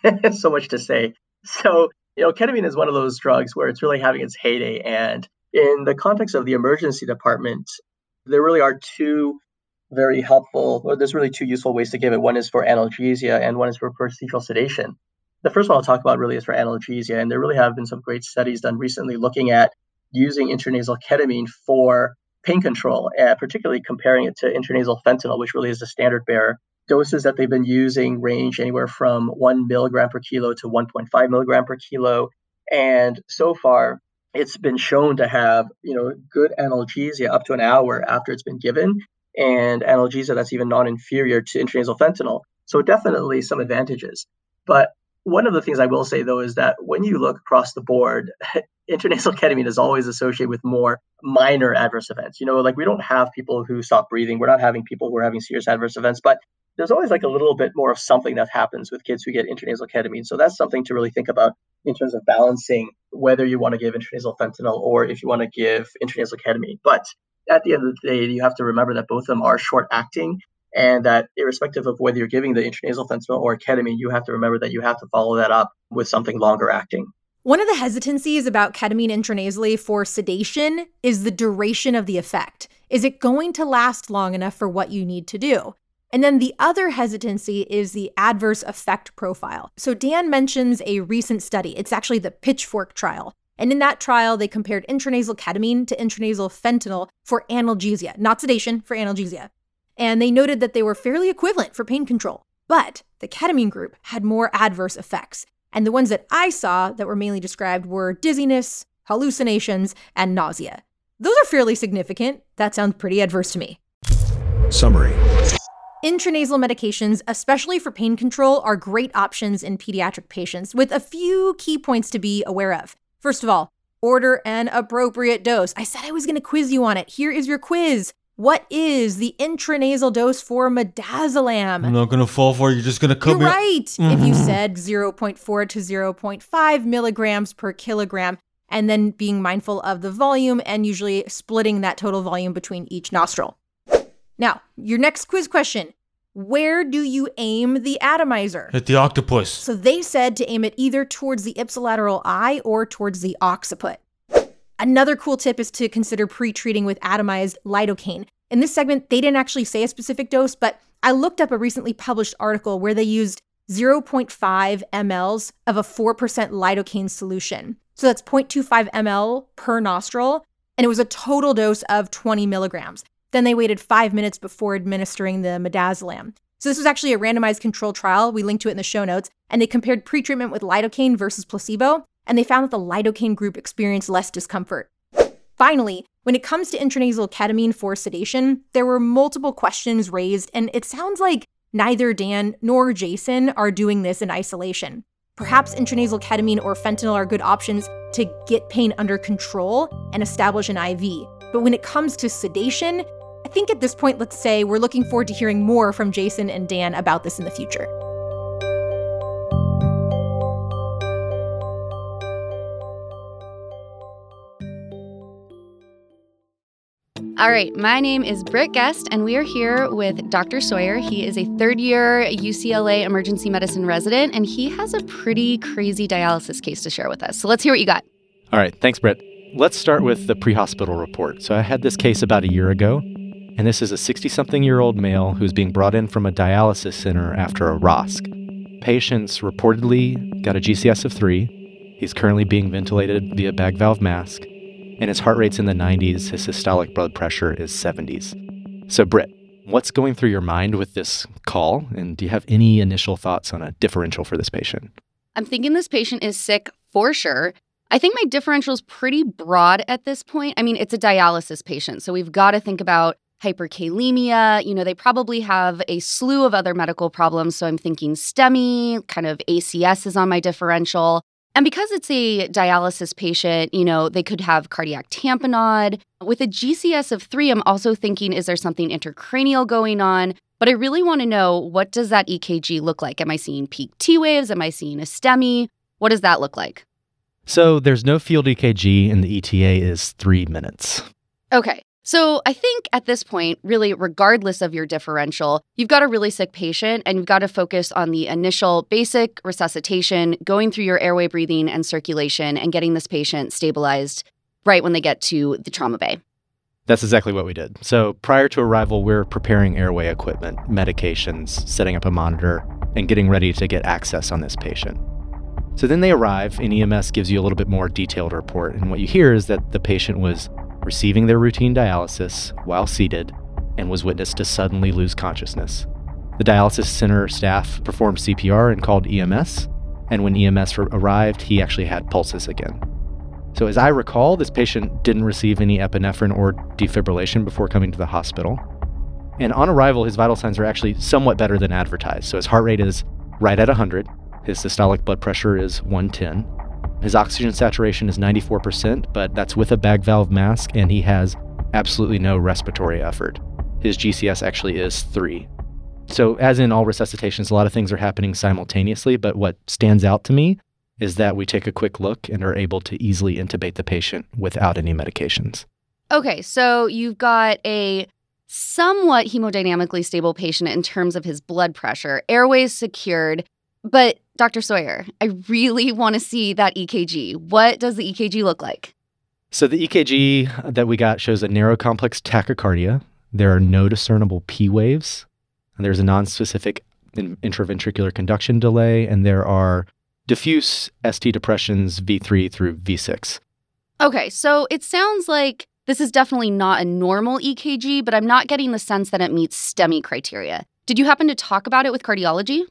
[LAUGHS] so much to say. So, you know, ketamine is one of those drugs where it's really having its heyday. And in the context of the emergency department, there really are two very helpful, or there's really two useful ways to give it. One is for analgesia and one is for procedural sedation. The first one I'll talk about really is for analgesia, and there really have been some great studies done recently looking at using intranasal ketamine for pain control, uh, particularly comparing it to intranasal fentanyl, which really is the standard bearer. Doses that they've been using range anywhere from one milligram per kilo to 1.5 milligram per kilo, and so far it's been shown to have you know good analgesia up to an hour after it's been given and analgesia that's even non-inferior to intranasal fentanyl. So definitely some advantages. But one of the things I will say though is that when you look across the board, [LAUGHS] intranasal ketamine is always associated with more minor adverse events. You know, like we don't have people who stop breathing. We're not having people who are having serious adverse events, but there's always like a little bit more of something that happens with kids who get intranasal ketamine. So that's something to really think about in terms of balancing whether you want to give intranasal fentanyl or if you want to give intranasal ketamine. But at the end of the day, you have to remember that both of them are short acting and that irrespective of whether you're giving the intranasal fentanyl or ketamine, you have to remember that you have to follow that up with something longer acting. One of the hesitancies about ketamine intranasally for sedation is the duration of the effect. Is it going to last long enough for what you need to do? And then the other hesitancy is the adverse effect profile. So Dan mentions a recent study. It's actually the PICHFORK trial. And in that trial, they compared intranasal ketamine to intranasal fentanyl for analgesia, not sedation, for analgesia. And they noted that they were fairly equivalent for pain control. But the ketamine group had more adverse effects. And the ones that I saw that were mainly described were dizziness, hallucinations, and nausea. Those are fairly significant. That sounds pretty adverse to me. Summary Intranasal medications, especially for pain control, are great options in pediatric patients, with a few key points to be aware of. First of all, order an appropriate dose. I said I was going to quiz you on it. Here is your quiz. What is the intranasal dose for midazolam? I'm not going to fall for it. You're just going to cut You're me. right. if you mm-hmm. said 0.4 to 0.5 milligrams per kilogram, and then being mindful of the volume and usually splitting that total volume between each nostril. Now, your next quiz question where do you aim the atomizer? At the octopus. So they said to aim it either towards the ipsilateral eye or towards the occiput. Another cool tip is to consider pre treating with atomized lidocaine. In this segment, they didn't actually say a specific dose, but I looked up a recently published article where they used 0.5 mLs of a 4% lidocaine solution. So that's 0.25 ml per nostril, and it was a total dose of 20 milligrams. Then they waited five minutes before administering the midazolam. So this was actually a randomized controlled trial. We linked to it in the show notes, and they compared pretreatment with lidocaine versus placebo, and they found that the lidocaine group experienced less discomfort. Finally, when it comes to intranasal ketamine for sedation, there were multiple questions raised, and it sounds like neither Dan nor Jason are doing this in isolation. Perhaps intranasal ketamine or fentanyl are good options to get pain under control and establish an IV. But when it comes to sedation, think at this point, let's say we're looking forward to hearing more from Jason and Dan about this in the future. All right, my name is Britt Guest, and we are here with Dr. Sawyer. He is a third year UCLA emergency medicine resident, and he has a pretty crazy dialysis case to share with us. So let's hear what you got. All right, thanks, Britt. Let's start with the pre hospital report. So I had this case about a year ago, and this is a 60 something year old male who's being brought in from a dialysis center after a ROSC. Patient's reportedly got a GCS of 3. He's currently being ventilated via bag valve mask and his heart rate's in the 90s, his systolic blood pressure is 70s. So, Britt, what's going through your mind with this call? And do you have any initial thoughts on a differential for this patient? I'm thinking this patient is sick for sure. I think my differential is pretty broad at this point. I mean, it's a dialysis patient, so we've got to think about hyperkalemia. You know, they probably have a slew of other medical problems. So I'm thinking STEMI, kind of ACS is on my differential. And because it's a dialysis patient, you know, they could have cardiac tamponade. With a GCS of three, I'm also thinking, is there something intracranial going on? But I really want to know what does that EKG look like? Am I seeing peak T waves? Am I seeing a STEMI? What does that look like? So there's no field EKG, and the ETA is three minutes. Okay. So I think at this point, really, regardless of your differential, you've got a really sick patient and you've got to focus on the initial basic resuscitation, going through your airway breathing and circulation, and getting this patient stabilized right when they get to the trauma bay. That's exactly what we did. So prior to arrival, we're preparing airway equipment, medications, setting up a monitor, and getting ready to get access on this patient. So then they arrive, and EMS gives you a little bit more detailed report. And what you hear is that the patient was receiving their routine dialysis while seated and was witnessed to suddenly lose consciousness. The dialysis center staff performed CPR and called EMS, and when EMS arrived, he actually had pulses again. So, as I recall, this patient didn't receive any epinephrine or defibrillation before coming to the hospital. And on arrival, his vital signs are actually somewhat better than advertised. So, his heart rate is right at 100, his systolic blood pressure is 110, his oxygen saturation is 94%, but that's with a bag valve mask, and he has absolutely no respiratory effort. His GCS actually is 3. So, as in all resuscitations, a lot of things are happening simultaneously, but what stands out to me is that we take a quick look and are able to easily intubate the patient without any medications. Okay, so you've got a somewhat hemodynamically stable patient in terms of his blood pressure, airways secured, but Dr. Sawyer, I really want to see that EKG. What does the EKG look like? So, the EKG that we got shows a narrow complex tachycardia. There are no discernible P waves. And there's a nonspecific intraventricular conduction delay, and there are diffuse ST depressions V3 through V6. Okay, so it sounds like this is definitely not a normal EKG, but I'm not getting the sense that it meets STEMI criteria. Did you happen to talk about it with cardiology?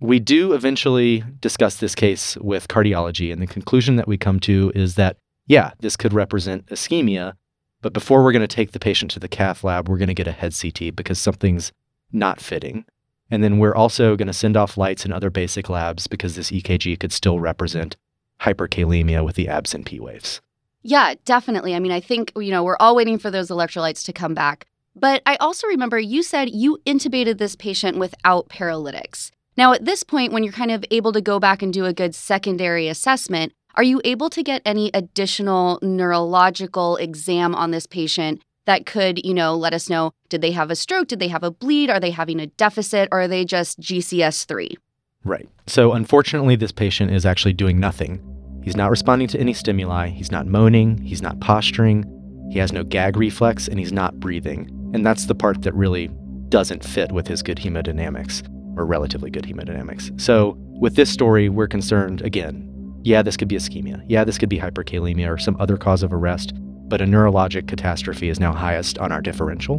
We do eventually discuss this case with cardiology, and the conclusion that we come to is that, yeah, this could represent ischemia, but before we're going to take the patient to the cath lab, we're going to get a head CT because something's not fitting. And then we're also going to send off lytes and other basic labs because this EKG could still represent hyperkalemia with the absent P waves. Yeah, definitely. I mean, I think, you know, we're all waiting for those electrolytes to come back. But I also remember you said you intubated this patient without paralytics. Now, at this point, when you're kind of able to go back and do a good secondary assessment, are you able to get any additional neurological exam on this patient that could, you know, let us know did they have a stroke? Did they have a bleed? Are they having a deficit? Or are they just GCS3? Right. So, unfortunately, this patient is actually doing nothing. He's not responding to any stimuli. He's not moaning. He's not posturing. He has no gag reflex and he's not breathing. And that's the part that really doesn't fit with his good hemodynamics, or relatively good hemodynamics. So, with this story, we're concerned again. Yeah, this could be ischemia. Yeah, this could be hyperkalemia or some other cause of arrest, but a neurologic catastrophe is now highest on our differential.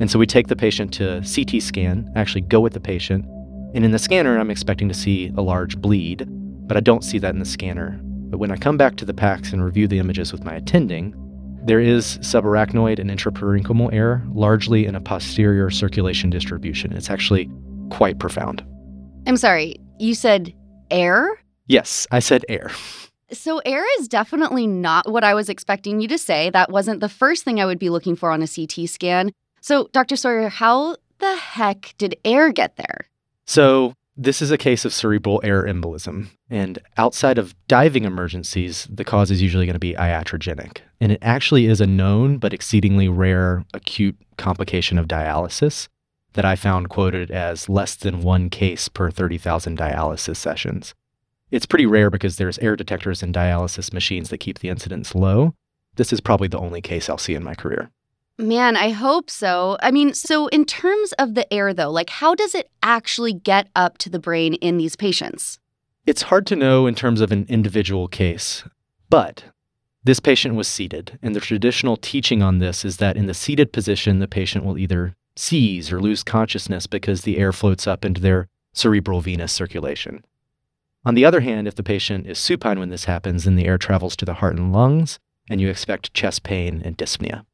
And so we take the patient to CT scan, actually go with the patient, and in the scanner, I'm expecting to see a large bleed, but I don't see that in the scanner. But when I come back to the PACS and review the images with my attending, there is subarachnoid and intraparenchymal air, largely in a posterior circulation distribution. It's actually quite profound. I'm sorry, you said air? Yes, I said air. So, air is definitely not what I was expecting you to say. That wasn't the first thing I would be looking for on a CT scan. So, Dr. Sawyer, how the heck did air get there? So, this is a case of cerebral air embolism. And outside of diving emergencies, the cause is usually going to be iatrogenic. And it actually is a known but exceedingly rare acute complication of dialysis that I found quoted as less than one case per 30,000 dialysis sessions. It's pretty rare because there's air detectors in dialysis machines that keep the incidence low. This is probably the only case I'll see in my career. Man, I hope so. I mean, so in terms of the air, though, like how does it actually get up to the brain in these patients? It's hard to know in terms of an individual case, but this patient was seated, and the traditional teaching on this is that in the seated position, the patient will either seize or lose consciousness because the air floats up into their cerebral venous circulation. On the other hand, if the patient is supine when this happens, then the air travels to the heart and lungs, and you expect chest pain and dyspnea.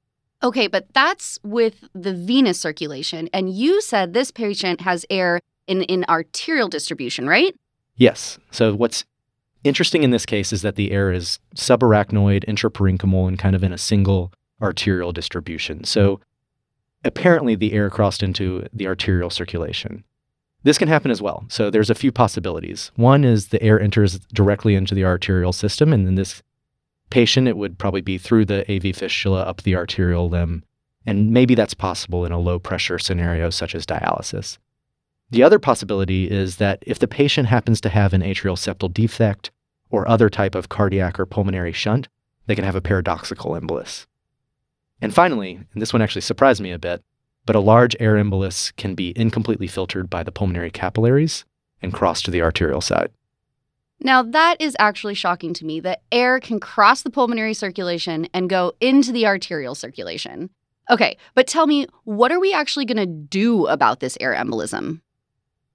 Okay, but that's with the venous circulation. And you said this patient has air in, in arterial distribution, right? Yes. So what's interesting in this case is that the air is subarachnoid, intraparenchymal, and kind of in a single arterial distribution. So apparently the air crossed into the arterial circulation. This can happen as well. So there's a few possibilities. One is the air enters directly into the arterial system, and in this patient, it would probably be through the AV fistula up the arterial limb. And maybe that's possible in a low pressure scenario such as dialysis. The other possibility is that if the patient happens to have an atrial septal defect or other type of cardiac or pulmonary shunt, they can have a paradoxical embolus. And finally, and this one actually surprised me a bit, but a large air embolus can be incompletely filtered by the pulmonary capillaries and cross to the arterial side. Now, that is actually shocking to me that air can cross the pulmonary circulation and go into the arterial circulation. Okay, but tell me, what are we actually going to do about this air embolism?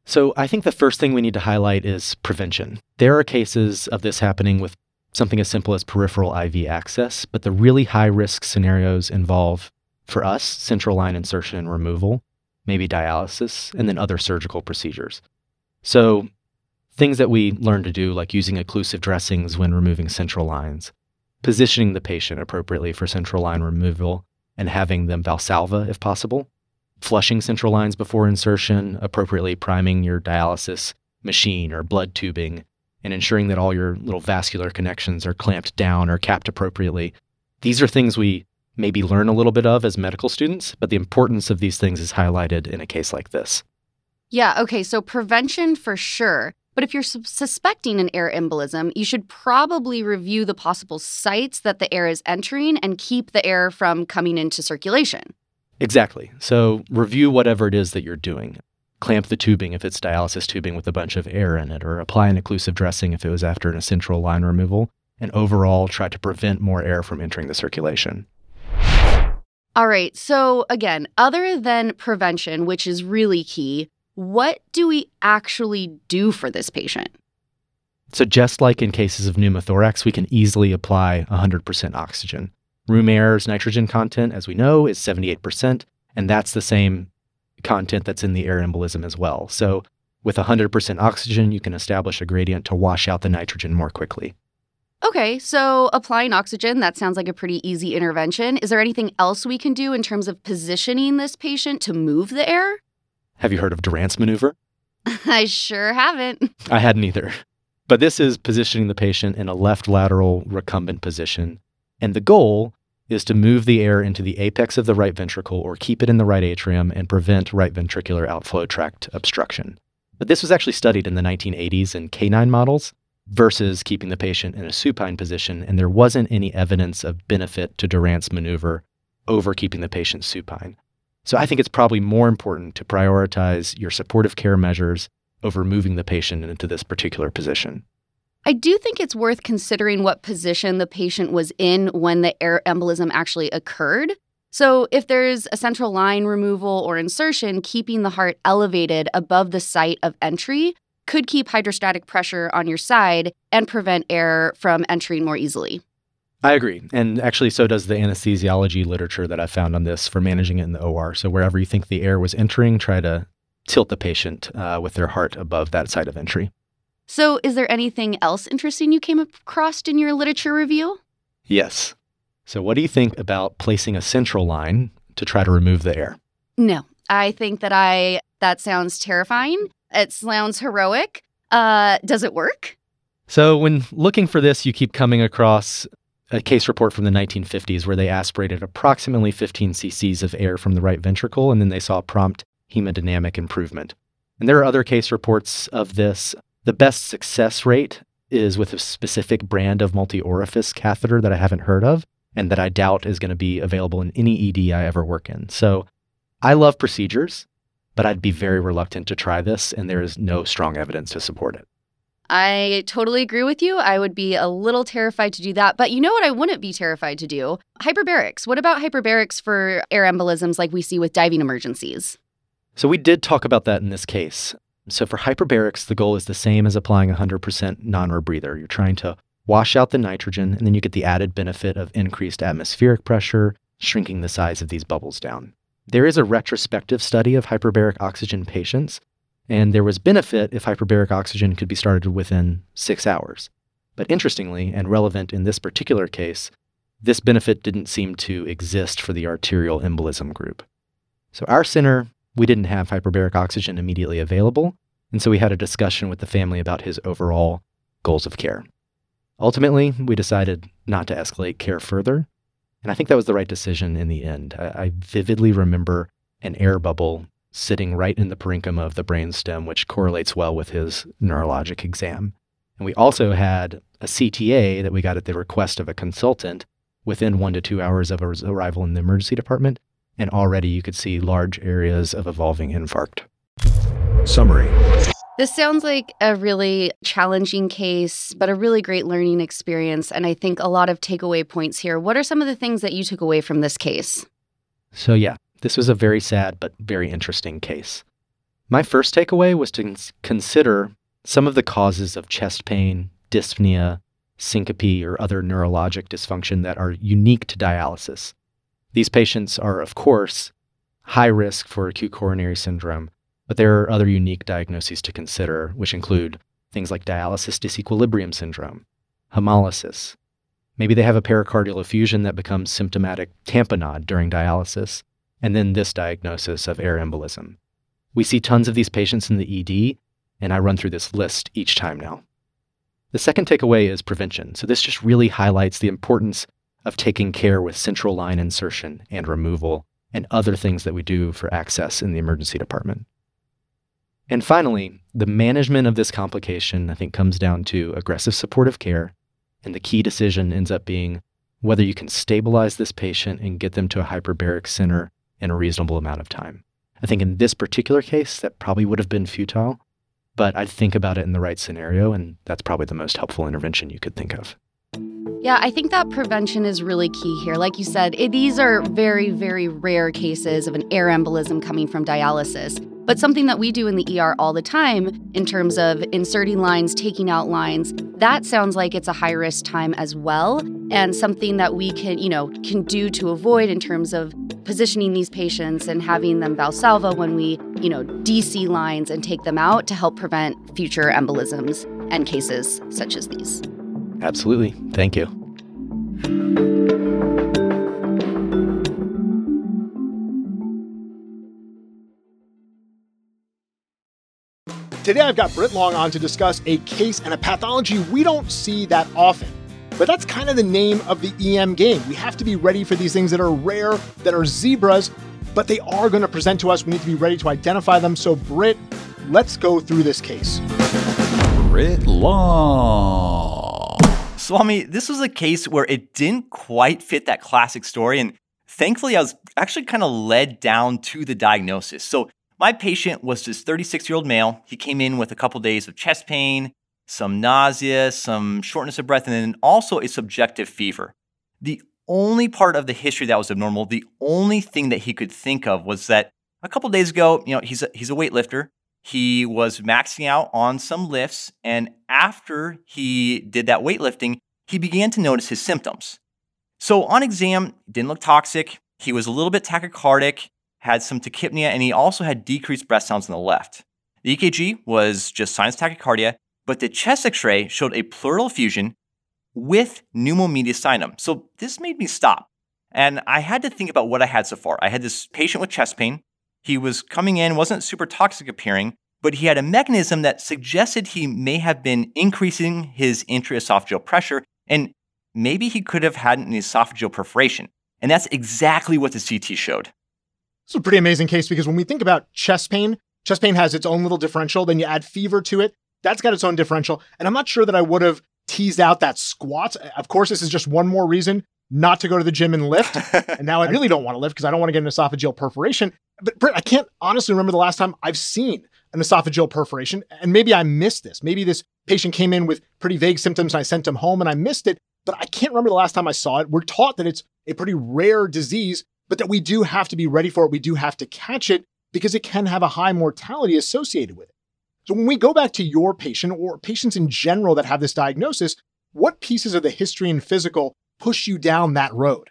So, I think the first thing we need to highlight is prevention. There are cases of this happening with something as simple as peripheral IV access, but the really high risk scenarios involve for us, central line insertion and removal, maybe dialysis, and then other surgical procedures. So, things that we learn to do, like using occlusive dressings when removing central lines, positioning the patient appropriately for central line removal, and having them valsalva if possible, flushing central lines before insertion, appropriately priming your dialysis machine or blood tubing, and ensuring that all your little vascular connections are clamped down or capped appropriately. These are things we maybe learn a little bit of as medical students, but the importance of these things is highlighted in a case like this. Yeah, okay, so prevention for sure. But if you're su- suspecting an air embolism, you should probably review the possible sites that the air is entering and keep the air from coming into circulation. Exactly. So review whatever it is that you're doing. Clamp the tubing if it's dialysis tubing with a bunch of air in it, or apply an occlusive dressing if it was after a central line removal, and overall try to prevent more air from entering the circulation. All right. So, again, other than prevention, which is really key, what do we actually do for this patient? So, just like in cases of pneumothorax, we can easily apply 100% oxygen. Room air's nitrogen content, as we know, is 78%, and that's the same content that's in the air embolism as well. So, with 100% oxygen, you can establish a gradient to wash out the nitrogen more quickly. Okay, so applying oxygen, that sounds like a pretty easy intervention. Is there anything else we can do in terms of positioning this patient to move the air? Have you heard of Durant's maneuver? [LAUGHS] I sure haven't. I hadn't either. But this is positioning the patient in a left lateral recumbent position. And the goal is to move the air into the apex of the right ventricle or keep it in the right atrium and prevent right ventricular outflow tract obstruction. But this was actually studied in the 1980s in canine models versus keeping the patient in a supine position, and there wasn't any evidence of benefit to Durant's maneuver over keeping the patient supine. So I think it's probably more important to prioritize your supportive care measures over moving the patient into this particular position. I do think it's worth considering what position the patient was in when the air embolism actually occurred. So, if there's a central line removal or insertion, keeping the heart elevated above the site of entry could keep hydrostatic pressure on your side and prevent air from entering more easily. I agree. And actually, so does the anesthesiology literature that I found on this for managing it in the OR. So, wherever you think the air was entering, try to tilt the patient uh, with their heart above that site of entry. So, is there anything else interesting you came across in your literature review? Yes. So, what do you think about placing a central line to try to remove the air? No, I think that I that sounds terrifying. It sounds heroic. Uh, does it work? So, when looking for this, you keep coming across a case report from the 1950s where they aspirated approximately 15 cc's of air from the right ventricle, and then they saw prompt hemodynamic improvement. And there are other case reports of this. The best success rate is with a specific brand of multi orifice catheter that I haven't heard of and that I doubt is going to be available in any ED I ever work in. So I love procedures, but I'd be very reluctant to try this, and there is no strong evidence to support it. I totally agree with you. I would be a little terrified to do that. But you know what I wouldn't be terrified to do? Hyperbarics. What about hyperbarics for air embolisms like we see with diving emergencies? So we did talk about that in this case. So for hyperbarics, the goal is the same as applying 100% non-rebreather. You're trying to wash out the nitrogen, and then you get the added benefit of increased atmospheric pressure, shrinking the size of these bubbles down. There is a retrospective study of hyperbaric oxygen patients and there was benefit if hyperbaric oxygen could be started within six hours. But interestingly, and relevant in this particular case, this benefit didn't seem to exist for the arterial embolism group. So, our center, we didn't have hyperbaric oxygen immediately available, and so we had a discussion with the family about his overall goals of care. Ultimately, we decided not to escalate care further, and I think that was the right decision in the end. I, I vividly remember an air bubble sitting right in the parenchyma of the brainstem, which correlates well with his neurologic exam. And we also had a CTA that we got at the request of a consultant within one to two hours of his arrival in the emergency department. And already you could see large areas of evolving infarct. Summary This sounds like a really challenging case, but a really great learning experience. And I think a lot of takeaway points here. What are some of the things that you took away from this case? So, yeah, this was a very sad but very interesting case. My first takeaway was to consider some of the causes of chest pain, dyspnea, syncope, or other neurologic dysfunction that are unique to dialysis. These patients are, of course, high risk for acute coronary syndrome, but there are other unique diagnoses to consider, which include things like dialysis disequilibrium syndrome, hemolysis. Maybe they have a pericardial effusion that becomes symptomatic tamponade during dialysis, and then this diagnosis of air embolism. We see tons of these patients in the ED, and I run through this list each time now. The second takeaway is prevention. So, this just really highlights the importance of taking care with central line insertion and removal and other things that we do for access in the emergency department. And finally, the management of this complication, I think, comes down to aggressive supportive care. And the key decision ends up being whether you can stabilize this patient and get them to a hyperbaric center in a reasonable amount of time. I think in this particular case, that probably would have been futile, but I'd think about it in the right scenario, and that's probably the most helpful intervention you could think of. Yeah, I think that prevention is really key here. Like you said, it, these are very, very rare cases of an air embolism coming from dialysis. But something that we do in the ER all the time in terms of inserting lines, taking out lines, that sounds like it's a high risk time as well and something that we can, you know, can do to avoid in terms of positioning these patients and having them valsalva when we, you know, DC lines and take them out to help prevent future embolisms and cases such as these. Absolutely. Thank you. Today I've got Brit Long on to discuss a case and a pathology we don't see that often. But that's kind of the name of the EM game. We have to be ready for these things that are rare, that are zebras, but they are going to present to us. We need to be ready to identify them. So, Brit, let's go through this case. Brit Long. Swami, this was a case where it didn't quite fit that classic story. And thankfully, I was actually kind of led down to the diagnosis. So, my patient was this 36 year old male. He came in with a couple days of chest pain, some nausea, some shortness of breath, and then also a subjective fever. The only part of the history that was abnormal, the only thing that he could think of was that a couple days ago, you know, he's a, he's a weightlifter. He was maxing out on some lifts, and after he did that weightlifting, he began to notice his symptoms. So on exam, didn't look toxic. He was a little bit tachycardic, had some tachypnea, and he also had decreased breath sounds on the left. The EKG was just sinus tachycardia, but the chest x-ray showed a pleural effusion with pneumomediastinum. So this made me stop. And I had to think about what I had so far. I had this patient with chest pain. He was coming in, wasn't super toxic appearing, but he had a mechanism that suggested he may have been increasing his intraesophageal pressure and maybe he could have had an esophageal perforation. And that's exactly what the CT showed. It's a pretty amazing case because when we think about chest pain, chest pain has its own little differential. Then you add fever to it. That's got its own differential. And I'm not sure that I would have teased out that squat. Of course, this is just one more reason not to go to the gym and lift. [LAUGHS] and now I really don't want to lift because I don't want to get an esophageal perforation. But Brit, I can't honestly remember the last time I've seen an esophageal perforation. And maybe I missed this. Maybe this patient came in with pretty vague symptoms and I sent him home and I missed it. But I can't remember the last time I saw it. We're taught that it's a pretty rare disease, but that we do have to be ready for it. We do have to catch it because it can have a high mortality associated with it. So when we go back to your patient or patients in general that have this diagnosis, what pieces of the history and physical push you down that road?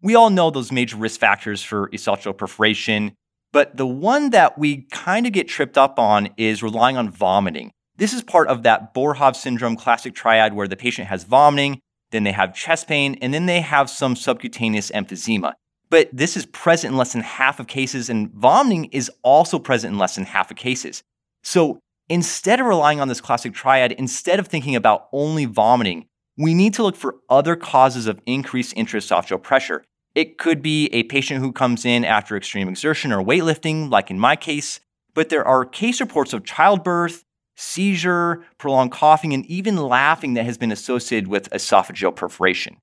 We all know those major risk factors for esophageal perforation, but the one that we kind of get tripped up on is relying on vomiting. This is part of that Boerhaave syndrome classic triad where the patient has vomiting, then they have chest pain, and then they have some subcutaneous emphysema. But this is present in less than half of cases, and vomiting is also present in less than half of cases. So instead of relying on this classic triad, instead of thinking about only vomiting, we need to look for other causes of increased intraesophageal pressure. It could be a patient who comes in after extreme exertion or weightlifting, like in my case, but there are case reports of childbirth, seizure, prolonged coughing, and even laughing that has been associated with esophageal perforation.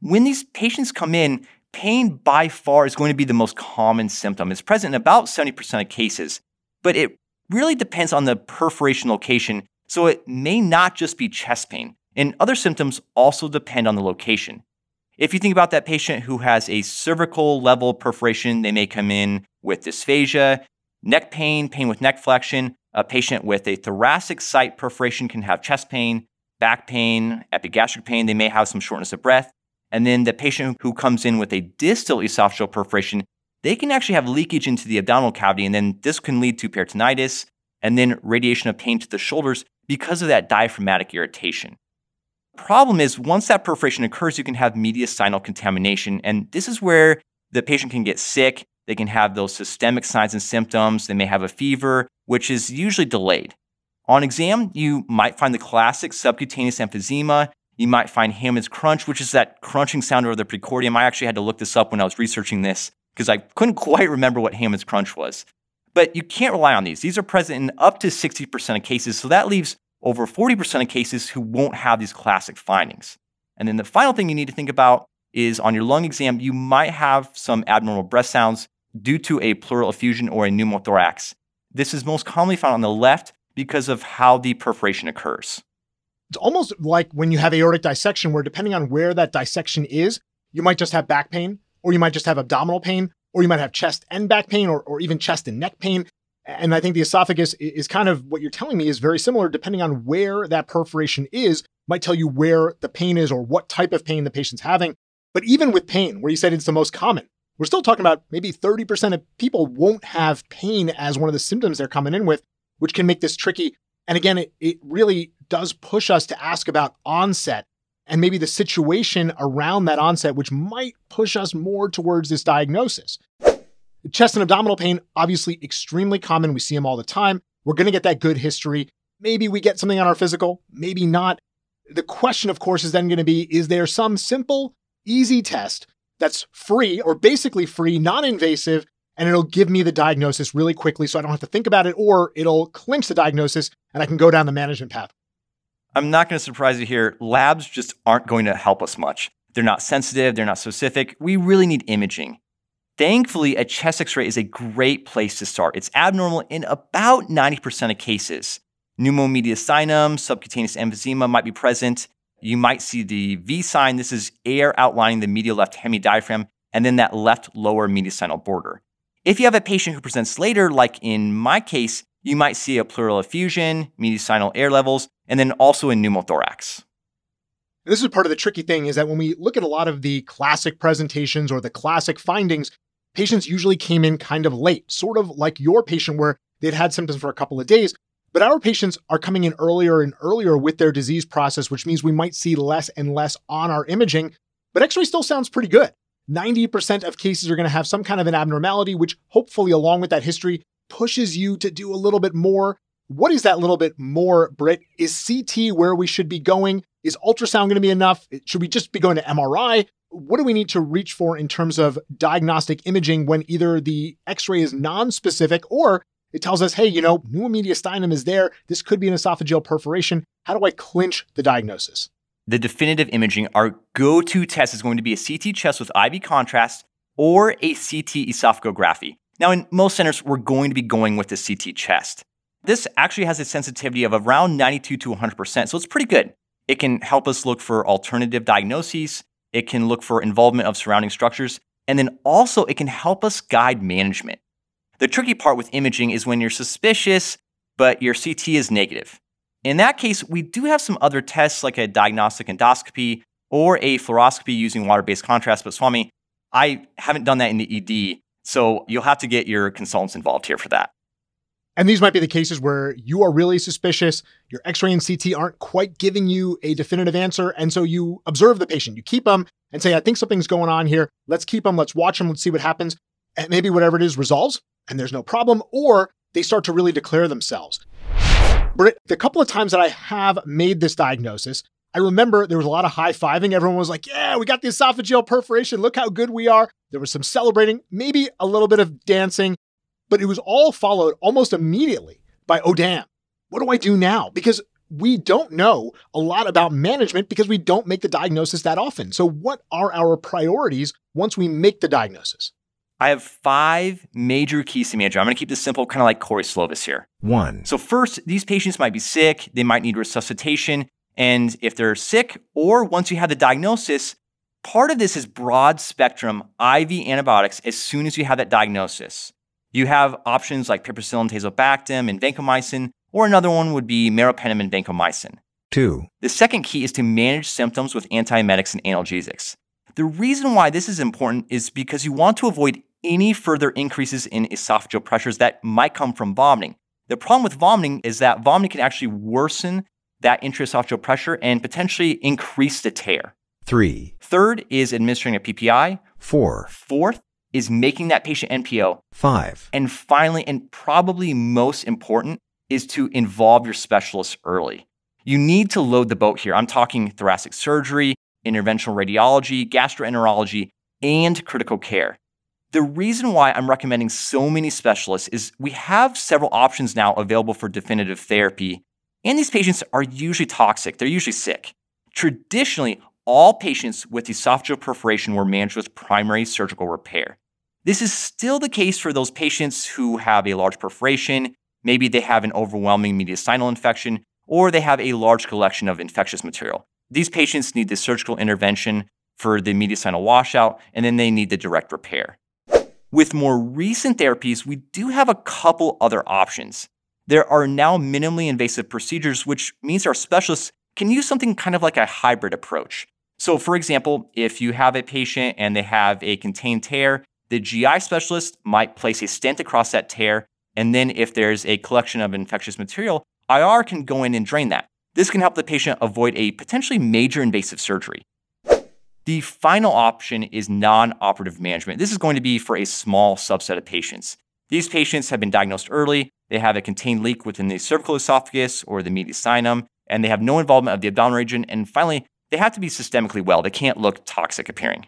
When these patients come in, pain by far is going to be the most common symptom. It's present in about 70% of cases, but it really depends on the perforation location, so it may not just be chest pain. And other symptoms also depend on the location. If you think about that patient who has a cervical level perforation, they may come in with dysphagia, neck pain, pain with neck flexion. A patient with a thoracic site perforation can have chest pain, back pain, epigastric pain. They may have some shortness of breath. And then the patient who comes in with a distal esophageal perforation, they can actually have leakage into the abdominal cavity. And then this can lead to peritonitis and then radiation of pain to the shoulders because of that diaphragmatic irritation. Problem is, once that perforation occurs, you can have mediastinal contamination. And this is where the patient can get sick. They can have those systemic signs and symptoms. They may have a fever, which is usually delayed. On exam, you might find the classic subcutaneous emphysema. You might find Hamman's crunch, which is that crunching sound over the precordium. I actually had to look this up when I was researching this because I couldn't [LAUGHS] quite remember what Hamman's crunch was. But you can't rely on these. These are present in up to 60% of cases, so that leaves over 40% of cases who won't have these classic findings. And then the final thing you need to think about is on your lung exam, you might have some abnormal breath sounds due to a pleural effusion or a pneumothorax. This is most commonly found on the left because of how the perforation occurs. It's almost like when you have aortic dissection, where depending on where that dissection is, you might just have back pain, or you might just have abdominal pain, or you might have chest and back pain, or, or even chest and neck pain. And I think the esophagus is kind of what you're telling me is very similar, depending on where that perforation is, might tell you where the pain is or what type of pain the patient's having. But even with pain, where you said it's the most common, we're still talking about maybe 30% of people won't have pain as one of the symptoms they're coming in with, which can make this tricky. And again, it, it really does push us to ask about onset and maybe the situation around that onset, which might push us more towards this diagnosis. Chest and abdominal pain, obviously extremely common. We see them all the time. We're going to get that good history. Maybe we get something on our physical, maybe not. The question, of course, is then going to be is there some simple, easy test that's free or basically free, non invasive, and it'll give me the diagnosis really quickly so I don't have to think about it, or it'll clinch the diagnosis and I can go down the management path? I'm not going to surprise you here. Labs just aren't going to help us much. they're not sensitive, they're not specific. We really need imaging. Thankfully, a chest x ray is a great place to start. It's abnormal in about 90% of cases. Pneumomediastinum, subcutaneous emphysema might be present. You might see the V sign. This is air outlining the medial left hemidiaphragm and then that left lower mediastinal border. If you have a patient who presents later, like in my case, you might see a pleural effusion, mediastinal air levels, and then also a pneumothorax. This is part of the tricky thing is that when we look at a lot of the classic presentations or the classic findings, patients usually came in kind of late, sort of like your patient where they'd had symptoms for a couple of days. But our patients are coming in earlier and earlier with their disease process, which means we might see less and less on our imaging. But x ray still sounds pretty good. 90% of cases are going to have some kind of an abnormality, which hopefully, along with that history, pushes you to do a little bit more. What is that little bit more, Brit? Is CT where we should be going? Is ultrasound going to be enough? Should we just be going to MRI? What do we need to reach for in terms of diagnostic imaging when either the x ray is non specific or it tells us, hey, you know, pneumomediastinum is there. This could be an esophageal perforation. How do I clinch the diagnosis? the definitive imaging, our go to test is going to be a CT chest with IV contrast or a CT esophagography. Now, in most centers, we're going to be going with the CT chest. This actually has a sensitivity of around 92 to 100%, so it's pretty good. It can help us look for alternative diagnoses, it can look for involvement of surrounding structures, and then also it can help us guide management. The tricky part with imaging is when you're suspicious, but your CT is negative. In that case, we do have some other tests like a diagnostic endoscopy or a fluoroscopy using water based contrast. But Swami, I haven't done that in the ED. So you'll have to get your consultants involved here for that. And these might be the cases where you are really suspicious, your x ray and CT aren't quite giving you a definitive answer. And so you observe the patient, you keep them and say, I think something's going on here. Let's keep them, let's watch them, let's see what happens. And maybe whatever it is resolves and there's no problem, or they start to really declare themselves. Brit, the couple of times that I have made this diagnosis, I remember there was a lot of high fiving. Everyone was like, Yeah, we got the esophageal perforation. Look how good we are. There was some celebrating, maybe a little bit of dancing, but it was all followed almost immediately by, Oh, damn, what do I do now? Because we don't know a lot about management because we don't make the diagnosis that often. So, what are our priorities once we make the diagnosis? I have five major keys to management. I'm going to keep this simple, kind of like Corey Slovis here. One. So, first, these patients might be sick, they might need resuscitation. And if they're sick, or once you have the diagnosis, part of this is broad spectrum IV antibiotics as soon as you have that diagnosis. You have options like piperacillin, tazobactam, and vancomycin, or another one would be meropenem and vancomycin. Two. The second key is to manage symptoms with antiemetics and analgesics. The reason why this is important is because you want to avoid any further increases in esophageal pressures that might come from vomiting. The problem with vomiting is that vomiting can actually worsen that intraesophageal pressure and potentially increase the tear. Three. Third is administering a PPI. Four. Fourth is making that patient NPO. Five. And finally, and probably most important, is to involve your specialists early. You need to load the boat here. I'm talking thoracic surgery, interventional radiology, gastroenterology, and critical care. The reason why I'm recommending so many specialists is we have several options now available for definitive therapy, and these patients are usually toxic, they're usually sick. Traditionally, all patients with esophageal perforation were managed with primary surgical repair. This is still the case for those patients who have a large perforation, maybe they have an overwhelming mediastinal infection, or they have a large collection of infectious material. These patients need the surgical intervention for the mediastinal washout, and then they need the direct repair. With more recent therapies, we do have a couple other options. There are now minimally invasive procedures, which means our specialists can use something kind of like a hybrid approach. So, for example, if you have a patient and they have a contained tear, the GI specialist might place a stent across that tear. And then, if there's a collection of infectious material, IR can go in and drain that. This can help the patient avoid a potentially major invasive surgery. The final option is non operative management. This is going to be for a small subset of patients. These patients have been diagnosed early, they have a contained leak within the cervical esophagus or the mediastinum, and they have no involvement of the abdominal region. And finally, they have to be systemically well. They can't look toxic appearing.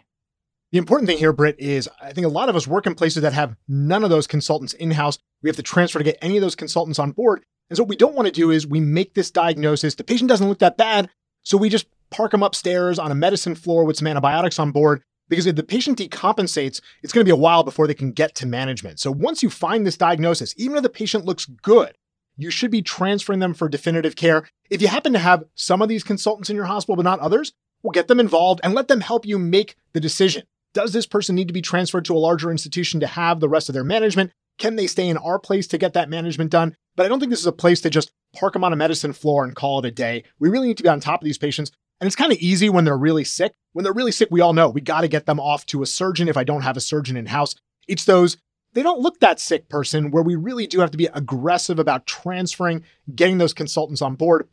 The important thing here, Brit, is I think a lot of us work in places that have none of those consultants in house. We have to transfer to get any of those consultants on board. And so what we don't want to do is we make this diagnosis. The patient doesn't look that bad. So we just park them upstairs on a medicine floor with some antibiotics on board because if the patient decompensates, it's going to be a while before they can get to management. So once you find this diagnosis, even if the patient looks good, you should be transferring them for definitive care. If you happen to have some of these consultants in your hospital, but not others, well, get them involved and let them help you make the decision. Does this person need to be transferred to a larger institution to have the rest of their management? Can they stay in our place to get that management done? But I don't think this is a place to just park them on a medicine floor and call it a day. We really need to be on top of these patients. And it's kind of easy when they're really sick. When they're really sick, we all know we got to get them off to a surgeon if I don't have a surgeon in house. It's those they don't look that sick person where we really do have to be aggressive about transferring, getting those consultants on board.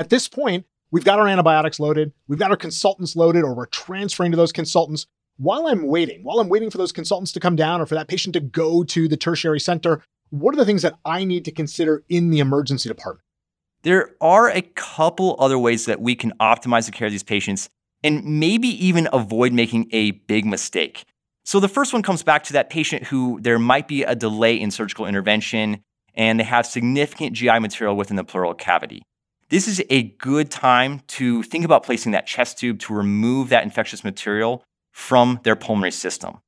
At this point, we've got our antibiotics loaded, we've got our consultants loaded, or we're transferring to those consultants. While I'm waiting, while I'm waiting for those consultants to come down or for that patient to go to the tertiary center, what are the things that I need to consider in the emergency department? There are a couple other ways that we can optimize the care of these patients and maybe even avoid making a big mistake. So the first one comes back to that patient who there might be a delay in surgical intervention and they have significant GI material within the pleural cavity. This is a good time to think about placing that chest tube to remove that infectious material from their pulmonary system.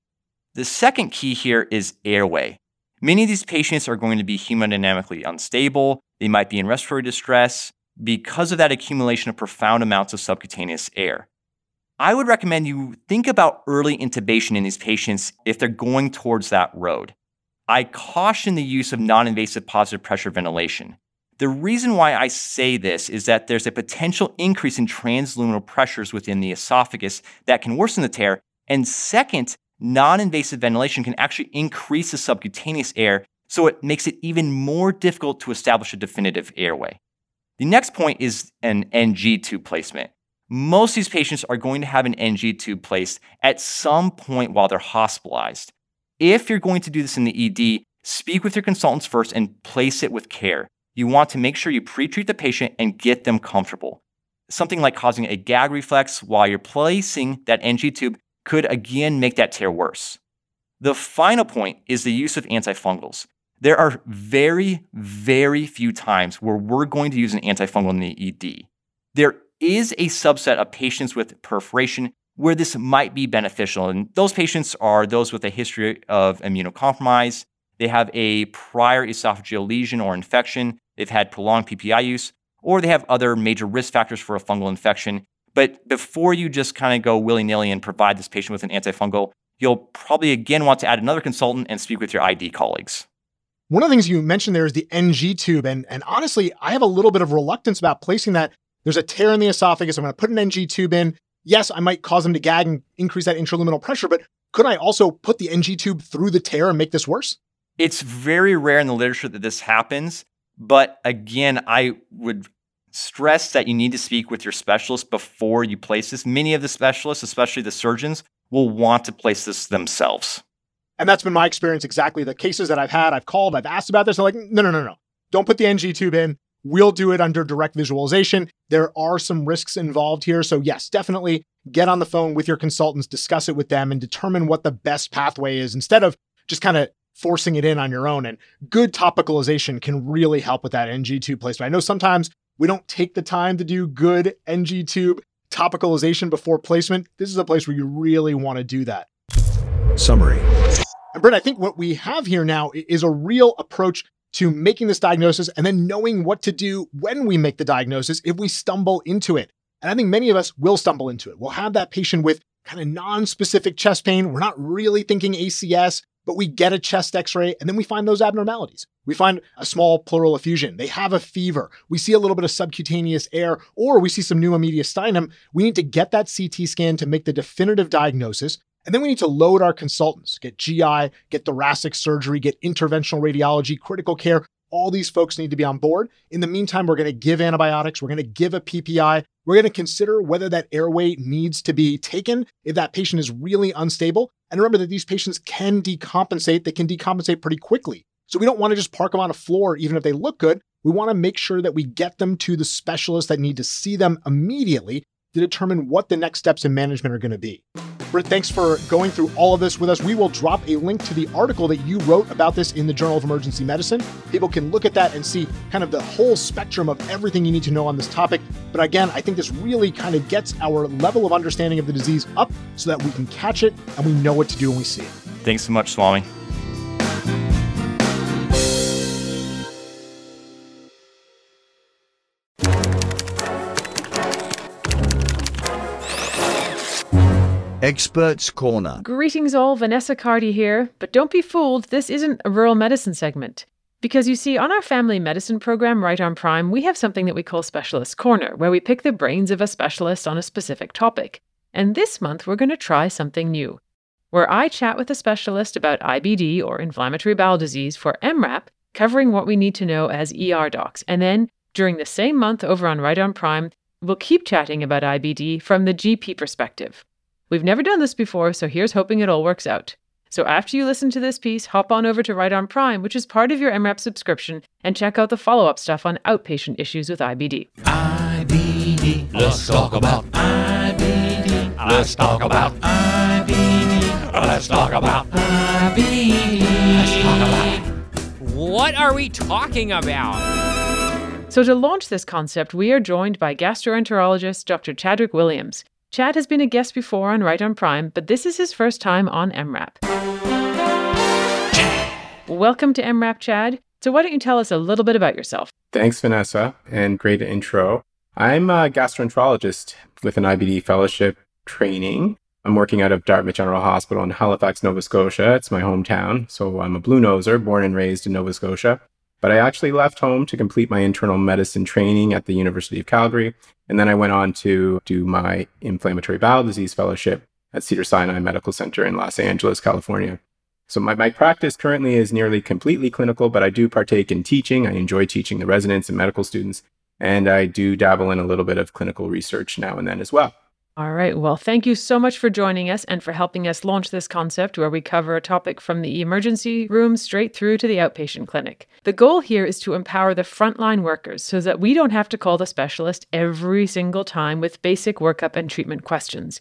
The second key here is airway. Many of these patients are going to be hemodynamically unstable. They might be in respiratory distress because of that accumulation of profound amounts of subcutaneous air. I would recommend you think about early intubation in these patients if they're going towards that road. I caution the use of non invasive positive pressure ventilation. The reason why I say this is that there's a potential increase in transluminal pressures within the esophagus that can worsen the tear. And second, non invasive ventilation can actually increase the subcutaneous air, so it makes it even more difficult to establish a definitive airway. The next point is an NG tube placement. Most of these patients are going to have an NG tube placed at some point while they're hospitalized. If you're going to do this in the ED, speak with your consultants first and place it with care. You want to make sure you pre treat the patient and get them comfortable. Something like causing a gag reflex while you're placing that NG tube could again make that tear worse. The final point is the use of antifungals. There are very, very few times where we're going to use an antifungal in the ED. There is a subset of patients with perforation where this might be beneficial. And those patients are those with a history of immunocompromise. They have a prior esophageal lesion or infection. They've had prolonged PPI use, or they have other major risk factors for a fungal infection. But before you just kind of go willy nilly and provide this patient with an antifungal, you'll probably again want to add another consultant and speak with your ID colleagues. One of the things you mentioned there is the NG tube. And, and honestly, I have a little bit of reluctance about placing that there's a tear in the esophagus. I'm going to put an NG tube in. Yes, I might cause them to gag and increase that intraluminal pressure, but could I also put the NG tube through the tear and make this worse? It's very rare in the literature that this happens. But again, I would stress that you need to speak with your specialist before you place this. Many of the specialists, especially the surgeons, will want to place this themselves. And that's been my experience exactly. The cases that I've had, I've called, I've asked about this. I'm like, no, no, no, no. Don't put the NG tube in. We'll do it under direct visualization. There are some risks involved here. So, yes, definitely get on the phone with your consultants, discuss it with them, and determine what the best pathway is instead of just kind of forcing it in on your own. And good topicalization can really help with that NG tube placement. I know sometimes we don't take the time to do good NG tube topicalization before placement. This is a place where you really want to do that. Summary. And Brit, I think what we have here now is a real approach to making this diagnosis and then knowing what to do when we make the diagnosis if we stumble into it. And I think many of us will stumble into it. We'll have that patient with kind of non-specific chest pain. We're not really thinking ACS, but we get a chest x-ray and then we find those abnormalities. We find a small pleural effusion. They have a fever. We see a little bit of subcutaneous air or we see some pneumomediastinum. We need to get that CT scan to make the definitive diagnosis. And then we need to load our consultants, get GI, get thoracic surgery, get interventional radiology, critical care. All these folks need to be on board. In the meantime, we're going to give antibiotics, we're going to give a PPI, we're going to consider whether that airway needs to be taken if that patient is really unstable. And remember that these patients can decompensate, they can decompensate pretty quickly. So we don't want to just park them on a floor, even if they look good. We want to make sure that we get them to the specialists that need to see them immediately to determine what the next steps in management are going to be. Brit, thanks for going through all of this with us. We will drop a link to the article that you wrote about this in the Journal of Emergency Medicine. People can look at that and see kind of the whole spectrum of everything you need to know on this topic. But again, I think this really kind of gets our level of understanding of the disease up so that we can catch it and we know what to do when we see it. Thanks so much, Swami. Experts Corner. Greetings all, Vanessa Cardy here. But don't be fooled, this isn't a rural medicine segment. Because you see, on our family medicine program, Right on Prime, we have something that we call Specialist Corner, where we pick the brains of a specialist on a specific topic. And this month, we're going to try something new, where I chat with a specialist about IBD or inflammatory bowel disease for EM:RAP, covering what we need to know as ER docs. And then, during the same month over on Right on Prime, we'll keep chatting about IBD from the GP perspective. We've never done this before, so here's hoping it all works out. So after you listen to this piece, hop on over to Right on Prime, which is part of your EM:RAP subscription, and check out the follow up stuff on outpatient issues with IBD. IBD. Let's talk about IBD. Let's talk about IBD. Let's talk about IBD. Let's talk about. What are we talking about? So, to launch this concept, we are joined by gastroenterologist Dr. Chadwick Williams. Chad has been a guest before on Right on Prime, but this is his first time on EM:RAP. Welcome to EM:RAP, Chad. So, why don't you tell us a little bit about yourself? Thanks, Vanessa, and great intro. I'm a gastroenterologist with an IBD fellowship training. I'm working out of Dartmouth General Hospital in Halifax, Nova Scotia. It's my hometown. So I'm a blue noser, born and raised in Nova Scotia. But I actually left home to complete my internal medicine training at the University of Calgary. And then I went on to do my inflammatory bowel disease fellowship at Cedars-Sinai Medical Center in Los Angeles, California. So my, my practice currently is nearly completely clinical, but I do partake in teaching. I enjoy teaching the residents and medical students, and I do dabble in a little bit of clinical research now and then as well. All right. Well, thank you so much for joining us and for helping us launch this concept where we cover a topic from the emergency room straight through to the outpatient clinic. The goal here is to empower the frontline workers so that we don't have to call the specialist every single time with basic workup and treatment questions.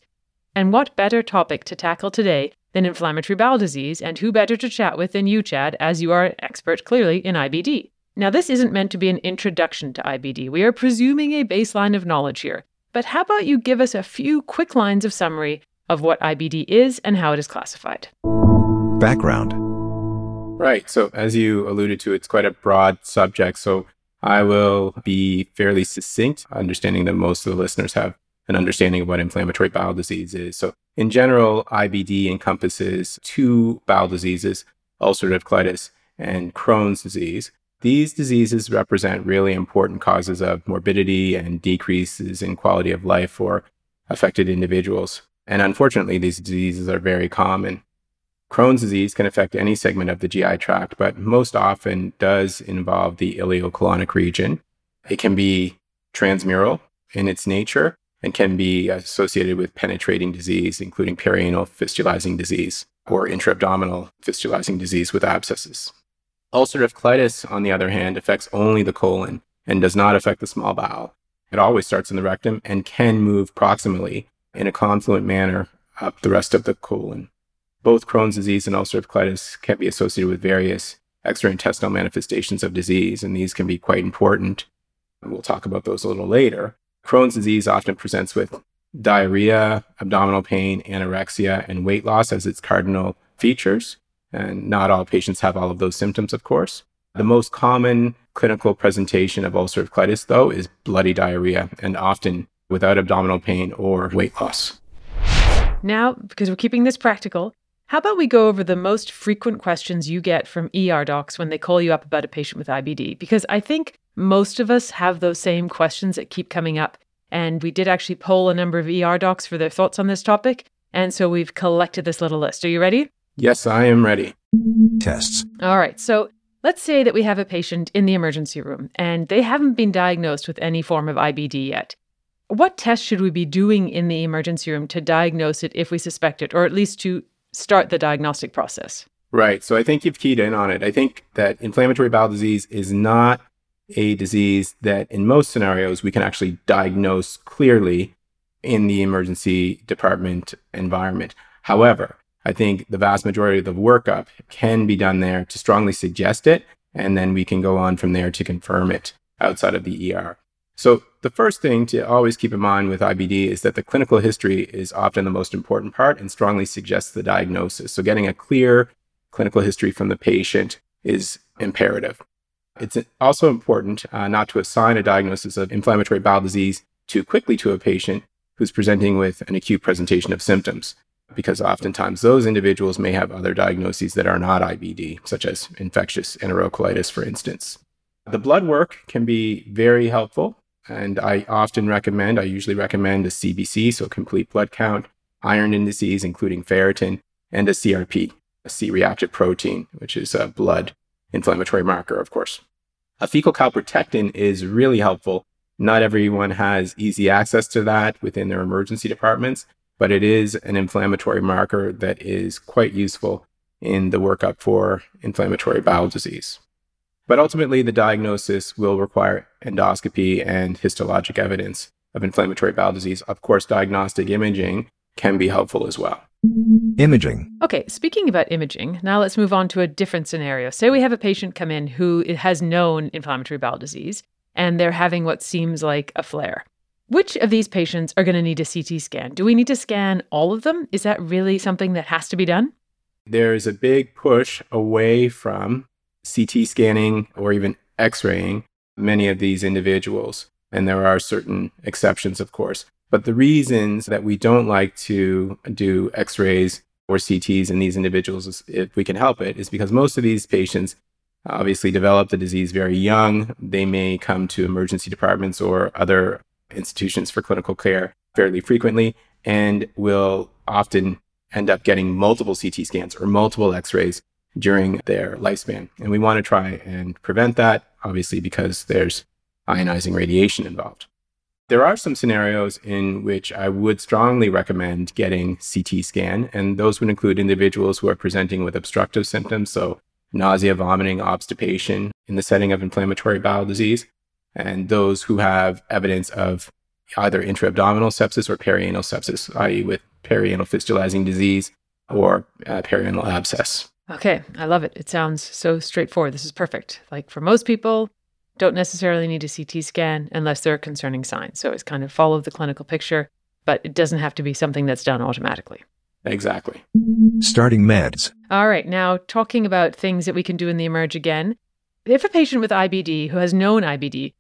And what better topic to tackle today than inflammatory bowel disease, and who better to chat with than you, Chad, as you are an expert clearly in IBD? Now, this isn't meant to be an introduction to IBD. We are presuming a baseline of knowledge here. But how about you give us a few quick lines of summary of what IBD is and how it is classified? Background. Right. So, as you alluded to, it's quite a broad subject. So, I will be fairly succinct, understanding that most of the listeners have an understanding of what inflammatory bowel disease is. So, in general, IBD encompasses two bowel diseases ulcerative colitis and Crohn's disease. These diseases represent really important causes of morbidity and decreases in quality of life for affected individuals. And unfortunately, these diseases are very common. Crohn's disease can affect any segment of the GI tract, but most often does involve the ileocolonic region. It can be transmural in its nature, and can be associated with penetrating disease, including perianal fistulizing disease or intra-abdominal fistulizing disease with abscesses. Ulcerative colitis, on the other hand, affects only the colon and does not affect the small bowel. It always starts in the rectum and can move proximally in a confluent manner up the rest of the colon. Both Crohn's disease and ulcerative colitis can be associated with various extraintestinal manifestations of disease, and these can be quite important. We'll talk about those a little later. Crohn's disease often presents with diarrhea, abdominal pain, anorexia, and weight loss as its cardinal features. And not all patients have all of those symptoms, of course. The most common clinical presentation of ulcerative colitis, though, is bloody diarrhea, and often without abdominal pain or weight loss. Now, because we're keeping this practical, how about we go over the most frequent questions you get from ER docs when they call you up about a patient with IBD? Because I think most of us have those same questions that keep coming up. And we did actually poll a number of ER docs for their thoughts on this topic. And so we've collected this little list. Are you ready? Yes, I am ready. Tests. All right. So let's say that we have a patient in the emergency room and they haven't been diagnosed with any form of IBD yet. What tests should we be doing in the emergency room to diagnose it if we suspect it, or at least to start the diagnostic process? Right. So I think you've keyed in on it. I think that inflammatory bowel disease is not a disease that in most scenarios we can actually diagnose clearly in the emergency department environment. However, I think the vast majority of the workup can be done there to strongly suggest it, and then we can go on from there to confirm it outside of the ER. So, the first thing to always keep in mind with IBD is that the clinical history is often the most important part and strongly suggests the diagnosis. So, getting a clear clinical history from the patient is imperative. It's also important uh, not to assign a diagnosis of inflammatory bowel disease too quickly to a patient who's presenting with an acute presentation of symptoms, because oftentimes those individuals may have other diagnoses that are not IBD, such as infectious enterocolitis, for instance. The blood work can be very helpful, and I often recommend, I usually recommend a CBC, so complete blood count, iron indices, including ferritin, and a CRP, a C reactive protein, which is a blood inflammatory marker, of course. A fecal calprotectin is really helpful. Not everyone has easy access to that within their emergency departments, but it is an inflammatory marker that is quite useful in the workup for inflammatory bowel disease. But ultimately, the diagnosis will require endoscopy and histologic evidence of inflammatory bowel disease. Of course, diagnostic imaging can be helpful as well. Imaging. Okay, speaking about imaging, now let's move on to a different scenario. Say we have a patient come in who has known inflammatory bowel disease and they're having what seems like a flare. Which of these patients are going to need a CT scan? Do we need to scan all of them? Is that really something that has to be done? There's a big push away from CT scanning or even x raying many of these individuals. And there are certain exceptions, of course. But the reasons that we don't like to do x rays or CTs in these individuals, if we can help it, is because most of these patients obviously develop the disease very young. They may come to emergency departments or other institutions for clinical care fairly frequently and will often end up getting multiple CT scans or multiple x rays during their lifespan. And we want to try and prevent that, obviously, because there's ionizing radiation involved. There are some scenarios in which I would strongly recommend getting CT scan, and those would include individuals who are presenting with obstructive symptoms, so nausea, vomiting, obstipation in the setting of inflammatory bowel disease, and those who have evidence of either intra-abdominal sepsis or perianal sepsis, i.e., with perianal fistulizing disease or uh, perianal abscess. Okay, I love it. It sounds so straightforward. This is perfect. Like for most people, don't necessarily need a CT scan unless there are concerning signs. So it's kind of follow the clinical picture, but it doesn't have to be something that's done automatically. Exactly. Starting meds. All right, now talking about things that we can do in the emerge again. If a patient with IBD who has known IBD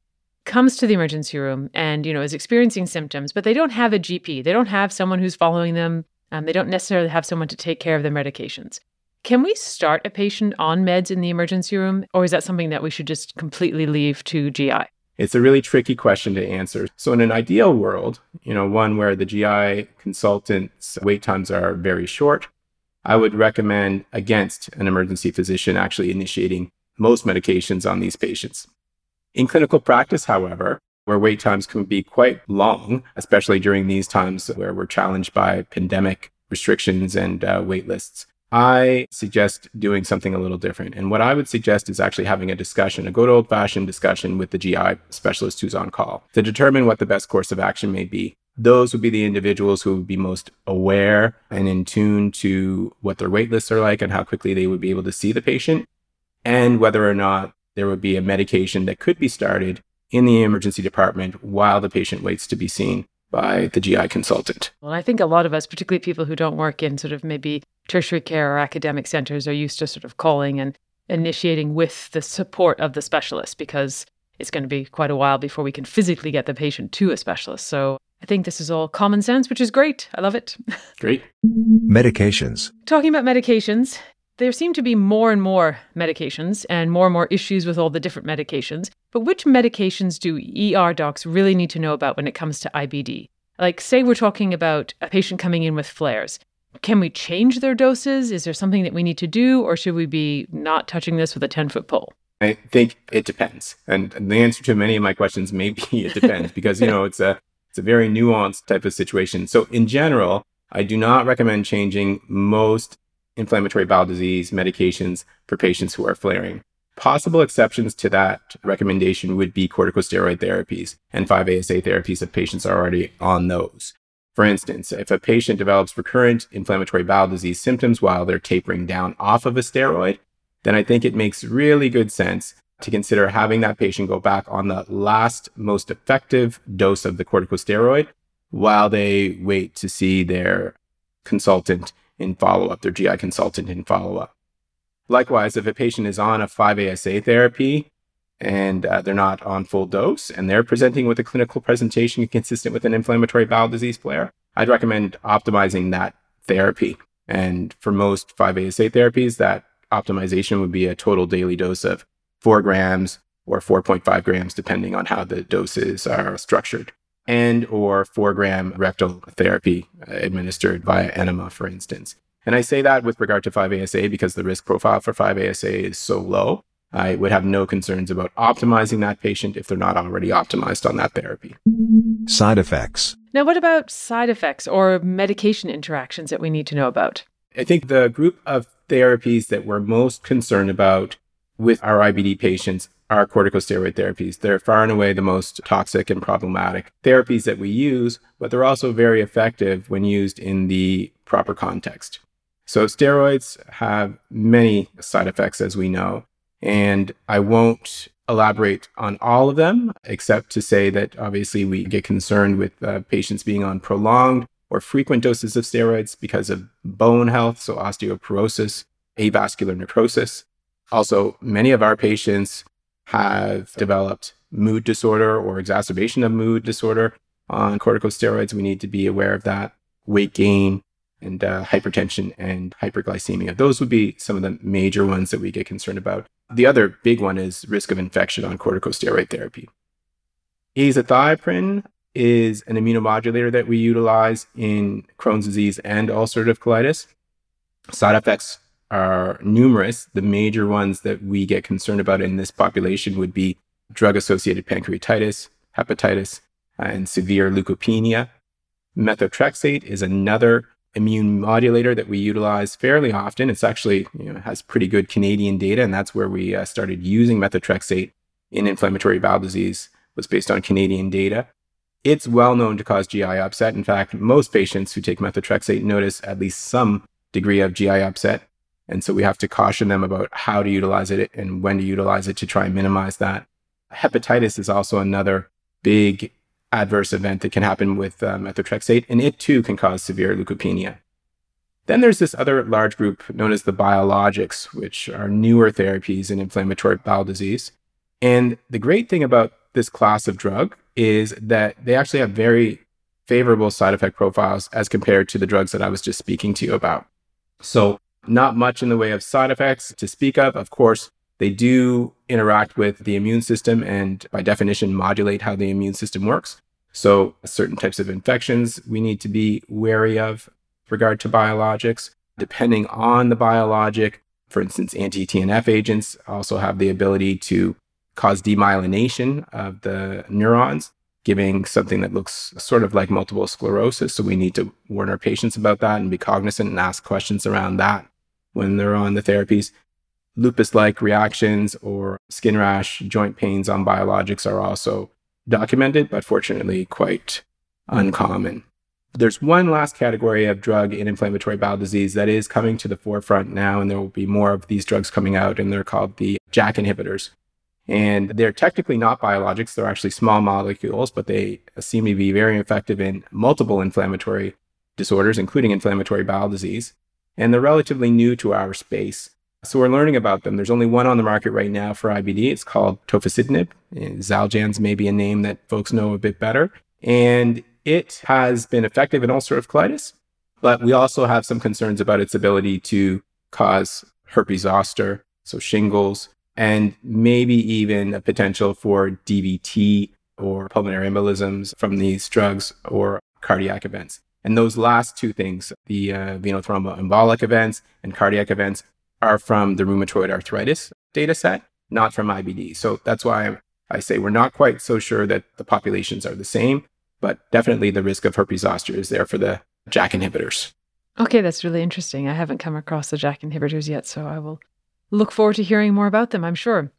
comes to the emergency room and you know is experiencing symptoms, but they don't have a GP, they don't have someone who's following them, um, they don't necessarily have someone to take care of their medications. Can we start a patient on meds in the emergency room, or is that something that we should just completely leave to GI? It's a really tricky question to answer. So, in an ideal world, you know, one where the GI consultant's wait times are very short, I would recommend against an emergency physician actually initiating most medications on these patients. In clinical practice, however, where wait times can be quite long, especially during these times where we're challenged by pandemic restrictions and uh, wait lists, I suggest doing something a little different. And what I would suggest is actually having a discussion, a good old fashioned discussion with the GI specialist who's on call to determine what the best course of action may be. Those would be the individuals who would be most aware and in tune to what their wait lists are like and how quickly they would be able to see the patient, and whether or not there would be a medication that could be started in the emergency department while the patient waits to be seen by the GI consultant. Well, I think a lot of us, particularly people who don't work in sort of maybe tertiary care or academic centers, are used to sort of calling and initiating with the support of the specialist because it's going to be quite a while before we can physically get the patient to a specialist. So I think this is all common sense, which is great. I love it. [LAUGHS] Great. Medications. Talking about medications, there seem to be more and more medications and more and more issues with all the different medications. But which medications do ER docs really need to know about when it comes to IBD? Like, say we're talking about a patient coming in with flares. Can we change their doses? Is there something that we need to do, or should we be not touching this with a 10 foot pole? I think it depends. And the answer to many of my questions may be [LAUGHS] it depends because, you know, it's a, it's a very nuanced type of situation. So, in general, I do not recommend changing most inflammatory bowel disease medications for patients who are flaring. Possible exceptions to that recommendation would be corticosteroid therapies and 5-ASA therapies if patients are already on those. For instance, if a patient develops recurrent inflammatory bowel disease symptoms while they're tapering down off of a steroid, then I think it makes really good sense to consider having that patient go back on the last most effective dose of the corticosteroid while they wait to see their consultant in follow up, their GI consultant in follow up. Likewise, if a patient is on a 5-ASA therapy and uh, they're not on full dose and they're presenting with a clinical presentation consistent with an inflammatory bowel disease flare, I'd recommend optimizing that therapy. And for most 5-ASA therapies, that optimization would be a total daily dose of 4 grams or 4.5 grams, depending on how the doses are structured, and or 4 gram rectal therapy administered via enema, for instance. And I say that with regard to 5-ASA because the risk profile for 5-ASA is so low. I would have no concerns about optimizing that patient if they're not already optimized on that therapy. Side effects. Now, what about side effects or medication interactions that we need to know about? I think the group of therapies that we're most concerned about with our IBD patients are corticosteroid therapies. They're far and away the most toxic and problematic therapies that we use, but they're also very effective when used in the proper context. So, steroids have many side effects, as we know, and I won't elaborate on all of them, except to say that obviously we get concerned with uh, patients being on prolonged or frequent doses of steroids because of bone health, so osteoporosis, avascular necrosis. Also, many of our patients have developed mood disorder or exacerbation of mood disorder on corticosteroids. We need to be aware of that. Weight gain, and uh, hypertension and hyperglycemia. Those would be some of the major ones that we get concerned about. The other big one is risk of infection on corticosteroid therapy. Azathioprine is an immunomodulator that we utilize in Crohn's disease and ulcerative colitis. Side effects are numerous. The major ones that we get concerned about in this population would be drug associated pancreatitis, hepatitis, and severe leukopenia. Methotrexate is another immune modulator that we utilize fairly often. It's actually you know, has pretty good Canadian data, and that's where we uh, started using methotrexate in inflammatory bowel disease. Was based on Canadian data. It's well known to cause GI upset. In fact, most patients who take methotrexate notice at least some degree of GI upset, and so we have to caution them about how to utilize it and when to utilize it to try and minimize that. Hepatitis is also another big adverse event that can happen with uh, methotrexate, and it too can cause severe leukopenia. Then there's this other large group known as the biologics, which are newer therapies in inflammatory bowel disease. And the great thing about this class of drug is that they actually have very favorable side effect profiles as compared to the drugs that I was just speaking to you about. So, not much in the way of side effects to speak of. Of course, they do interact with the immune system and, by definition, modulate how the immune system works. So, certain types of infections we need to be wary of regard to biologics. Depending on the biologic, for instance, anti TNF agents also have the ability to cause demyelination of the neurons, giving something that looks sort of like multiple sclerosis. So, we need to warn our patients about that and be cognizant and ask questions around that when they're on the therapies. Lupus like reactions or skin rash, joint pains on biologics are also documented, but fortunately quite uncommon. There's one last category of drug in inflammatory bowel disease that is coming to the forefront now, and there will be more of these drugs coming out, and they're called the JAK inhibitors. And they're technically not biologics, they're actually small molecules, but they seem to be very effective in multiple inflammatory disorders, including inflammatory bowel disease. And they're relatively new to our space. So we're learning about them. There's only one on the market right now for IBD. It's called tofacitinib. Xeljanz may be a name that folks know a bit better. And it has been effective in ulcerative colitis, but we also have some concerns about its ability to cause herpes zoster, so shingles, and maybe even a potential for DVT or pulmonary embolisms from these drugs or cardiac events. And those last two things, the uh, venous thromboembolic events and cardiac events, are from the rheumatoid arthritis data set, not from IBD. So that's why I say we're not quite so sure that the populations are the same, but definitely the risk of herpes zoster is there for the JAK inhibitors. Okay, that's really interesting. I haven't come across the JAK inhibitors yet, so I will look forward to hearing more about them, I'm sure.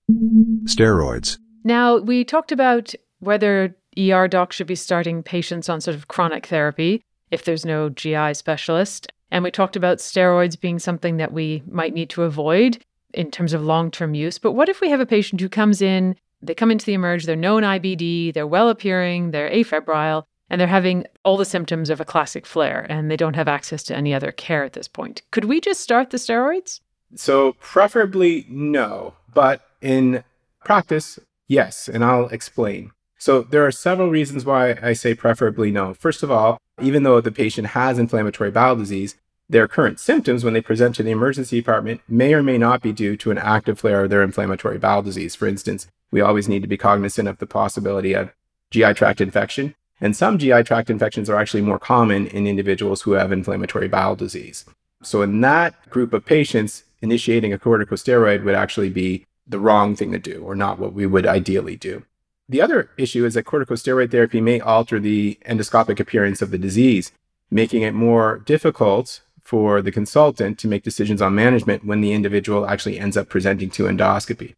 Steroids. Now, we talked about whether ER docs should be starting patients on sort of chronic therapy if there's no GI specialist. And we talked about steroids being something that we might need to avoid in terms of long term use. But what if we have a patient who comes in, they come into the emerge, they're known IBD, they're well appearing, they're afebrile, and they're having all the symptoms of a classic flare, and they don't have access to any other care at this point? Could we just start the steroids? So, preferably no, but in practice, yes, and I'll explain. So, there are several reasons why I say preferably no. First of all, even though the patient has inflammatory bowel disease, their current symptoms when they present to the emergency department may or may not be due to an active flare of their inflammatory bowel disease. For instance, we always need to be cognizant of the possibility of GI tract infection. And some GI tract infections are actually more common in individuals who have inflammatory bowel disease. So, in that group of patients, initiating a corticosteroid would actually be the wrong thing to do or not what we would ideally do. The other issue is that corticosteroid therapy may alter the endoscopic appearance of the disease, making it more difficult for the consultant to make decisions on management when the individual actually ends up presenting to endoscopy.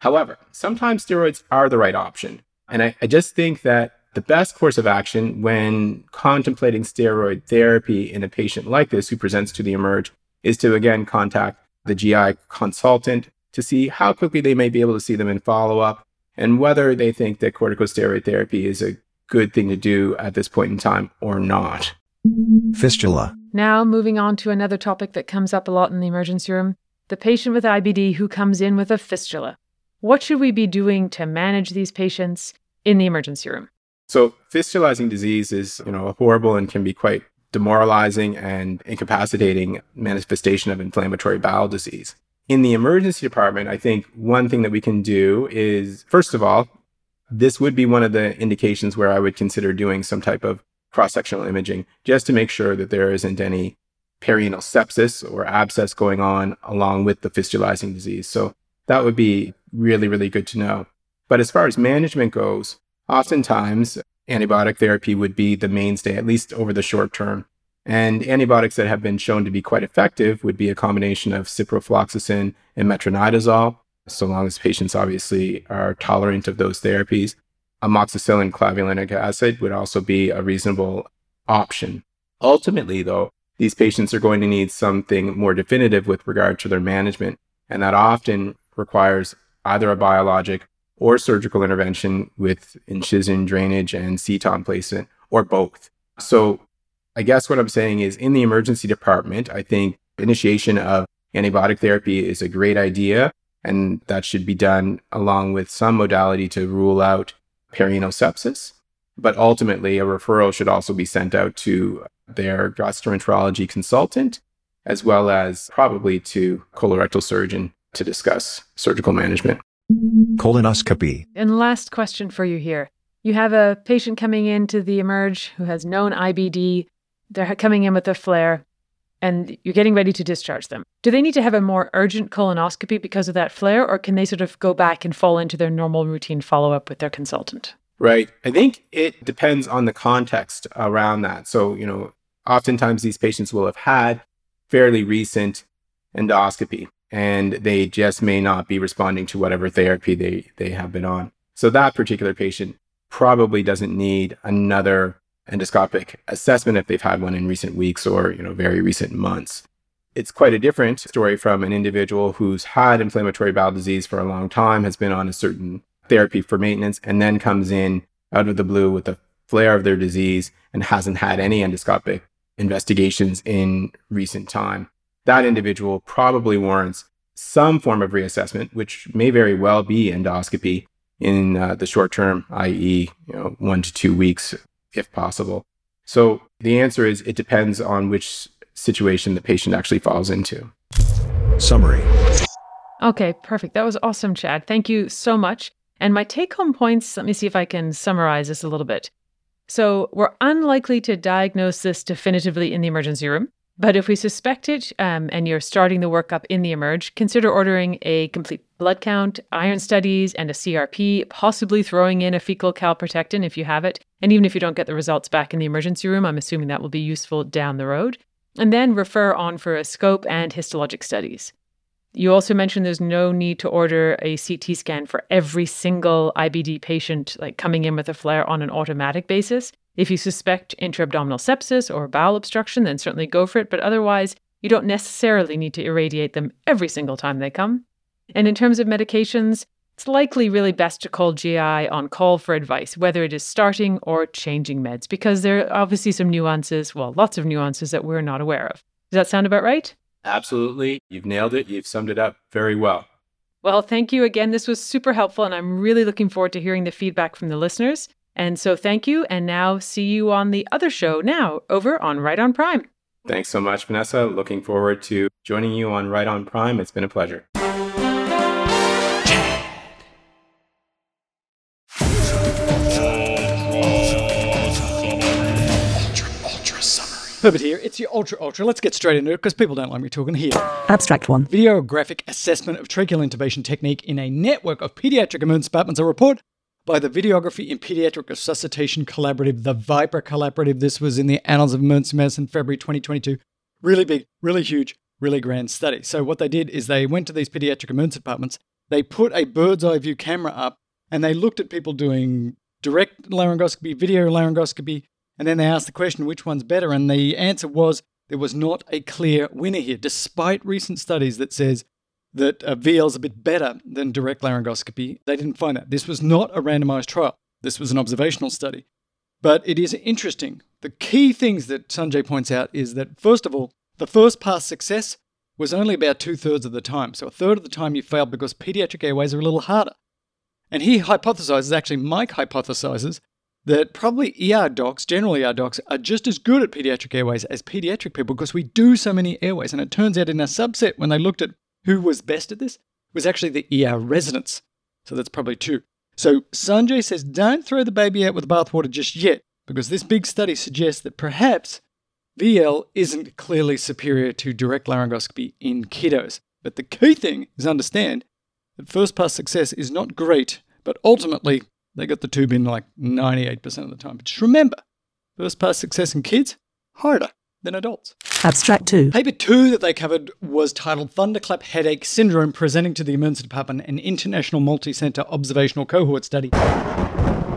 However, sometimes steroids are the right option. And I, I, just think that the best course of action when contemplating steroid therapy in a patient like this who presents to the emerge is to again contact the GI consultant to see how quickly they may be able to see them in follow up and whether they think that corticosteroid therapy is a good thing to do at this point in time or not. Fistula. Now, moving on to another topic that comes up a lot in the emergency room the patient with IBD who comes in with a fistula. What should we be doing to manage these patients in the emergency room? So, fistulizing disease is, you know, a horrible and can be quite demoralizing and incapacitating manifestation of inflammatory bowel disease. In the emergency department, I think one thing that we can do is, first of all, this would be one of the indications where I would consider doing some type of cross sectional imaging just to make sure that there isn't any perianal sepsis or abscess going on along with the fistulizing disease. So that would be really, really good to know. But as far as management goes, oftentimes antibiotic therapy would be the mainstay, at least over the short term. And antibiotics that have been shown to be quite effective would be a combination of ciprofloxacin and metronidazole, so long as patients obviously are tolerant of those therapies amoxicillin clavulanic acid would also be a reasonable option. Ultimately, though, these patients are going to need something more definitive with regard to their management, and that often requires either a biologic or surgical intervention with incision drainage and seton placement, or both. So, I guess what I'm saying is in the emergency department, I think initiation of antibiotic therapy is a great idea, and that should be done along with some modality to rule out perianal sepsis. But ultimately, a referral should also be sent out to their gastroenterology consultant, as well as probably to colorectal surgeon to discuss surgical management. Colonoscopy. And last question for you here. You have a patient coming into the emerge who has known IBD. They're coming in with a flare and you're getting ready to discharge them. Do they need to have a more urgent colonoscopy because of that flare, or can they sort of go back and fall into their normal routine follow up with their consultant? Right. I think it depends on the context around that. So, you know, oftentimes these patients will have had fairly recent endoscopy and they just may not be responding to whatever therapy they, they have been on. So that particular patient probably doesn't need another endoscopic assessment if they've had one in recent weeks or you know very recent months. It's quite a different story from an individual who's had inflammatory bowel disease for a long time, has been on a certain therapy for maintenance, and then comes in out of the blue with a flare of their disease and hasn't had any endoscopic investigations in recent time. That individual probably warrants some form of reassessment, which may very well be endoscopy in uh, the short term, i.e., you know, one to two weeks if possible. So the answer is it depends on which situation the patient actually falls into. Summary. Okay, perfect. That was awesome, Chad. Thank you so much. And my take home points, let me see if I can summarize this a little bit. So, we're unlikely to diagnose this definitively in the emergency room. But if we suspect it um, and you're starting the workup in the emerge, consider ordering a complete blood count, iron studies, and a CRP, possibly throwing in a fecal calprotectin if you have it. And even if you don't get the results back in the emergency room, I'm assuming that will be useful down the road. And then refer on for a scope and histologic studies. You also mentioned there's no need to order a CT scan for every single IBD patient like coming in with a flare on an automatic basis. If you suspect intra-abdominal sepsis or bowel obstruction, then certainly go for it, but otherwise, you don't necessarily need to irradiate them every single time they come. And in terms of medications, it's likely really best to call GI on call for advice, whether it is starting or changing meds, because there are obviously some nuances, well, lots of nuances that we're not aware of. Does that sound about right? Absolutely. You've nailed it. You've summed it up very well. Well, thank you again. This was super helpful, and I'm really looking forward to hearing the feedback from the listeners. And so thank you. And now see you on the other show now over on Right on Prime. Thanks so much, Vanessa. Looking forward to joining you on Right on Prime. It's been a pleasure. Herbert here. It's your Ultra Ultra. Let's get straight into it because people don't like me talking here. Abstract 1. Videographic assessment of tracheal intubation technique in a network of pediatric emergency departments. A report by the Videography in Pediatric Resuscitation Collaborative, the Viper Collaborative. This was in the Annals of Emergency Medicine, February 2022. Really big, really huge, really grand study. So, what they did is they went to these pediatric emergency departments, they put a bird's eye view camera up, and they looked at people doing direct laryngoscopy, video laryngoscopy, and then they asked the question, which one's better? And the answer was there was not a clear winner here, despite recent studies that says that uh, VL is a bit better than direct laryngoscopy. They didn't find that. This was not a randomized trial. This was an observational study. But it is interesting. The key things that Sanjay points out is that, first of all, the first pass success was only about two thirds of the time. So a third of the time you failed because pediatric airways are a little harder. And he hypothesizes, actually, Mike hypothesizes, that probably ER docs, general ER docs, are just as good at pediatric airways as pediatric people because we do so many airways. And it turns out in a subset, when they looked at who was best at this, was actually the ER residents. So that's probably two. So Sanjay says don't throw the baby out with the bathwater just yet because this big study suggests that perhaps VL isn't clearly superior to direct laryngoscopy in kiddos. But the key thing is understand that first pass success is not great, but ultimately they got the tube in like 98% of the time. But just remember, first pass success in kids, harder than adults. Abstract 2. Paper two that they covered was titled Thunderclap Headache Syndrome Presenting to the Emergency Department, an International Multi Center Observational Cohort Study.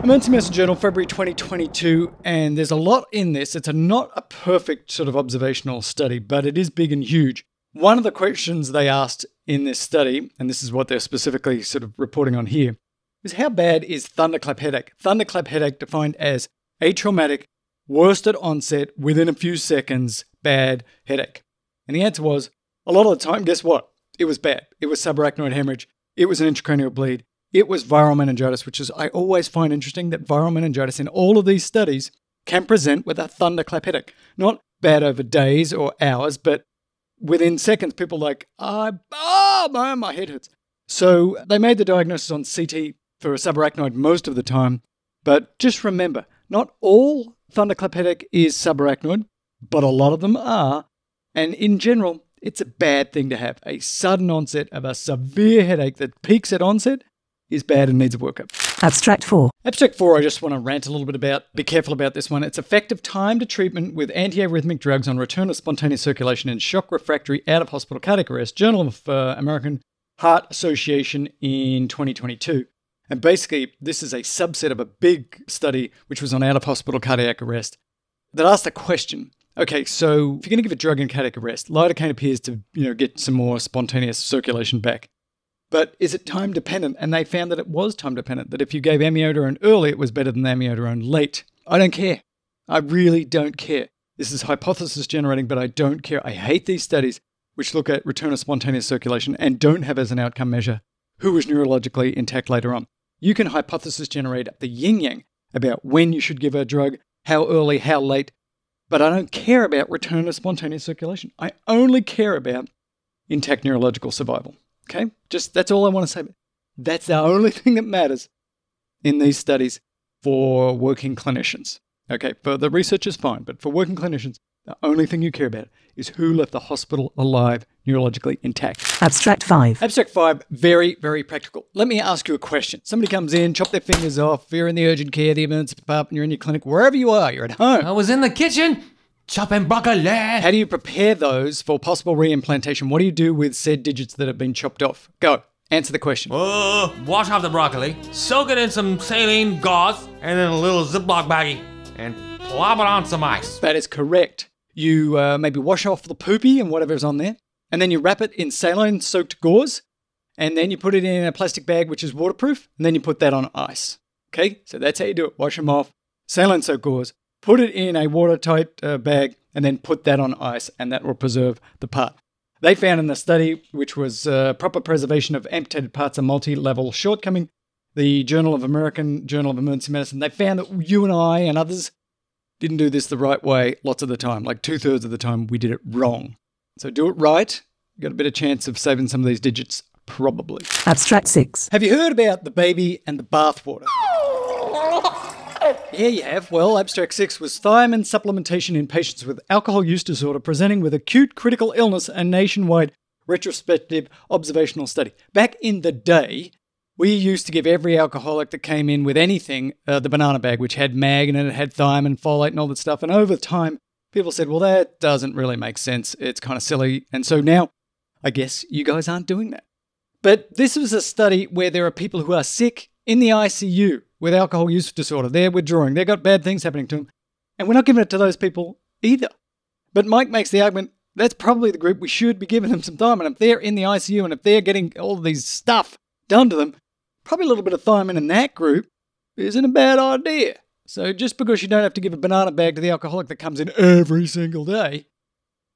Emergency Medicine Journal, February 2022, and there's a lot in this. It's a, not a perfect sort of observational study, but it is big and huge. One of the questions they asked in this study, and this is what they're specifically sort of reporting on here, is how bad is thunderclap headache? Thunderclap headache defined as atraumatic, worst at onset, within a few seconds, bad headache. And the answer was a lot of the time, guess what? It was bad. It was subarachnoid hemorrhage. It was an intracranial bleed. It was viral meningitis, which is, I always find interesting that viral meningitis in all of these studies can present with a thunderclap headache. Not bad over days or hours, but within seconds, people like, ah, oh, my, my head hurts. So they made the diagnosis on CT for a subarachnoid most of the time. But just remember, not all thunderclap headache is subarachnoid, but a lot of them are. And in general, it's a bad thing to have. A sudden onset of a severe headache that peaks at onset is bad and needs a workup. Abstract 4. Abstract 4, I just want to rant a little bit about. Be careful about this one. It's effective time to treatment with antiarrhythmic drugs on return of spontaneous circulation in shock refractory out of hospital cardiac arrest. Journal of uh, American Heart Association in 2022. And basically, this is a subset of a big study which was on out of hospital cardiac arrest that asked the question okay, so if you're going to give a drug in cardiac arrest, lidocaine appears to you know, get some more spontaneous circulation back. But is it time dependent? And they found that it was time dependent, that if you gave amiodarone early, it was better than amiodarone late. I don't care. I really don't care. This is hypothesis generating, but I don't care. I hate these studies which look at return of spontaneous circulation and don't have as an outcome measure who was neurologically intact later on. You can hypothesis generate the yin yang about when you should give a drug, how early, how late, but I don't care about return of spontaneous circulation. I only care about intact neurological survival. Okay? Just that's all I want to say. That's the only [LAUGHS] thing that matters in these studies for working clinicians. Okay, for the research is fine, but for working clinicians, the only thing you care about is who left the hospital alive, neurologically intact. Abstract 5. Abstract 5, very, very practical. Let me ask you a question. Somebody comes in, chop their fingers off, you're in the urgent care, the emergency department, you're in your clinic, wherever you are, you're at home. I was in the kitchen chopping broccoli. How do you prepare those for possible reimplantation? What do you do with said digits that have been chopped off? Go. Answer the question. Uh, wash off the broccoli, soak it in some saline gauze, and then a little Ziploc baggie, and plop it on some ice. That is correct. You uh, maybe wash off the poopy and whatever's on there, and then you wrap it in saline soaked gauze, and then you put it in a plastic bag which is waterproof, and then you put that on ice. Okay, so that's how you do it. Wash them off, saline soaked gauze, put it in a watertight uh, bag, and then put that on ice, and that will preserve the part. They found in the study, which was uh, proper preservation of amputated parts, a multi level shortcoming, the Journal of American Journal of Emergency Medicine, they found that you and I and others didn't do this the right way lots of the time. Like two thirds of the time, we did it wrong. So do it right. You got a better chance of saving some of these digits, probably. Abstract 6. Have you heard about the baby and the bathwater? [LAUGHS] Yeah, you have. Well, Abstract 6 was thiamine supplementation in patients with alcohol use disorder presenting with acute critical illness, a nationwide retrospective observational study. Back in the day, we used to give every alcoholic that came in with anything uh, the banana bag, which had mag and it had thiamine, folate, and all that stuff. And over time, people said, well, that doesn't really make sense. It's kind of silly. And so now, I guess you guys aren't doing that. But this was a study where there are people who are sick in the ICU with alcohol use disorder. They're withdrawing, they've got bad things happening to them. And we're not giving it to those people either. But Mike makes the argument that's probably the group we should be giving them some thiamine. If they're in the ICU and if they're getting all these stuff done to them, probably a little bit of thiamine in that group isn't a bad idea. So just because you don't have to give a banana bag to the alcoholic that comes in every single day,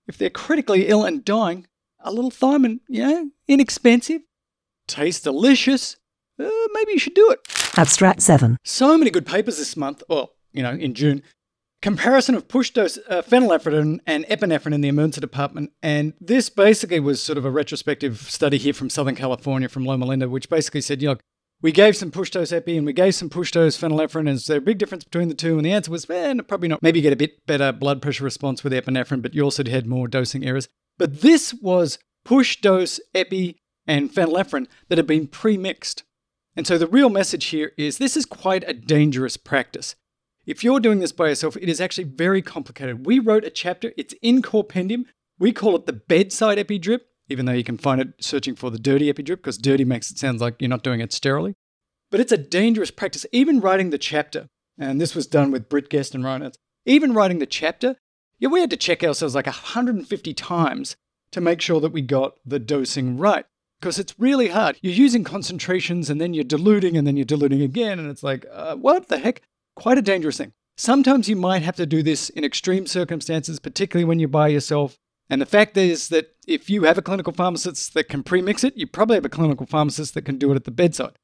if they're critically ill and dying, a little thiamine, you know, inexpensive, tastes delicious, uh, maybe you should do it. Abstract 7. So many good papers this month, well, you know, in June. Comparison of push dose uh, phenylephrine and epinephrine in the emergency department. And this basically was sort of a retrospective study here from Southern California, from Loma Linda, which basically said, you know, we gave some push dose epi and we gave some push dose phenylephrine. Is there a big difference between the two? And the answer was, eh, probably not. Maybe you get a bit better blood pressure response with epinephrine, but you also had more dosing errors. But this was push dose epi and phenylephrine that had been pre mixed. And so the real message here is this is quite a dangerous practice. If you're doing this by yourself, it is actually very complicated. We wrote a chapter, it's in CorePendium. We call it the bedside epidrip, even though you can find it searching for the dirty epidrip because dirty makes it sound like you're not doing it sterilely. But it's a dangerous practice. Even writing the chapter, and this was done with Britt Guest and Ryan even writing the chapter, yeah, we had to check ourselves like 150 times to make sure that we got the dosing right because it's really hard. You're using concentrations and then you're diluting and then you're diluting again. And it's like, uh, what the heck? Quite a dangerous thing. Sometimes you might have to do this in extreme circumstances, particularly when you're by yourself. And the fact is that if you have a clinical pharmacist that can premix it, you probably have a clinical pharmacist that can do it at the bedside.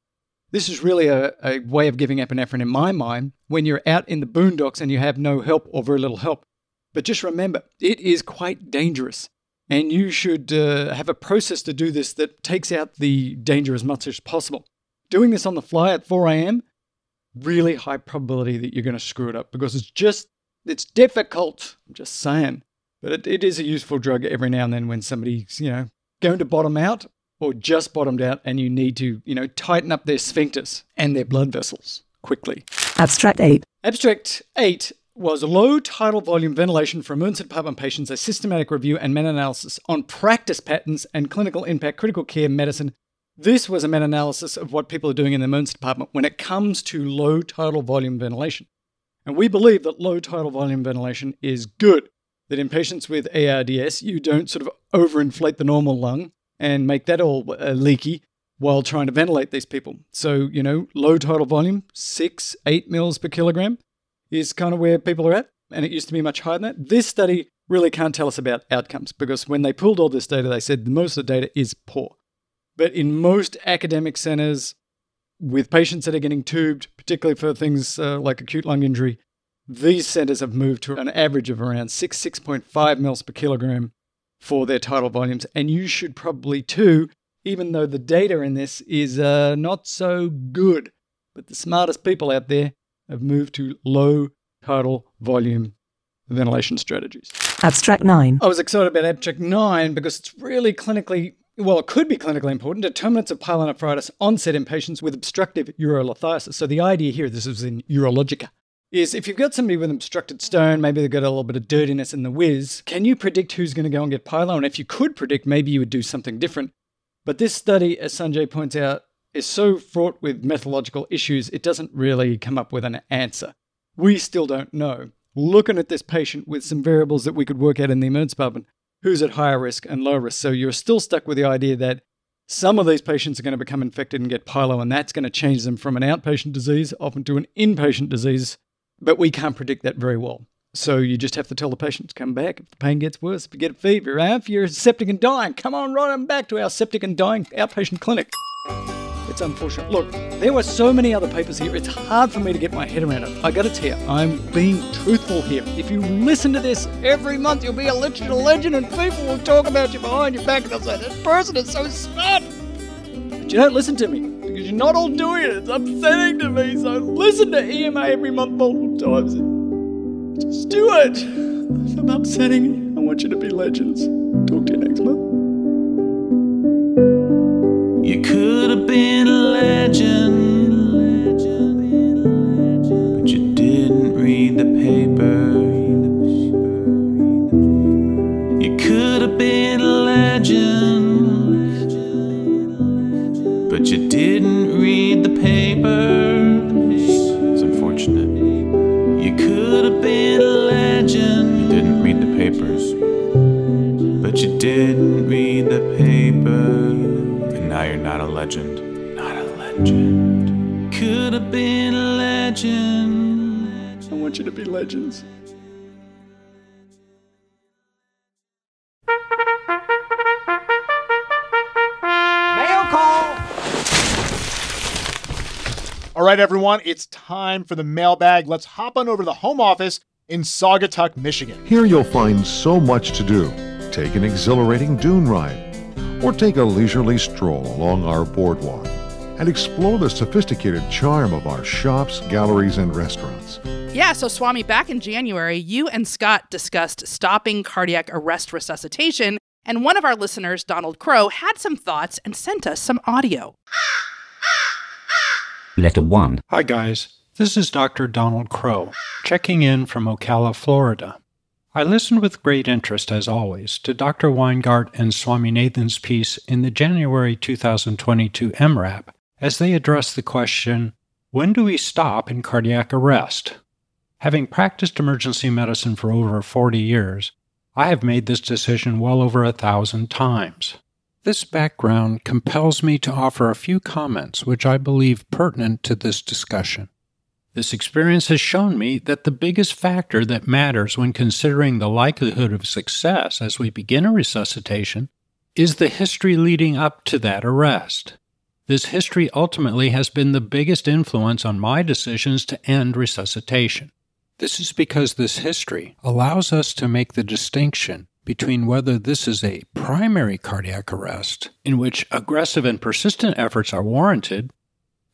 This is really a, a way of giving epinephrine, in my mind, when you're out in the boondocks and you have no help or very little help. But just remember, it is quite dangerous. And you should uh, have a process to do this that takes out the danger as much as possible. Doing this on the fly at 4 a.m., really high probability that you're going to screw it up because it's just, it's difficult. I'm just saying. But it, it is a useful drug every now and then when somebody's, you know, going to bottom out or just bottomed out and you need to, you know, tighten up their sphincters and their blood vessels quickly. Abstract 8. Abstract 8 was low tidal volume ventilation for emergency department patients, a systematic review and meta analysis on practice patterns and clinical impact, critical care medicine. This was a meta analysis of what people are doing in the emergency department when it comes to low tidal volume ventilation. And we believe that low tidal volume ventilation is good, that in patients with ARDS, you don't sort of overinflate the normal lung and make that all uh, leaky while trying to ventilate these people. So, you know, low tidal volume, six, eight mils per kilogram is kind of where people are at. And it used to be much higher than that. This study really can't tell us about outcomes because when they pulled all this data, they said most of the data is poor. But in most academic centers, with patients that are getting tubed, particularly for things uh, like acute lung injury, these centers have moved to an average of around 6, 6.5 mils per kilogram for their tidal volumes. And you should probably too, even though the data in this is uh, not so good. But the smartest people out there have moved to low tidal volume ventilation strategies. Abstract 9. I was excited about Abstract 9 because it's really clinically, well, it could be clinically important. Determinants of pyelonephritis onset in patients with obstructive urolithiasis. So the idea here, this is in Urologica, is if you've got somebody with obstructed stone, maybe they've got a little bit of dirtiness in the whiz, can you predict who's going to go and get pyelo? And if you could predict, maybe you would do something different. But this study, as Sanjay points out, is so fraught with methodological issues, it doesn't really come up with an answer. We still don't know. looking at this patient with some variables that we could work out in the emergency department who's at higher risk and low risk. So you're still stuck with the idea that some of these patients are going to become infected and get pyelo, and that's going to change them from an outpatient disease often to an inpatient disease. But we can't predict that very well. So you just have to tell the patient to come back if the pain gets worse. If you get a fever, if you're septic and dying, come on right on back to our septic and dying outpatient clinic. It's unfortunate. Look, there were so many other papers here. It's hard for me to get my head around it. I gotta tell you, I'm being truthful here. If you listen to this every month, you'll be a a legend, and people will talk about you behind your back and they'll say, This person is so smart. But you don't listen to me because you're not all doing it. It's upsetting to me. So listen to EMA every month multiple times. Just do it. If I'm upsetting I want you to be legends. Talk to you next month. You could have been a legend, but you didn't read the paper. You didn't read the paper. It's unfortunate. You could have been a legend. You didn't read the papers, but you didn't read the paper. And now you're not a legend. Not a legend. Could have been a legend. I want you to be legends. Right, everyone, it's time for the mailbag. Let's hop on over to the home office in Saugatuck, Michigan. Here you'll find so much to do. Take an exhilarating dune ride, or take a leisurely stroll along our boardwalk and explore the sophisticated charm of our shops, galleries, and restaurants. Yeah, so Swami, back in January, you and Scott discussed stopping cardiac arrest resuscitation, and one of our listeners, Donald Crowe, had some thoughts and sent us some audio. [GASPS] Letter 1. Hi, guys. This is Dr. Donald Crowe, checking in from Ocala, Florida. I listened with great interest, as always, to Dr. Weingart and Swaminathan's piece in the January 2022 EM:RAP as they addressed the question when do we stop in cardiac arrest? Having practiced emergency medicine for over 40 years, I have made this decision well over a thousand times. This background compels me to offer a few comments which I believe pertinent to this discussion. This experience has shown me that the biggest factor that matters when considering the likelihood of success as we begin a resuscitation is the history leading up to that arrest. This history ultimately has been the biggest influence on my decisions to end resuscitation. This is because this history allows us to make the distinction between whether this is a primary cardiac arrest, in which aggressive and persistent efforts are warranted,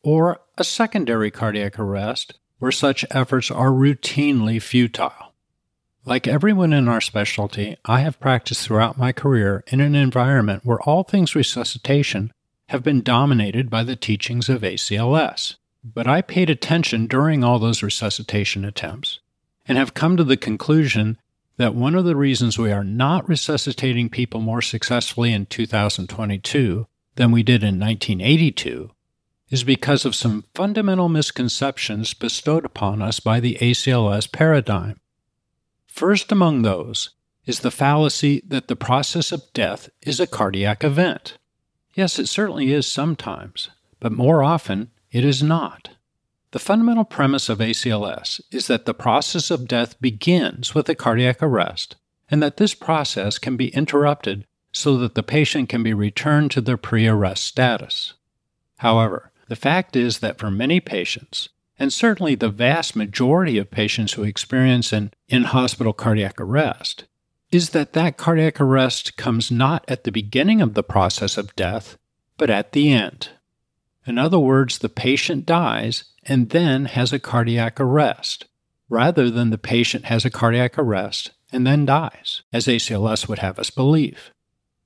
or a secondary cardiac arrest, where such efforts are routinely futile. Like everyone in our specialty, I have practiced throughout my career in an environment where all things resuscitation have been dominated by the teachings of ACLS. But I paid attention during all those resuscitation attempts and have come to the conclusion that one of the reasons we are not resuscitating people more successfully in 2022 than we did in 1982 is because of some fundamental misconceptions bestowed upon us by the ACLS paradigm. First among those is the fallacy that the process of death is a cardiac event. Yes, it certainly is sometimes, but more often it is not. The fundamental premise of ACLS is that the process of death begins with a cardiac arrest and that this process can be interrupted so that the patient can be returned to their pre arrest status. However, the fact is that for many patients, and certainly the vast majority of patients who experience an in hospital cardiac arrest, is that that cardiac arrest comes not at the beginning of the process of death, but at the end. In other words, the patient dies and then has a cardiac arrest, rather than the patient has a cardiac arrest and then dies, as ACLS would have us believe.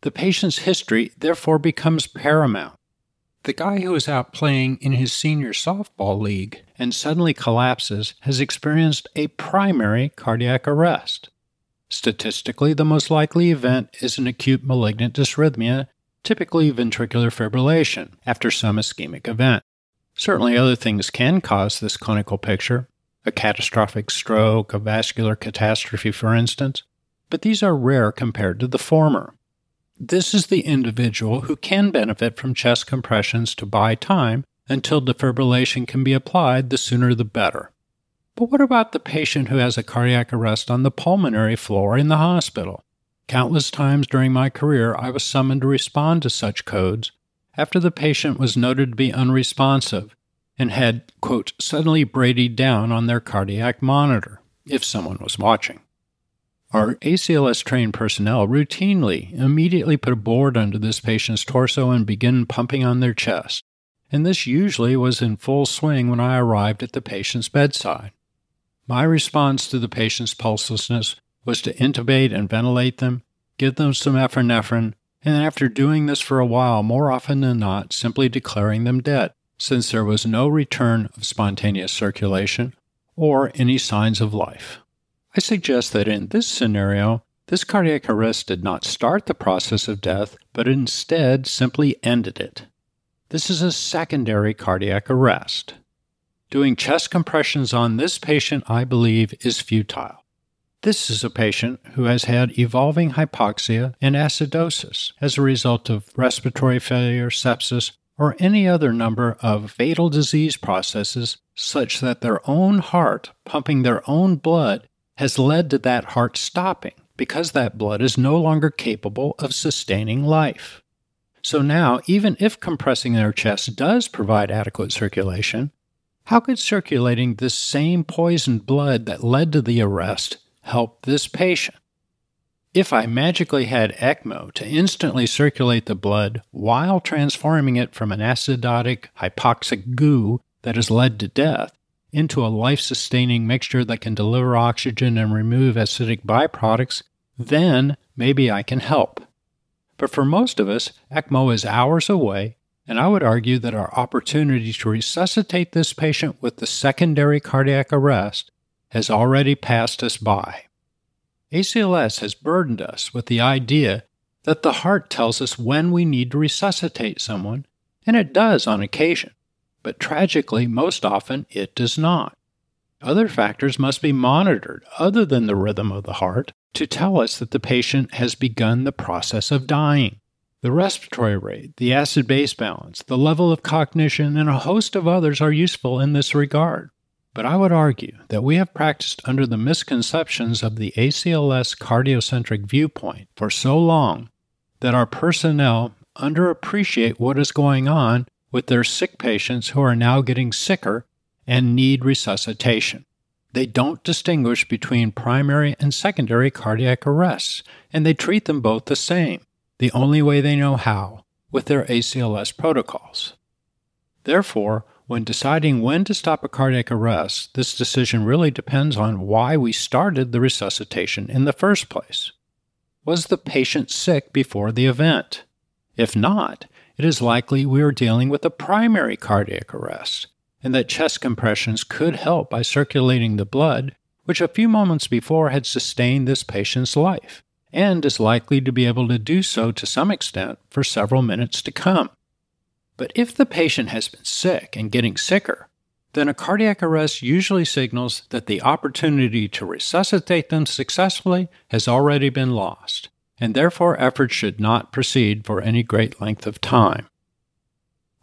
The patient's history therefore becomes paramount. The guy who is out playing in his senior softball league and suddenly collapses has experienced a primary cardiac arrest. Statistically, the most likely event is an acute malignant dysrhythmia, typically ventricular fibrillation, after some ischemic event. Certainly, other things can cause this clinical picture, a catastrophic stroke, a vascular catastrophe, for instance, but these are rare compared to the former. This is the individual who can benefit from chest compressions to buy time until defibrillation can be applied, the sooner the better. But what about the patient who has a cardiac arrest on the pulmonary floor in the hospital? Countless times during my career, I was summoned to respond to such codes after the patient was noted to be unresponsive and had, quote, suddenly bradyed down on their cardiac monitor, if someone was watching. Our ACLS trained personnel routinely immediately put a board under this patient's torso and begin pumping on their chest, and this usually was in full swing when I arrived at the patient's bedside. My response to the patient's pulselessness was to intubate and ventilate them, give them some epinephrine, and after doing this for a while, more often than not, simply declaring them dead, since there was no return of spontaneous circulation or any signs of life. I suggest that in this scenario, this cardiac arrest did not start the process of death, but instead simply ended it. This is a secondary cardiac arrest. Doing chest compressions on this patient, I believe, is futile. This is a patient who has had evolving hypoxia and acidosis as a result of respiratory failure, sepsis, or any other number of fatal disease processes such that their own heart pumping their own blood has led to that heart stopping because that blood is no longer capable of sustaining life. So now, even if compressing their chest does provide adequate circulation, how could circulating this same poisoned blood that led to the arrest help this patient. If I magically had ECMO to instantly circulate the blood while transforming it from an acidotic hypoxic goo that has led to death into a life sustaining mixture that can deliver oxygen and remove acidic byproducts, then maybe I can help. But for most of us, ECMO is hours away, and I would argue that our opportunity to resuscitate this patient with the secondary cardiac arrest has already passed us by. ACLS has burdened us with the idea that the heart tells us when we need to resuscitate someone, and it does on occasion, but tragically, most often it does not. Other factors must be monitored other than the rhythm of the heart to tell us that the patient has begun the process of dying. The respiratory rate, the acid base balance, the level of cognition, and a host of others are useful in this regard. But I would argue that we have practiced under the misconceptions of the ACLS cardiocentric viewpoint for so long that our personnel underappreciate what is going on with their sick patients who are now getting sicker and need resuscitation. They don't distinguish between primary and secondary cardiac arrests, and they treat them both the same, the only way they know how, with their ACLS protocols. Therefore, when deciding when to stop a cardiac arrest, this decision really depends on why we started the resuscitation in the first place. Was the patient sick before the event? If not, it is likely we are dealing with a primary cardiac arrest, and that chest compressions could help by circulating the blood, which a few moments before had sustained this patient's life, and is likely to be able to do so to some extent for several minutes to come. But if the patient has been sick and getting sicker, then a cardiac arrest usually signals that the opportunity to resuscitate them successfully has already been lost, and therefore efforts should not proceed for any great length of time.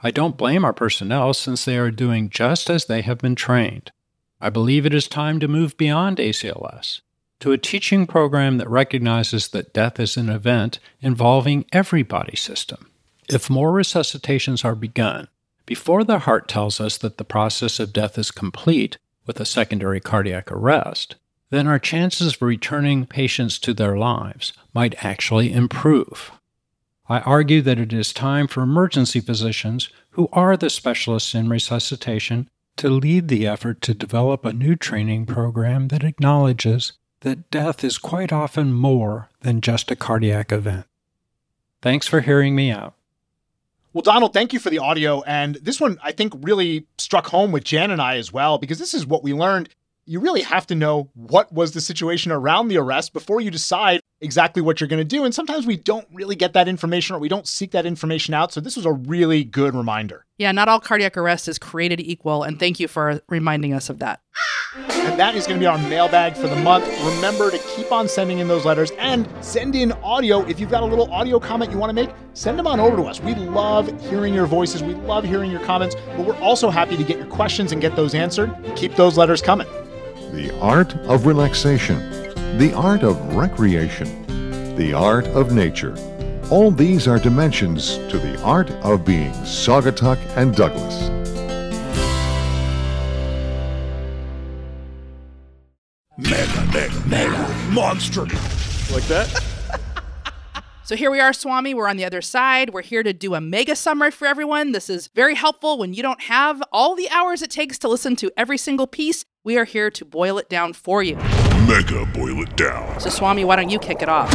I don't blame our personnel since they are doing just as they have been trained. I believe it is time to move beyond ACLS to a teaching program that recognizes that death is an event involving every body system. If more resuscitations are begun before the heart tells us that the process of death is complete with a secondary cardiac arrest, then our chances of returning patients to their lives might actually improve. I argue that it is time for emergency physicians, who are the specialists in resuscitation, to lead the effort to develop a new training program that acknowledges that death is quite often more than just a cardiac event. Thanks for hearing me out. Well, Donald, thank you for the audio. And this one, I think, really struck home with Jan and I as well, because this is what we learned. You really have to know what was the situation around the arrest before you decide exactly what you're going to do. And sometimes we don't really get that information or we don't seek that information out. So this was a really good reminder. Yeah, not all cardiac arrest is created equal. And thank you for reminding us of that. And that is going to be our mailbag for the month. Remember to keep on sending in those letters and send in audio. If you've got a little audio comment you want to make, send them on over to us. We love hearing your voices. We love hearing your comments, but we're also happy to get your questions and get those answered. Keep those letters coming. The art of relaxation, the art of recreation, the art of nature. All these are dimensions to the art of being Saugatuck and Douglas. Mega, mega, mega, monster. Like that? [LAUGHS] So here we are, Swami. We're on the other side. We're here to do a mega summary for everyone. This is very helpful when you don't have all the hours it takes to listen to every single piece. We are here to boil it down for you. Mega boil it down. So, Swami, why don't you kick it off?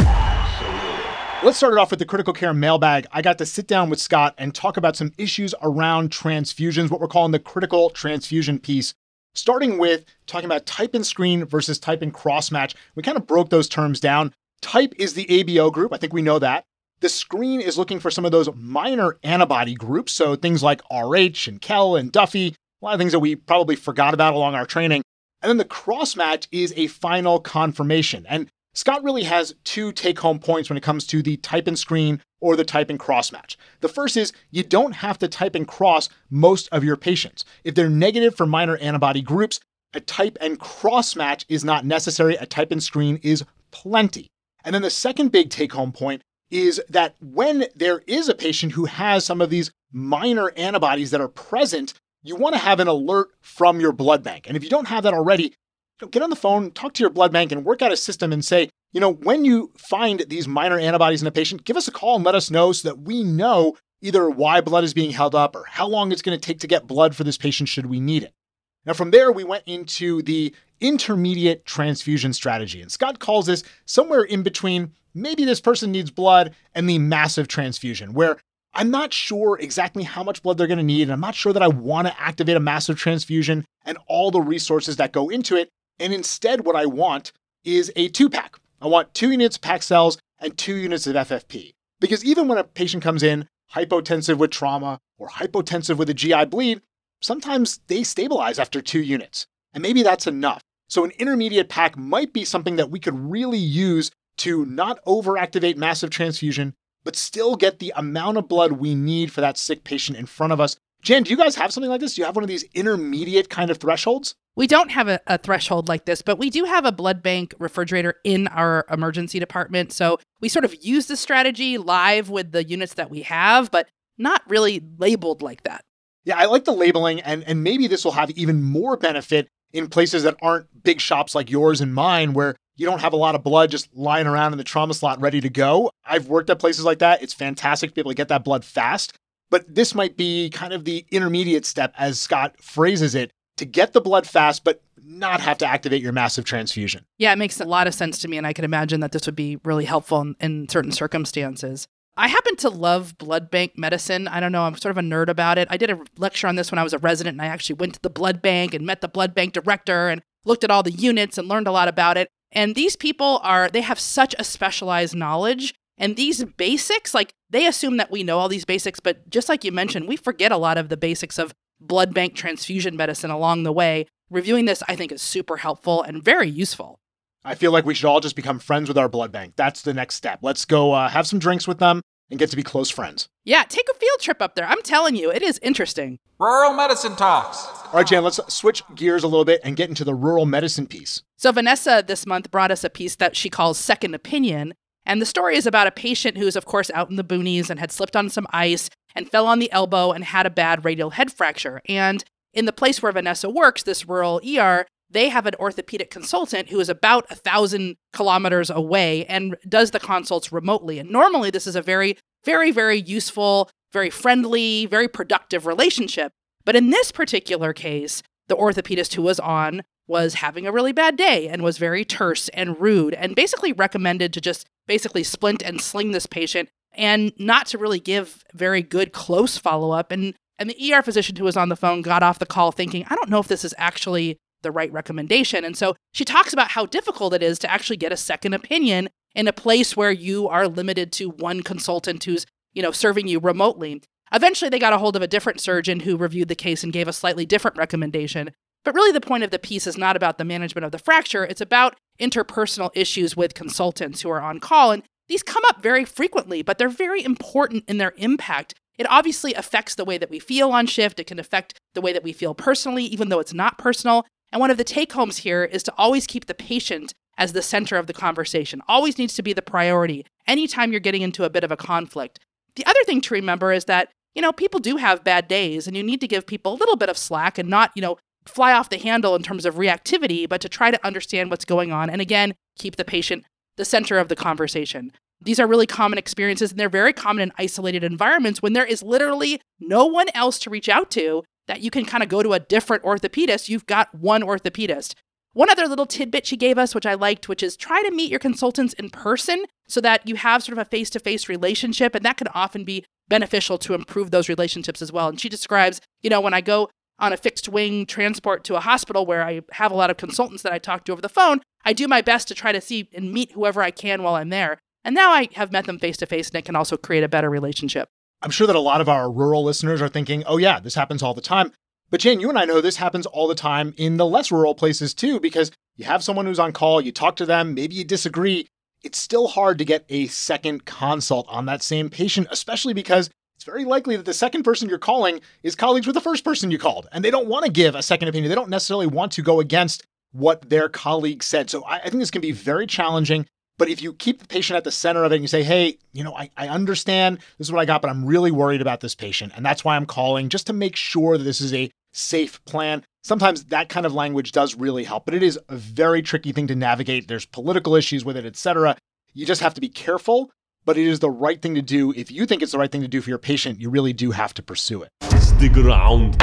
Let's start it off with the critical care mailbag. I got to sit down with Scott and talk about some issues around transfusions, what we're calling the critical transfusion piece. Starting with talking about type and screen versus type and cross match. We kind of broke those terms down. Type is the ABO group. I think we know that. The screen is looking for some of those minor antibody groups. So things like RH and Kell and Duffy, a lot of things that we probably forgot about along our training. And then the cross match is a final confirmation. And Scott really has two take home points when it comes to the type and screen or the type and cross match. The first is you don't have to type and cross most of your patients. If they're negative for minor antibody groups, a type and cross match is not necessary. A type and screen is plenty. And then the second big take home point is that when there is a patient who has some of these minor antibodies that are present, you want to have an alert from your blood bank. And if you don't have that already, get on the phone, talk to your blood bank, and work out a system and say, you know, when you find these minor antibodies in a patient, give us a call and let us know so that we know either why blood is being held up or how long it's going to take to get blood for this patient should we need it. Now, from there, we went into the intermediate transfusion strategy. And Scott calls this somewhere in between maybe this person needs blood and the massive transfusion, where I'm not sure exactly how much blood they're going to need. And I'm not sure that I want to activate a massive transfusion and all the resources that go into it. And instead, what I want is a two pack. I want two units of cells and two units of FFP. Because even when a patient comes in hypotensive with trauma or hypotensive with a GI bleed, sometimes they stabilize after two units. And maybe that's enough. So, an intermediate pack might be something that we could really use to not overactivate massive transfusion, but still get the amount of blood we need for that sick patient in front of us. Jen, do you guys have something like this? Do you have one of these intermediate kind of thresholds? We don't have a, a, threshold like this, but we do have a blood bank refrigerator in our emergency department. So we sort of use the strategy live with the units that we have, but not really labeled like that. Yeah, I like the labeling, and, and maybe this will have even more benefit in places that aren't big shops like yours and mine, where you don't have a lot of blood just lying around in the trauma slot ready to go. I've worked at places like that. It's fantastic to be able to get that blood fast. But this might be kind of the intermediate step, as Scott phrases it, to get the blood fast, but not have to activate your massive transfusion. Yeah, it makes a lot of sense to me. And I can imagine that this would be really helpful in, in certain circumstances. I happen to love blood bank medicine. I don't know, I'm sort of a nerd about it. I did a lecture on this when I was a resident, and I actually went to the blood bank and met the blood bank director and looked at all the units and learned a lot about it. And these people are, they have such a specialized knowledge. And these basics, like they assume that we know all these basics, but just like you mentioned, we forget a lot of the basics of blood bank transfusion medicine along the way. Reviewing this, I think, is super helpful and very useful. I feel like we should all just become friends with our blood bank. That's the next step. Let's go uh, have some drinks with them and get to be close friends. Yeah, take a field trip up there. I'm telling you, it is interesting. Rural medicine talks. All right, Jan, let's switch gears a little bit and get into the rural medicine piece. So, Vanessa this month brought us a piece that she calls Second Opinion. And the story is about a patient who's, of course, out in the boonies and had slipped on some ice and fell on the elbow and had a bad radial head fracture. And in the place where Vanessa works, this rural ER, they have an orthopedic consultant who is about a thousand kilometers away and does the consults remotely. And normally, this is a very, very, very useful, very friendly, very productive relationship. But in this particular case, the orthopedist who was on was having a really bad day and was very terse and rude and basically recommended to just basically splint and sling this patient and not to really give very good close follow up. And and the ER physician who was on the phone got off the call thinking, I don't know if this is actually the right recommendation. And so she talks about how difficult it is to actually get a second opinion in a place where you are limited to one consultant who's, you know, serving you remotely. Eventually they got a hold of a different surgeon who reviewed the case and gave a slightly different recommendation. But really, the point of the piece is not about the management of the fracture, it's about interpersonal issues with consultants who are on call. And these come up very frequently, but they're very important in their impact. It obviously affects the way that we feel on shift. It can affect the way that we feel personally, even though it's not personal. And one of the take homes here is to always keep the patient as the center of the conversation, always needs to be the priority anytime you're getting into a bit of a conflict. The other thing to remember is that, you know, people do have bad days and you need to give people a little bit of slack and not, you know, fly off the handle in terms of reactivity, but to try to understand what's going on. And again, keep the patient the center of the conversation. These are really common experiences, and they're very common in isolated environments when there is literally no one else to reach out to that you can kind of go to a different orthopedist. You've got one orthopedist. One other little tidbit she gave us, which I liked, which is try to meet your consultants in person so that you have sort of a face to face relationship. And that can often be beneficial to improve those relationships as well. And she describes, you know, when I go on a fixed wing transport to a hospital where I have a lot of consultants that I talk to over the phone, I do my best to try to see and meet whoever I can while I'm there. And now I have met them face to face and it can also create a better relationship. I'm sure that a lot of our rural listeners are thinking, oh, yeah, this happens all the time. But Jane, you and I know this happens all the time in the less rural places too, because you have someone who's on call, you talk to them, maybe you disagree. It's still hard to get a second consult on that same patient, especially because it's very likely that the second person you're calling is colleagues with the first person you called, and they don't want to give a second opinion. They don't necessarily want to go against what their colleague said. So I, I think this can be very challenging. But if you keep the patient at the center of it and you say, hey, you know, I, I understand this is what I got, but I'm really worried about this patient. And that's why I'm calling just to make sure that this is a safe plan. Sometimes that kind of language does really help, but it is a very tricky thing to navigate. There's political issues with it, etc. You just have to be careful, but it is the right thing to do. If you think it's the right thing to do for your patient, you really do have to pursue it. Stick around.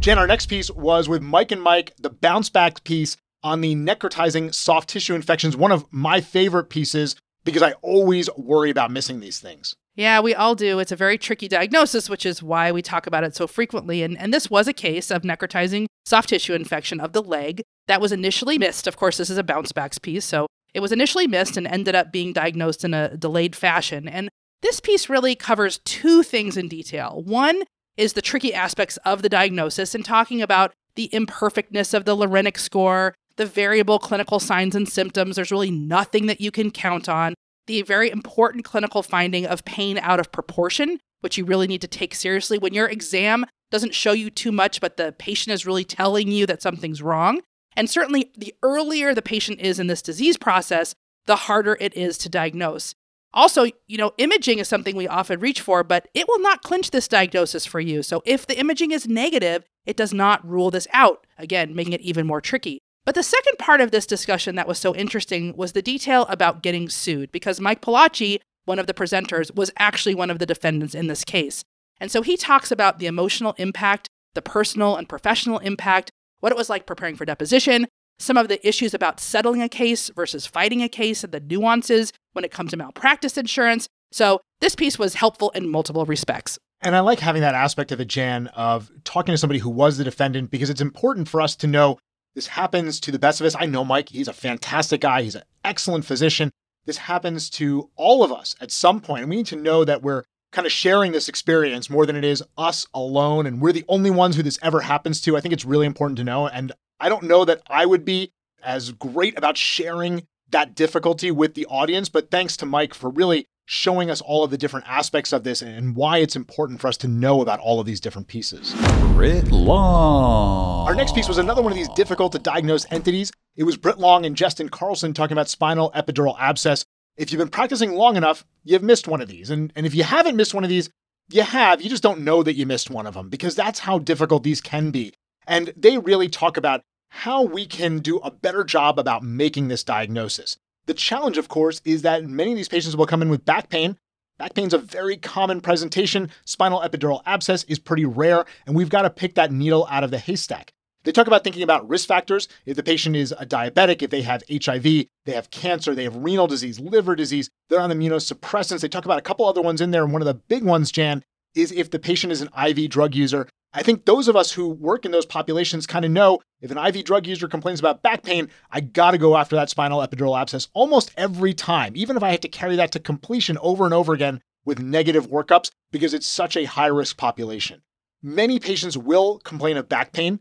Jen, our next piece was with Mike and Mike, the bounce back piece on the necrotizing soft tissue infections, one of my favorite pieces because I always worry about missing these things. Yeah, we all do. It's a very tricky diagnosis, which is why we talk about it so frequently. And, and this was a case of necrotizing soft tissue infection of the leg that was initially missed. Of course, this is a bounce backs piece. So it was initially missed and ended up being diagnosed in a delayed fashion. And this piece really covers two things in detail. One is the tricky aspects of the diagnosis and talking about the imperfectness of the LRINEC score, the variable clinical signs and symptoms. There's really nothing that you can count on the very important clinical finding of pain out of proportion, which you really need to take seriously. When your exam doesn't show you too much, but the patient is really telling you that something's wrong. And certainly, the earlier the patient is in this disease process, the harder it is to diagnose. Also, you know, imaging is something we often reach for, but it will not clinch this diagnosis for you. So if the imaging is negative, it does not rule this out, again, making it even more tricky. But the second part of this discussion that was so interesting was the detail about getting sued, because Mike Pallaci, one of the presenters, was actually one of the defendants in this case. And so he talks about the emotional impact, the personal and professional impact, what it was like preparing for deposition, some of the issues about settling a case versus fighting a case, and the nuances when it comes to malpractice insurance. So this piece was helpful in multiple respects. And I like having that aspect of it, Jan, of talking to somebody who was the defendant, because it's important for us to know this happens to the best of us. I know Mike, he's a fantastic guy, he's an excellent physician. This happens to all of us at some point, and we need to know that we're kind of sharing this experience more than it is us alone, and we're the only ones who this ever happens to. I think it's really important to know. And I don't know that I would be as great about sharing that difficulty with the audience, but thanks to Mike for really showing us all of the different aspects of this and why it's important for us to know about all of these different pieces. Brit Long. Our next piece was another one of these difficult to diagnose entities. It was Brit Long and Jestin Carlson talking about spinal epidural abscess. If you've been practicing long enough, you've missed one of these. And, and if you haven't missed one of these, you have, you just don't know that you missed one of them because that's how difficult these can be. And they really talk about how we can do a better job about making this diagnosis. The challenge, of course, is that many of these patients will come in with back pain. Back pain is a very common presentation. Spinal epidural abscess is pretty rare, and we've got to pick that needle out of the haystack. They talk about thinking about risk factors. If the patient is a diabetic, if they have HIV, they have cancer, they have renal disease, liver disease, they're on immunosuppressants. They talk about a couple other ones in there. And one of the big ones, Jan, is if the patient is an IV drug user I think those of us who work in those populations kind of know if an IV drug user complains about back pain, I got to go after that spinal epidural abscess almost every time, even if I have to carry that to completion over and over again with negative workups because it's such a high risk population. Many patients will complain of back pain.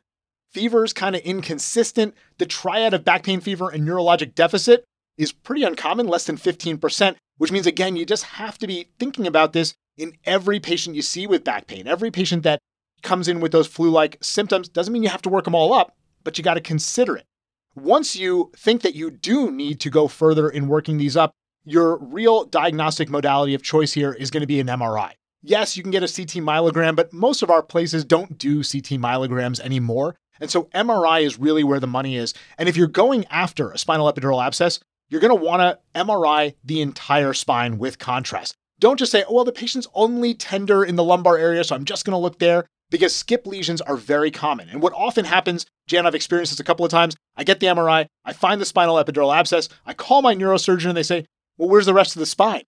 Fever is kind of inconsistent. The triad of back pain, fever, and neurologic deficit is pretty uncommon, less than 15%, which means, again, you just have to be thinking about this in every patient you see with back pain. Every patient that comes in with those flu like symptoms doesn't mean you have to work them all up, but you got to consider it. Once you think that you do need to go further in working these up, your real diagnostic modality of choice here is going to be an MRI. Yes, you can get a CT myelogram, but most of our places don't do CT myelograms anymore. And so MRI is really where the money is. And if you're going after a spinal epidural abscess, you're going to want to MRI the entire spine with contrast. Don't just say, oh, well, the patient's only tender in the lumbar area, so I'm just going to look there because skip lesions are very common. And what often happens, Jan, I've experienced this a couple of times. I get the MRI, I find the spinal epidural abscess, I call my neurosurgeon and they say, well, where's the rest of the spine?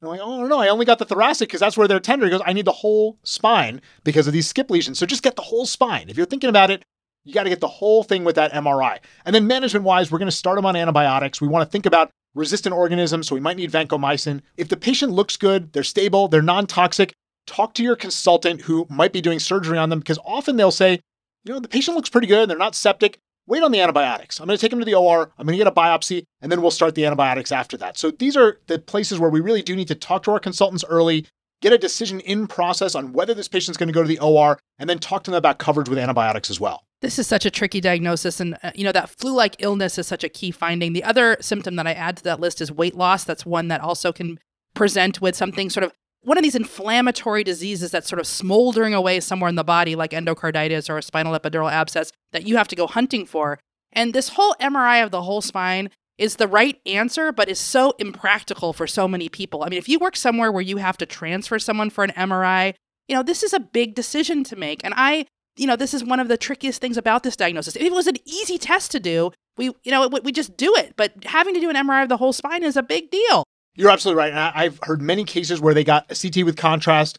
And I'm like, oh, no, I only got the thoracic because that's where they're tender. He goes, I need the whole spine because of these skip lesions. So just get the whole spine. If you're thinking about it, you got to get the whole thing with that MRI. And then management wise, we're going to start them on antibiotics. We want to think about resistant organisms, so we might need vancomycin. If the patient looks good, they're stable, they're non toxic, talk to your consultant who might be doing surgery on them because often they'll say, you know, the patient looks pretty good, and they're not septic. Wait on the antibiotics. I'm going to take them to the OR, I'm going to get a biopsy, and then we'll start the antibiotics after that. So these are the places where we really do need to talk to our consultants early, get a decision in process on whether this patient's going to go to the OR, and then talk to them about coverage with antibiotics as well. This is such a tricky diagnosis. And, uh, you know, that flu like illness is such a key finding. The other symptom that I add to that list is weight loss. That's one that also can present with something sort of one of these inflammatory diseases that's sort of smoldering away somewhere in the body, like endocarditis or a spinal epidural abscess, that you have to go hunting for. And this whole MRI of the whole spine is the right answer, but is so impractical for so many people. I mean, if you work somewhere where you have to transfer someone for an MRI, you know, this is a big decision to make. And I you know, this is one of the trickiest things about this diagnosis. If it was an easy test to do, we, you know, we just do it. But having to do an MRI of the whole spine is a big deal. You're absolutely right. And I've heard many cases where they got a CT with contrast,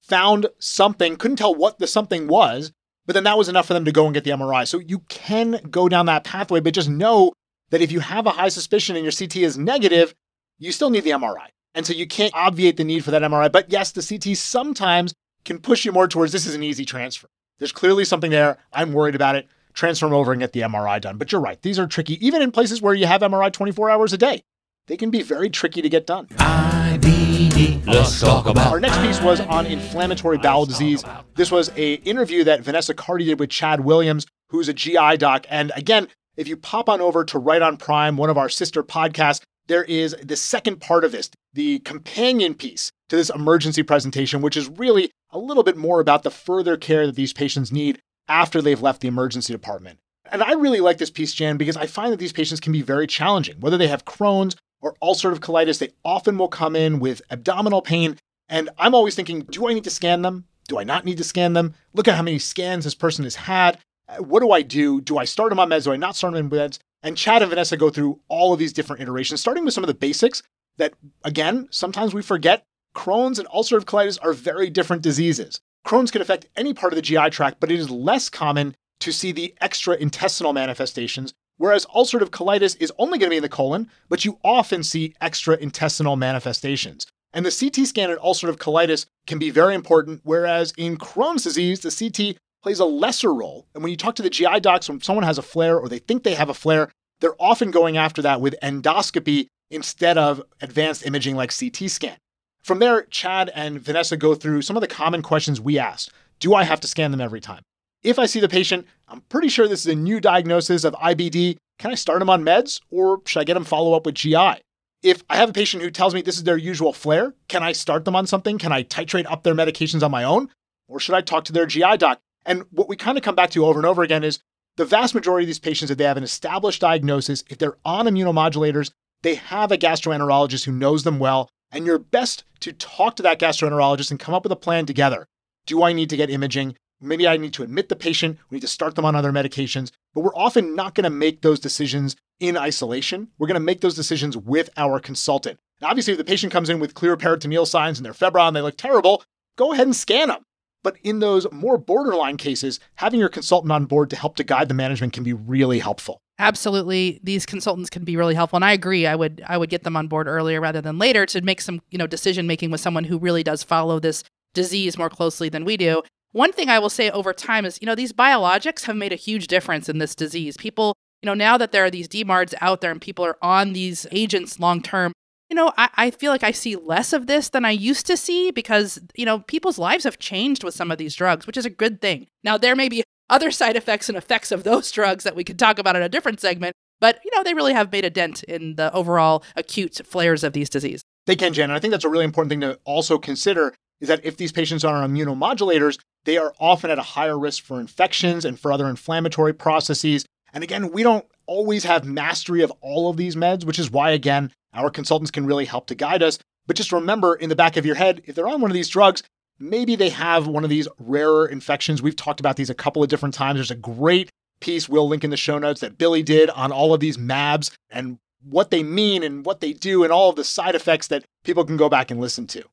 found something, couldn't tell what the something was, but then that was enough for them to go and get the MRI. So you can go down that pathway, but just know that if you have a high suspicion and your CT is negative, you still need the MRI. And so you can't obviate the need for that MRI. But yes, the CT sometimes can push you more towards this is an easy transfer. There's clearly something there. I'm worried about it. Transfer over and get the MRI done. But you're right. These are tricky, even in places where you have MRI 24 hours a day. They can be very tricky to get done. IBD. Let's talk about. Our next piece was on inflammatory bowel disease. This was a interview that Vanessa Cardy did with Chad Williams, who's a GI doc. And again, if you pop on over to Right on Prime, one of our sister podcasts, there is the second part of this, the companion piece to this emergency presentation, which is really a little bit more about the further care that these patients need after they've left the emergency department. And I really like this piece, Jan, because I find that these patients can be very challenging. Whether they have Crohn's or ulcerative colitis, they often will come in with abdominal pain. And I'm always thinking, do I need to scan them? Do I not need to scan them? Look at how many scans this person has had. Uh, what do I do? Do I start them on meds? Do I not start them on meds? And Chad and Vanessa go through all of these different iterations, starting with some of the basics that, again, sometimes we forget Crohn's and ulcerative colitis are very different diseases. Crohn's can affect any part of the GI tract, but it is less common to see the extra intestinal manifestations, whereas ulcerative colitis is only going to be in the colon, but you often see extra intestinal manifestations. And the CT scan in ulcerative colitis can be very important, whereas in Crohn's disease, the CT plays a lesser role. And when you talk to the GI docs, when someone has a flare or they think they have a flare, they're often going after that with endoscopy instead of advanced imaging like CT scan. From there, Chad and Vanessa go through some of the common questions we asked. Do I have to scan them every time? If I see the patient, I'm pretty sure this is a new diagnosis of IBD. Can I start them on meds or should I get them follow up with GI? If I have a patient who tells me this is their usual flare, can I start them on something? Can I titrate up their medications on my own? Or should I talk to their GI doc? And what we kind of come back to over and over again is the vast majority of these patients, if they have an established diagnosis, if they're on immunomodulators, they have a gastroenterologist who knows them well, and you're best to talk to that gastroenterologist and come up with a plan together. Do I need to get imaging? Maybe I need to admit the patient. We need to start them on other medications. But we're often not going to make those decisions in isolation. We're going to make those decisions with our consultant. Now, obviously, if the patient comes in with clear peritoneal signs and they're febrile and they look terrible, go ahead and scan them. But in those more borderline cases, having your consultant on board to help to guide the management can be really helpful. Absolutely, these consultants can be really helpful, and I agree. I would I would get them on board earlier rather than later to make some you know decision making with someone who really does follow this disease more closely than we do. one thing I will say over time is, you know, these biologics have made a huge difference in this disease. People, you know, now that there are these DMARDs out there and people are on these agents long term, you know, I, I feel like I see less of this than I used to see because, you know, people's lives have changed with some of these drugs, which is a good thing. Now, there may be other side effects and effects of those [LAUGHS] drugs that we could talk about in a different segment, but, you know, they really have made a dent in the overall acute flares of these diseases. They can, Jen. And I think that's a really important thing to also consider is that if these patients are on immunomodulators, they are often at a higher risk for infections and for other inflammatory processes. And again, we don't always have mastery of all of these meds, which is why, again, our consultants can really help to guide us. But just remember in the back of your head, if they're on one of these drugs, maybe they have one of these rarer infections. We've talked about these a couple of different times. There's a great piece we'll link in the show notes that Billy did on all of these MABs and what they mean and what they do and all of the side effects that people can go back and listen to.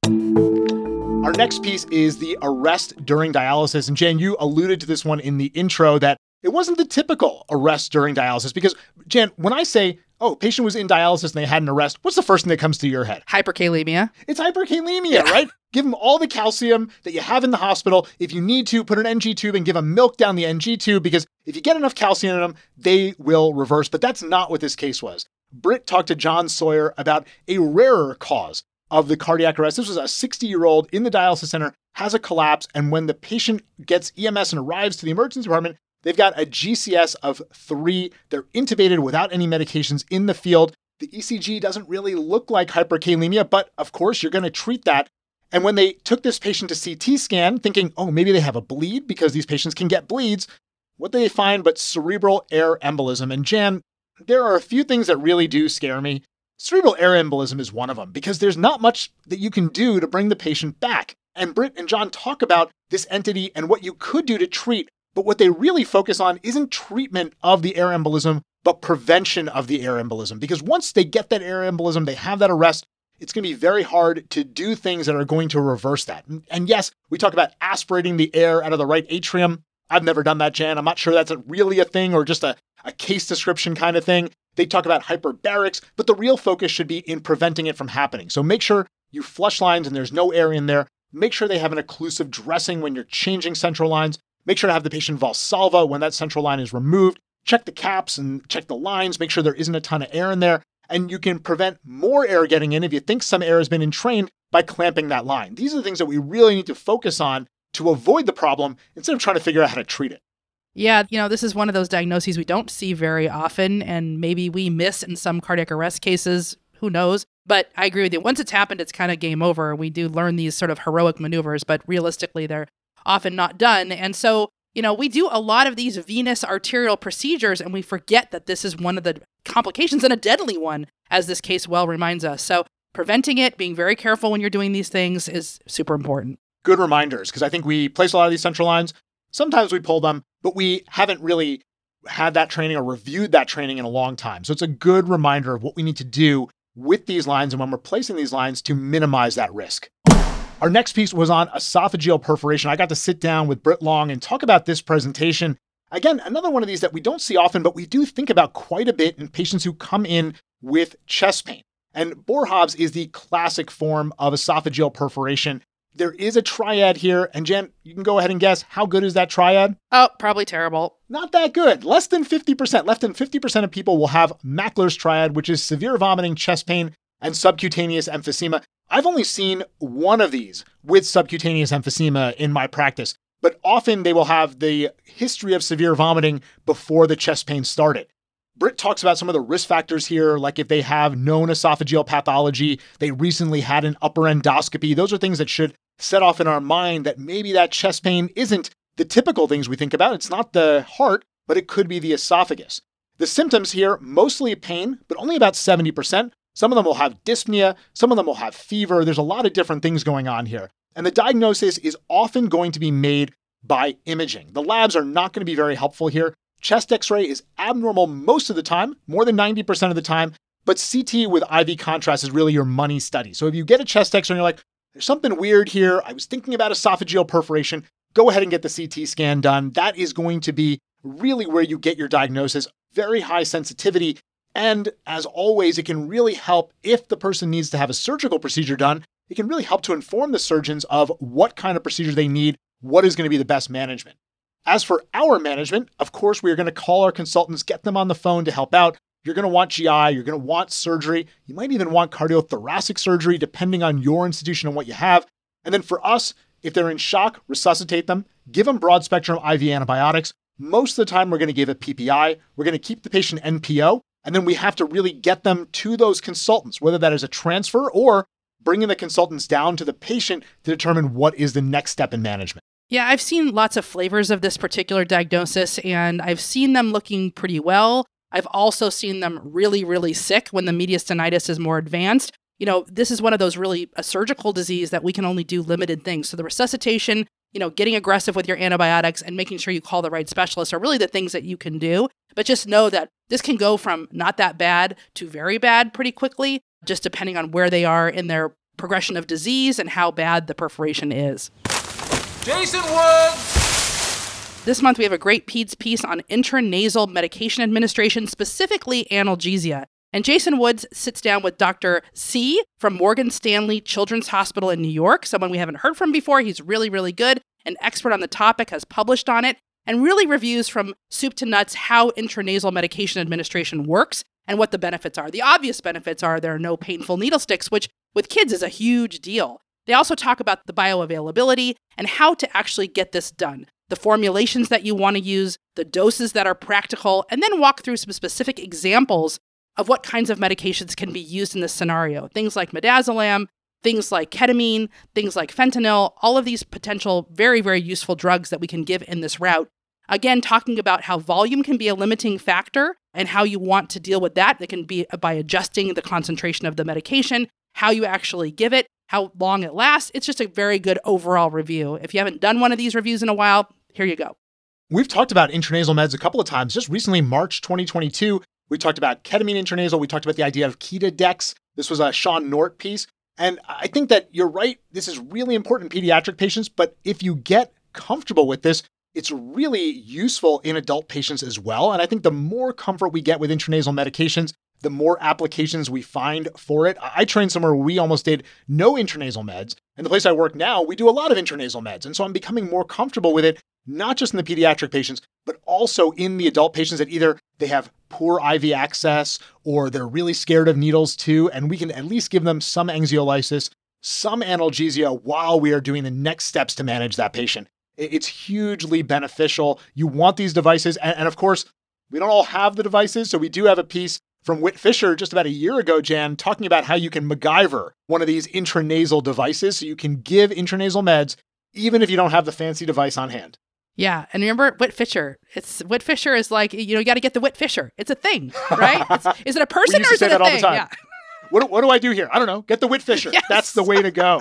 Our next piece is the arrest during dialysis. And Jan, you alluded to this one in the intro that it wasn't the typical arrest during dialysis because, Jan, when I say, oh, patient was in dialysis and they had an arrest, what's the first thing that comes to your head? Hyperkalemia. It's hyperkalemia, yeah. right? Give them all the calcium that you have in the hospital. If you need to, put an NG tube and give them milk down the NG tube because if you get enough calcium in them, they will reverse. But that's not what this case was. Britt talked to John Sawyer about a rarer cause of the cardiac arrest. This was a 60 year old in the dialysis center, has a collapse, and when the patient gets EMS and arrives to the emergency department, they've got a GCS of three. They're intubated without any medications in the field. The ECG doesn't really look like hyperkalemia, but of course, you're going to treat that. And when they took this patient to CT scan, thinking, oh, maybe they have a bleed because these patients can get bleeds, what did they find but cerebral air embolism? And Jan, there are a few things that really do scare me. Cerebral air embolism is one of them because there's not much that you can do to bring the patient back. And Britt and John talk about this entity and what you could do to treat, but what they really focus on isn't treatment of the air embolism, but prevention of the air embolism. Because once they get that air embolism, they have that arrest, it's going to be very hard to do things that are going to reverse that. And yes, we talk about aspirating the air out of the right atrium. I've never done that, Jan. I'm not sure that's a, really a thing or just a, a case description kind of thing. They talk about hyperbarics, but the real focus should be in preventing it from happening. So make sure you flush lines and there's no air in there. Make sure they have an occlusive dressing when you're changing central lines. Make sure to have the patient Valsalva when that central line is removed. Check the caps and check the lines. Make sure there isn't a ton of air in there. And you can prevent more air getting in if you think some air has been entrained by clamping that line. These are the things that we really need to focus on to avoid the problem instead of trying to figure out how to treat it. Yeah, you know, this is one of those diagnoses we don't see very often, and maybe we miss in some cardiac arrest cases. Who knows? But I agree with you. Once it's happened, it's kind of game over. We do learn these sort of heroic maneuvers, but realistically, they're often not done. And so, you know, we do a lot of these venous arterial procedures, and we forget that this is one of the complications and a deadly one, as this case well reminds us. So, preventing it, being very careful when you're doing these things is super important. Good reminders, because I think we place a lot of these central lines. Sometimes we pull them, but we haven't really had that training or reviewed that training in a long time. So it's a good reminder of what we need to do with these lines and when we're placing these lines to minimize that risk. Our next piece was on esophageal perforation. I got to sit down with Brit Long and talk about this presentation. Again, another one of these that we don't see often, but we do think about quite a bit in patients who come in with chest pain. And Boerhaave is the classic form of esophageal perforation. There is a triad here. And Jen, you can go ahead and guess how good is that triad? Oh, probably terrible. Not that good. Less than 50%. Less than 50% of people will have Mackler's triad, which is severe vomiting, chest pain, and subcutaneous emphysema. I've only seen one of these with subcutaneous emphysema in my practice, but often they will have the history of severe vomiting before the chest pain started. Brit talks about some of the risk factors here, like if they have known esophageal pathology, they recently had an upper endoscopy. Those are things that should set off in our mind that maybe that chest pain isn't the typical things we think about. It's not the heart, but it could be the esophagus. The symptoms here mostly pain, but only about 70%. Some of them will have dyspnea, some of them will have fever. There's a lot of different things going on here. And the diagnosis is often going to be made by imaging. The labs are not going to be very helpful here. Chest x ray is abnormal most of the time, more than 90% of the time, but CT with IV contrast is really your money study. So if you get a chest x ray and you're like, there's something weird here, I was thinking about esophageal perforation, go ahead and get the CT scan done. That is going to be really where you get your diagnosis. Very high sensitivity. And as always, it can really help if the person needs to have a surgical procedure done. It can really help to inform the surgeons of what kind of procedure they need what is going to be the best management. As for our management, of course, we are going to call our consultants, get them on the phone to help out. You're going to want GI, you're going to want surgery. You might even want cardiothoracic surgery, depending on your institution and what you have. And then for us, if they're in shock, resuscitate them, give them broad spectrum IV antibiotics. Most of the time, we're going to give a PPI. We're going to keep the patient NPO, and then we have to really get them to those consultants, whether that is a transfer or bringing the consultants down to the patient to determine what is the next step in management. Yeah, I've seen lots of flavors of this particular diagnosis, and I've seen them looking pretty well. I've also seen them really, really sick when the mediastinitis is more advanced. You know, this is one of those really a surgical disease that we can only do limited things. So the resuscitation, you know, getting aggressive with your antibiotics and making sure you call the right specialist are really the things that you can do. But just know that this can go from not that bad to very bad pretty quickly, just depending on where they are in their progression of disease and how bad the perforation is. Jason Woods! This month, we have a great PEDS piece on intranasal medication administration, specifically analgesia. And Jason Woods sits down with Dr. Tsze from Morgan Stanley Children's Hospital in New York, someone we haven't heard from before. He's really, really good, an expert on the topic, has published on it, and really reviews from soup to nuts how intranasal medication administration works and what the benefits are. The obvious benefits are there are no painful needle sticks, which with kids is a huge deal. They also talk about the bioavailability and how to actually get this done the formulations that you want to use, the doses that are practical, and then walk through some specific examples of what kinds of medications can be used in this scenario. Things like midazolam, things like ketamine, things like fentanyl, all of these potential very, very useful drugs that we can give in this route. Again, talking about how volume can be a limiting factor and how you want to deal with that. That can be by adjusting the concentration of the medication, how you actually give it, how long it lasts. It's just a very good overall review. If you haven't done one of these reviews in a while, here you go. We've talked about intranasal meds a couple of times. Just recently, March 2022, we talked about ketamine intranasal. We talked about the idea of Ketodex. This was a Sean Nord piece. And I think that you're right. This is really important in pediatric patients. But if you get comfortable with this, it's really useful in adult patients as well. And I think the more comfort we get with intranasal medications, the more applications we find for it. I trained somewhere where we almost did no intranasal meds. And the place I work now, we do a lot of intranasal meds. And so I'm becoming more comfortable with it not just in the pediatric patients, but also in the adult patients that either they have poor IV access or they're really scared of needles too. And we can at least give them some anxiolysis, some analgesia while we are doing the next steps to manage that patient. It's hugely beneficial. You want these devices. And, and of course, we don't all have the devices. So we do have a piece from Whit Fisher just about a year ago, Jan, talking about how you can MacGyver one of these intranasal devices so you can give intranasal meds even if you don't have the fancy device on hand. Yeah, and remember Whit Fisher. It's Whit Fisher is like you know you got to get the Whit Fisher. It's a thing, right? It's, [LAUGHS] is it a person or is it a thing? Yeah. What, what do I do here? I don't know. Get the Whit Fisher. [LAUGHS] Yes. That's the way to go.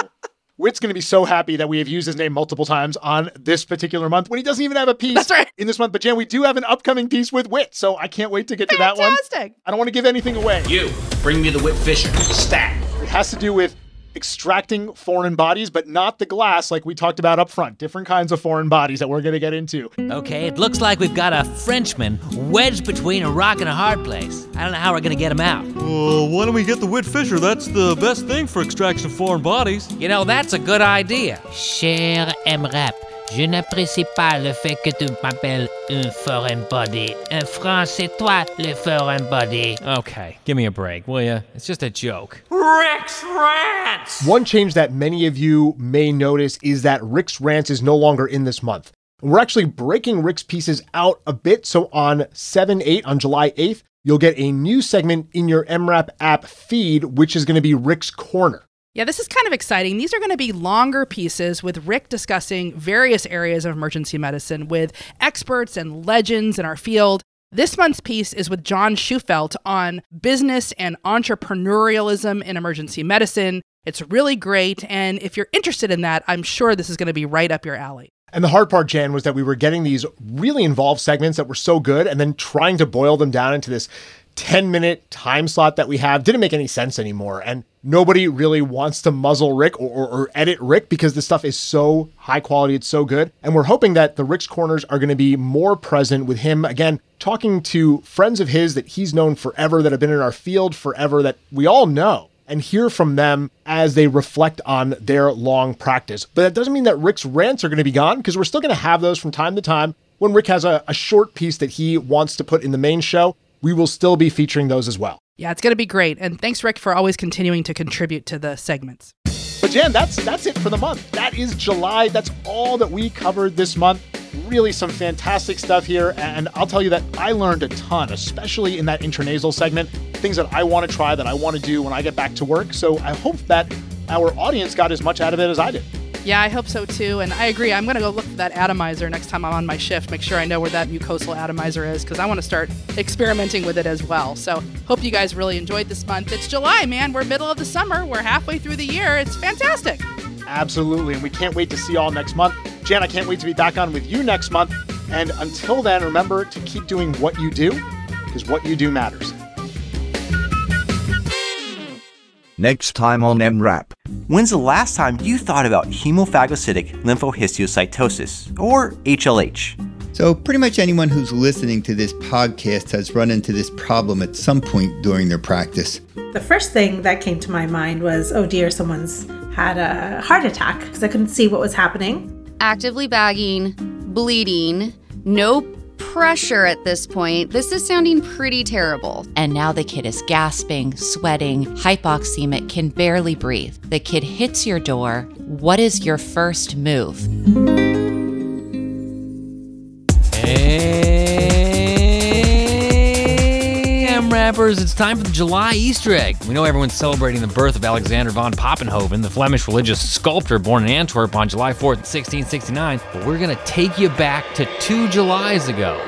Whit's going to be so happy that we have used his name multiple times on this particular month when he doesn't even have a piece That's right. in this month. But Jan, we do have an upcoming piece with Whit, so I can't wait to get Fantastic. to that one. I don't want to give anything away. You bring me the Whit Fisher stat. It has to do with extracting foreign bodies, but not the glass like we talked about up front. Different kinds of foreign bodies that we're going to get into. Okay, it looks like we've got a Frenchman wedged between a rock and a hard place. I don't know how we're going to get him out. Well, why don't we get the Whit Fisher? That's the best thing for extraction of foreign bodies. You know, that's a good idea. Cher EM:RAP. Je n'apprécie pas le fait que tu m'appelles un foreign body. En français, toi, le foreign body. Okay, give me a break, will ya? It's just a joke. Rick's Rants! One change that many of you may notice is that Rick's Rants is no longer in this month. We're actually breaking Rick's pieces out a bit. So on 7 8, on July 8th, you'll get a new segment in your EM:RAP app feed, which is going to be Rick's Corner. Yeah, this is kind of exciting. These are going to be longer pieces with Rick discussing various areas of emergency medicine with experts and legends in our field. This month's piece is with John Shufeldt on business and entrepreneurialism in emergency medicine. It's really great. And if you're interested in that, I'm sure this is going to be right up your alley. And the hard part, Jan, was that we were getting these really involved segments that were so good and then trying to boil them down into this 10 minute time slot that we have didn't make any sense anymore. And nobody really wants to muzzle Rick or, or, or, edit Rick because the stuff is so high quality, it's so good. And we're hoping that the Rick's Corners are going to be more present with him, again, talking to friends of his that he's known forever, that have been in our field forever, that we all know. and hear from them as they reflect on their long practice. But that doesn't mean that Rick's rants are going to be gone because we're still going to have those from time to time. When Rick has a, a short piece that he wants to put in the main show, we will still be featuring those as well. Yeah, it's going to be great. And thanks, Rick, for always continuing to contribute to the segments. But Jan, that's that's it for the month. That is July. That's all that we covered this month. Really some fantastic stuff here. And I'll tell you that I learned a ton, especially in that intranasal segment, things that I want to try, that I want to do when I get back to work. So I hope that our audience got as much out of it as I did. Yeah, I hope so too. And I agree. I'm going to go look for that atomizer next time I'm on my shift, make sure I know where that mucosal atomizer is because I want to start experimenting with it as well. So, hope you guys really enjoyed this month. It's July, man. We're middle of the summer. We're halfway through the year. It's fantastic. Absolutely. And we can't wait to see you all next month. Jan, I can't wait to be back on with you next month. And until then, remember to keep doing what you do because what you do matters. Next time on EM:RAP. When's the last time you thought about hemophagocytic lymphohistiocytosis, or HLH? So, pretty much anyone who's listening to this podcast has run into this problem at some point during their practice. The first thing that came to my mind was oh dear, someone's had a heart attack because I couldn't see what was happening. Actively bagging, bleeding, no pressure at this point. This is sounding pretty terrible. And now the kid is gasping, sweating, hypoxemic, can barely breathe. The kid hits your door. What is your first move? Rappers, it's time for the July Easter egg. We know everyone's celebrating the birth of Alexander von Poppenhoven, the Flemish religious sculptor born in Antwerp on July 4th, 1669, but we're gonna take you back to two Julys ago,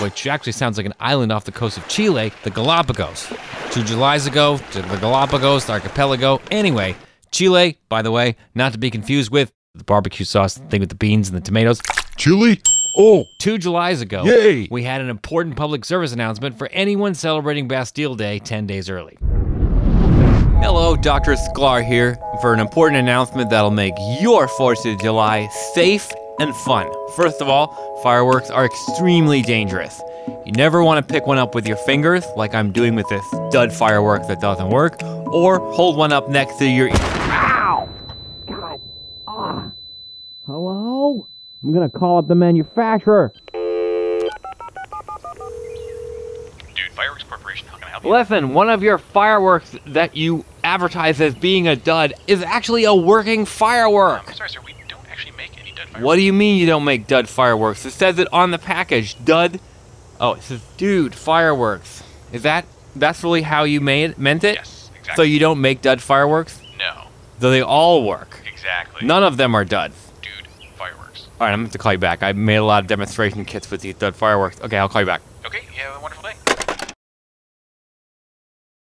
which actually sounds like an island off the coast of Chile, the Galapagos. Two Julys ago, to the Galapagos, the archipelago. Anyway, Chile, by the way, not to be confused with the barbecue sauce thing with the beans and the tomatoes. Chili? Oh, two Julys ago, Yay! we had an important public service announcement for anyone celebrating Bastille Day 10 days early. Hello, Dr. Sklar here for an important announcement that'll make your 4th of July safe and fun. First of all, fireworks are extremely dangerous. You never want to pick one up with your fingers, like I'm doing with this dud firework that doesn't work, or hold one up next to your ear. Ow! God. Ah. Hello? I'm gonna call up the manufacturer. Dude, Fireworks Corporation, how can I help you? Listen, one of your fireworks that you advertise as being a dud is actually a working firework. I'm sorry, sir, we don't actually make any dud fireworks. What do you mean you don't make dud fireworks? It says it on the package. Dud. Oh, it says dude fireworks. Is that that's really how you made meant it? Yes, exactly. So you don't make dud fireworks? No. So they all work. Exactly. None of them are dud. All right, I'm gonna call you back. I made a lot of demonstration kits with these fireworks. Okay, I'll call you back. Okay, you have a wonderful.